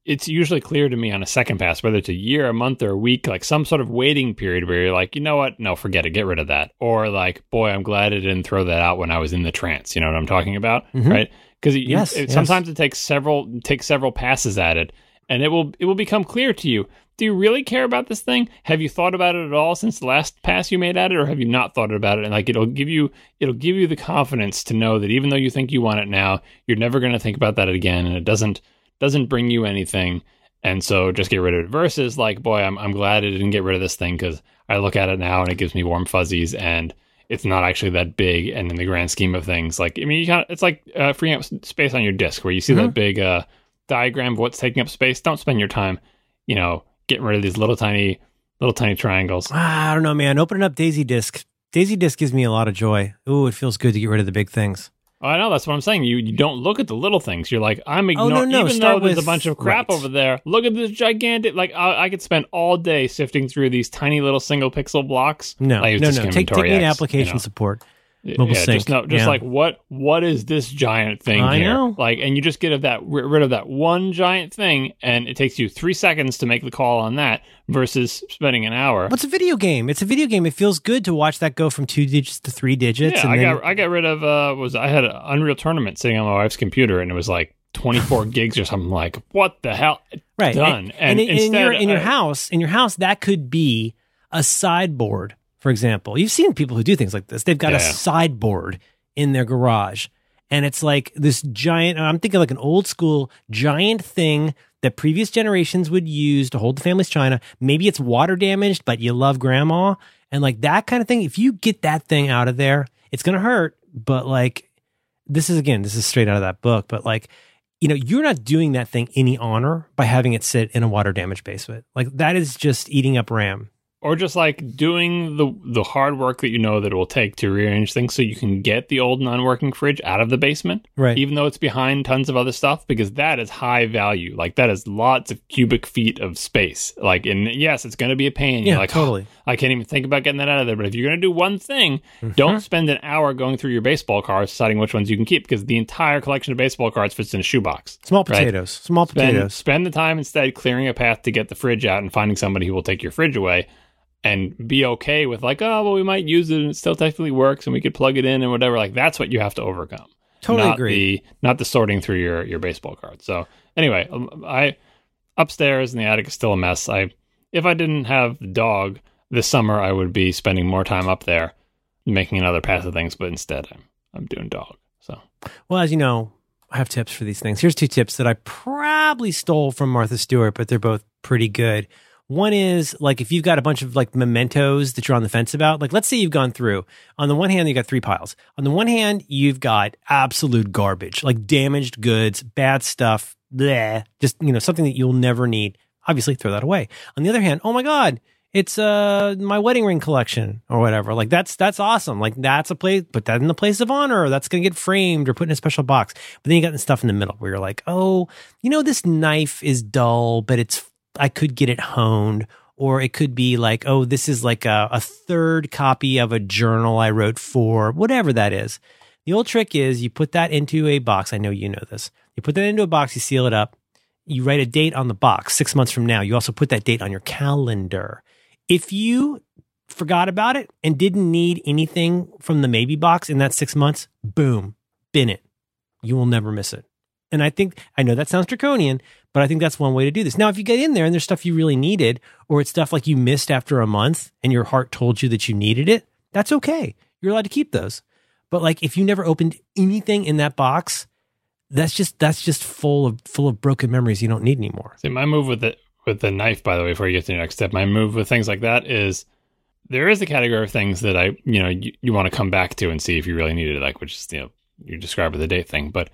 it's usually clear to me on a second pass, whether it's a year, a month, or a week, like some sort of waiting period where you're like, you know what? No, forget it. Get rid of that. Or like, boy, I'm glad I didn't throw that out when I was in the trance. You know what I'm talking about? Mhm. Right? Because Yes, yes. sometimes it takes several take several passes at it, and it will it will become clear to you. Do you really care about this thing? Have you thought about it at all since the last pass you made at it, or have you not thought about it? And like it'll give you it'll give you the confidence to know that even though you think you want it now, you're never going to think about that again, and it doesn't doesn't bring you anything. And so just get rid of it. Versus like, boy, I'm I'm glad I didn't get rid of this thing because I look at it now and it gives me warm fuzzies and it's not actually that big. And in the grand scheme of things, like I mean, you kind of it's like uh, freeing up space on your disk where you see that big uh, diagram of what's taking up space. Don't spend your time, you know, getting rid of these little tiny little tiny triangles. Ah, I don't know, man. Opening up DaisyDisk. Daisy Disk gives me a lot of joy. Ooh, it feels good to get rid of the big things. Oh, I know that's what I'm saying. You you don't look at the little things. You're like I'm ignoring. Oh, no, no, Even start though there's with- a bunch of crap right. over there, look at this gigantic. Like I, I could spend all day sifting through these tiny little single pixel blocks. No, use no, no. Take, take me to application you know. support. Mobile yeah, Sync, Just, no, just yeah. like what what is this giant thing I here? know. Like, and you just get of that rid rid of that one giant thing, and it takes you three seconds to make the call on that versus spending an hour. What's a video game? It's a video game. It feels good to watch that go from two digits to three digits. yeah, and I then, got I got rid of uh was I had an Unreal Tournament sitting on my wife's computer, and it was like 24 gigs or something. Like, what the hell? right done. And, And in, in instead, your in your I- house, in your house, that could be a sideboard. For example, you've seen people who do things like this. They've got a sideboard in their garage, and it's like this giant. I'm thinking like an old school giant thing that previous generations would use to hold the family's china. Maybe it's water damaged, but you love grandma, and like that kind of thing. If you get that thing out of there, it's gonna hurt, but like this is again, this is straight out of that book, but like, you know, you're not doing that thing any honor by having it sit in a water damaged basement. Like that is just eating up RAM. Or just like doing the the hard work that you know that it will take to rearrange things so you can get the old non-working fridge out of the basement Right. even though it's behind tons of other stuff because that is high value like that is lots of cubic feet of space like and yes it's going to be a pain yeah, you're like "Oh, totally. i can't even think about getting that out of there but if you're going to do one thing Mm-hmm. don't spend an hour going through your baseball cards deciding which ones you can keep because the entire collection of baseball cards fits in a shoebox Small Right. potatoes. Small spend, potatoes. spend the time instead clearing a path to get the fridge out and finding somebody who will take your fridge away and be okay with like oh well we might use it and it still technically works and we could plug it in and whatever like that's what you have to overcome Totally not agree. the not the sorting through your your baseball cards so anyway um, i upstairs in the attic is still a mess i if i didn't have the dog this summer i would be spending more time up there making another pass of things but instead i'm i'm doing dog so Well, as you know, I have tips for these things. Here's two tips that I probably stole from Martha Stewart, but they're both pretty good. One is like if you've got a bunch of like mementos that you're on the fence about, like let's say you've gone through. On the one hand, you got three piles. On the one hand, you've got absolute garbage, like damaged goods, bad stuff, bleh, just you know something that you'll never need. Obviously, throw that away. On the other hand, oh my god, it's uh my wedding ring collection or whatever. Like that's that's awesome. Like that's a place put that in the place of honor. That's gonna get framed or put in a special box. But then you got the stuff in the middle where you're like, oh, you know, this knife is dull, but it's I could get it honed. Or it could be like, oh, this is like a, a third copy of a journal I wrote for, whatever that is. The old trick is you put that into a box. I know you know this. You put that into a box, you seal it up, you write a date on the box six months from now. You also put that date on your calendar. If you forgot about it and didn't need anything from the maybe box in that six months, boom, bin it. You will never miss it. And I think, I know that sounds draconian, but I think that's one way to do this. Now, if you get in there and there's stuff you really needed, or it's stuff like you missed after a month and your heart told you that you needed it, that's okay. You're allowed to keep those. But like if you never opened anything in that box, that's just that's just full of full of broken memories you don't need anymore. See, my move with the with the knife, by the way, before you get to the next step, my move with things like that is there is a category of things that I, you know, you, you want to come back to and see if you really needed it, like which is, you know, you describe the date thing. But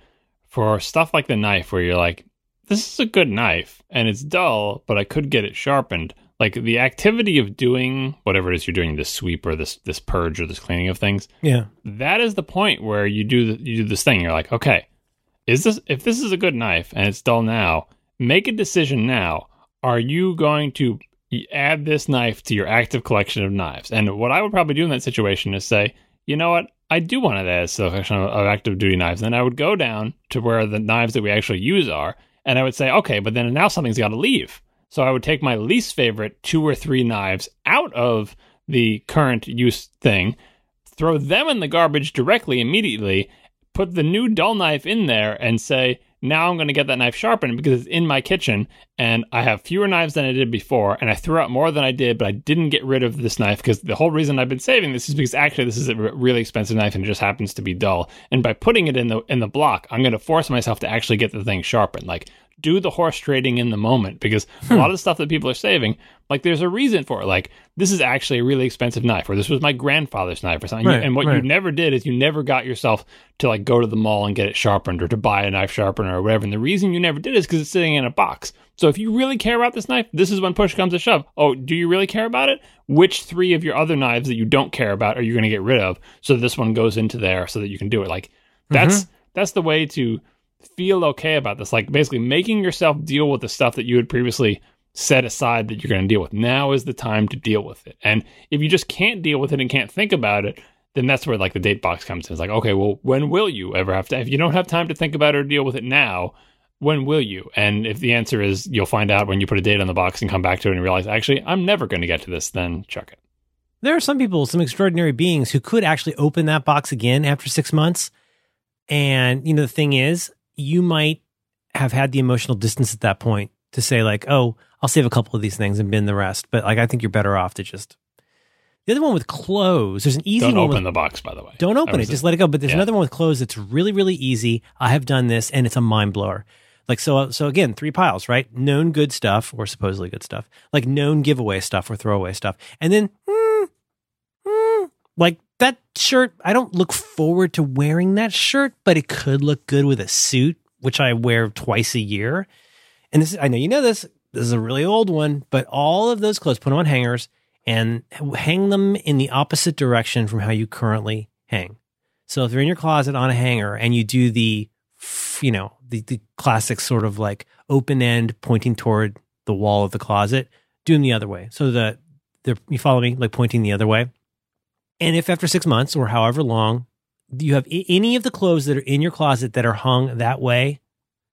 for stuff like the knife, where you're like, this is a good knife and it's dull, but I could get it sharpened. Like the activity of doing whatever it is you're doing, this sweep or this this purge or this cleaning of things. Yeah, that is the point where you do the, you do this thing. You're like, okay, is this if this is a good knife and it's dull now? Make a decision now. Are you going to add this knife to your active collection of knives? And what I would probably do in that situation is say, you know what? I do want to add a collection of active duty knives. Then I would go down to where the knives that we actually use are, and I would say, okay, but then now something's got to leave. So I would take my least favorite two or three knives out of the current use thing, throw them in the garbage directly immediately, put the new dull knife in there, and say, now I'm going to get that knife sharpened because it's in my kitchen and I have fewer knives than I did before. And I threw out more than I did, but I didn't get rid of this knife because the whole reason I've been saving this is because actually this is a really expensive knife and it just happens to be dull. And by putting it in the in the block, I'm going to force myself to actually get the thing sharpened. Like do the horse trading in the moment because a lot of the stuff that people are saving, like there's a reason for it. Like this is actually a really expensive knife, or this was my grandfather's knife, or something. Right, and what right. you never did is you never got yourself to like go to the mall and get it sharpened, or to buy a knife sharpener or whatever. And the reason you never did is because it's sitting in a box. So if you really care about this knife, this is when push comes to shove. Oh, do you really care about it? Which three of your other knives that you don't care about are you going to get rid of? So this one goes into there so that you can do it. Like mm-hmm. that's that's the way to feel okay about this. Like basically making yourself deal with the stuff that you had previously set aside that you're going to deal with. Now is the time to deal with it. And if you just can't deal with it and can't think about it, then that's where like the date box comes in. It's like, okay, well, when will you ever have to? If you don't have time to think about it or deal with it now, when will you? And if the answer is you'll find out when you put a date on the box and come back to it and realize, actually, I'm never going to get to this, then chuck it. there are some people, some extraordinary beings who could actually open that box again after six months. And you know, the thing is, you might have had the emotional distance at that point to say like, oh, I'll save a couple of these things and bin the rest. But like, I think you're better off to just. The other one with clothes, there's an easy Don't one. open with, the box, by the way. don't open it. Just let it go. But there's yeah. another one with clothes that's really, really easy. I have done this, and it's a mind blower. Like so, so again, three piles, right? Known good stuff or supposedly good stuff, like known giveaway stuff or throwaway stuff, and then mm, mm, like that shirt. I don't look forward to wearing that shirt, but it could look good with a suit, which I wear twice a year. And this, I know you know this. This is a really old one, but all of those clothes put on hangers and hang them in the opposite direction from how you currently hang. So if they're in your closet on a hanger and you do the, you know, the, the classic sort of like open end pointing toward the wall of the closet, do them the other way. So that you follow me, like pointing the other way. And if after six months or however long you have any of the clothes that are in your closet that are hung that way,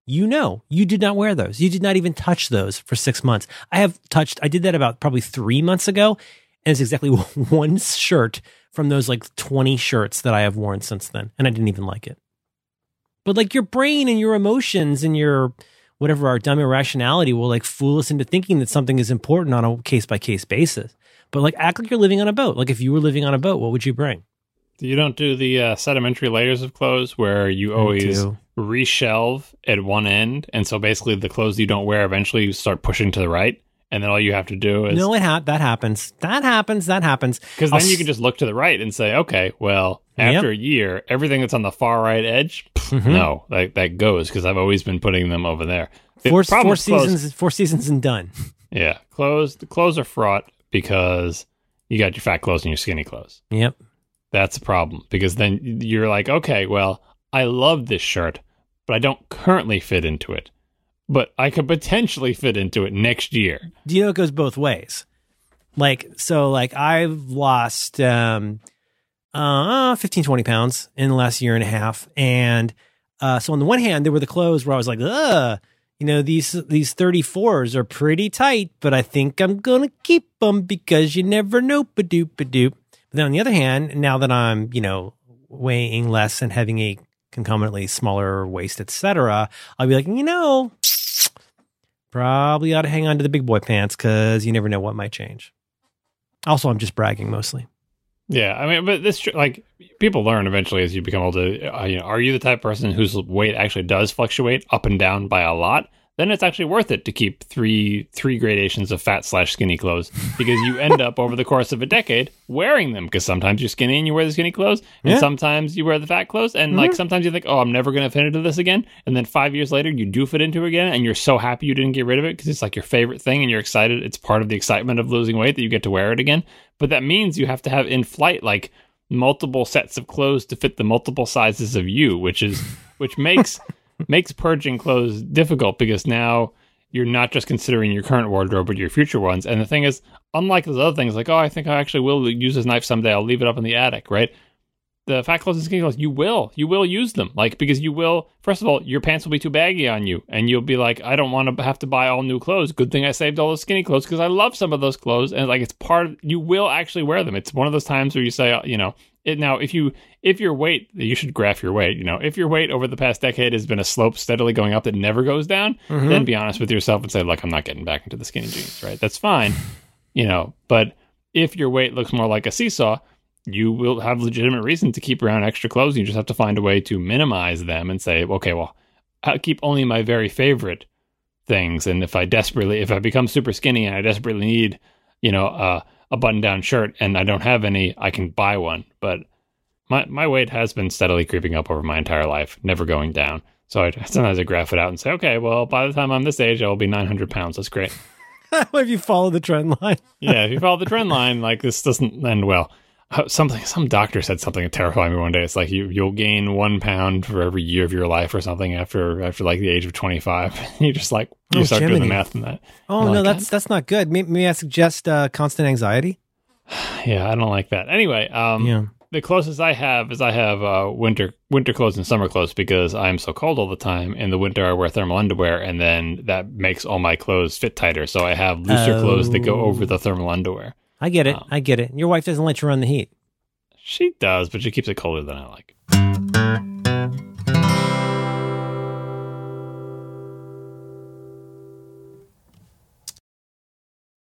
you know you did not wear those. You did not even touch those for six months. I have touched, I did that about probably three months ago. And it's exactly one shirt from those like 20 shirts that I have worn since then. And I didn't even like it. But like your brain and your emotions and your whatever our dumb irrationality will like fool us into thinking that something is important on a case by case basis. But like act like you're living on a boat. Like if you were living on a boat, what would you bring? You don't do the uh, sedimentary layers of clothes where you always reshelve at one end, and so basically the clothes you don't wear eventually you start pushing to the right, and then all you have to do is No, it ha- that happens. That happens. That happens. because I'll then you can just look to the right and say, okay, well, Yep. after a year, everything that's on the far right edge, pff, Mhm. no, that that goes because I've always been putting them over there. The Four, four seasons. Four seasons and done. yeah, clothes. The clothes are fraught because you got your fat clothes and your skinny clothes. Yep. That's a problem because then you're like, okay, well, I love this shirt, but I don't currently fit into it. But I could potentially fit into it next year. do you know it goes both ways like so like i've lost um uh 15 20 pounds in the last year and a half and uh so on the one hand there were the clothes where i was like uh you know these these 34s are pretty tight but i think i'm gonna keep them because you never know ba-doop ba-doop but then on the other hand now that i'm you know weighing less and having a concomitantly smaller waist etc i'll be like you know probably ought to hang on to the big boy pants because you never know what might change. Also, I'm just bragging mostly. Yeah, I mean, but this like people learn eventually as you become older. Uh, you know, are you the type of person whose weight actually does fluctuate up and down by a lot? Then it's actually worth it to keep three three gradations of fat slash skinny clothes because you end up over the course of a decade wearing them. Because sometimes you're skinny and you wear the skinny clothes, and Yeah. sometimes you wear the fat clothes, and like mhm. sometimes you think, oh, I'm never going to fit into this again, and then five years later you do fit into it again, and you're so happy you didn't get rid of it because it's like your favorite thing, and you're excited. It's part of the excitement of losing weight that you get to wear it again. But that means you have to have in flight like multiple sets of clothes to fit the multiple sizes of you, which is which makes makes purging clothes difficult because now you're not just considering your current wardrobe but your future ones. And the thing is, unlike those other things, like oh, I think I actually will use this knife someday. I'll leave it up in the attic, right? The fat clothes and skinny clothes, you will, you will use them, like because you will. First of all, your pants will be too baggy on you, and you'll be like, I don't want to have to buy all new clothes. Good thing I saved all those skinny clothes because I love some of those clothes, and like it's part. Of, you will actually wear them. It's one of those times where you say, uh, you know, it now if you if your weight, you should graph your weight. You know, if your weight over the past decade has been a slope steadily going up that never goes down, then be honest with yourself and say, look, I'm not getting back into the skinny jeans, right? That's fine, you know. But if your weight looks more like a seesaw, you will have legitimate reason to keep around extra clothes. You just have to find a way to minimize them and say, okay, well, I'll keep only my very favorite things. And if I desperately, if I become super skinny and I desperately need, you know, uh, a button down shirt and I don't have any, I can buy one. But my, my weight has been steadily creeping up over my entire life, never going down. So I sometimes I graph it out and say, okay, well, by the time I'm this age, I will be 900 pounds. That's great. if you follow the trend line? yeah, if you follow the trend line, like this doesn't end well. Uh, Something, some doctor said something terrified me one day. It's like you you'll gain one pound for every year of your life or something after after like the age of twenty five. you just like you Oh, start doing the math in that. Oh You're no, like, that's that's not good. May, may I suggest uh, constant anxiety? Yeah, I don't like that. Anyway, um, Yeah. the closest I have is I have uh, winter winter clothes and summer clothes because I'm so cold all the time. In the winter, I wear thermal underwear, and then that makes all my clothes fit tighter. So I have looser clothes that go Oh. over the thermal underwear. I get it. Um, I get it. Your wife doesn't let you run the heat. She does, but she keeps it colder than I like.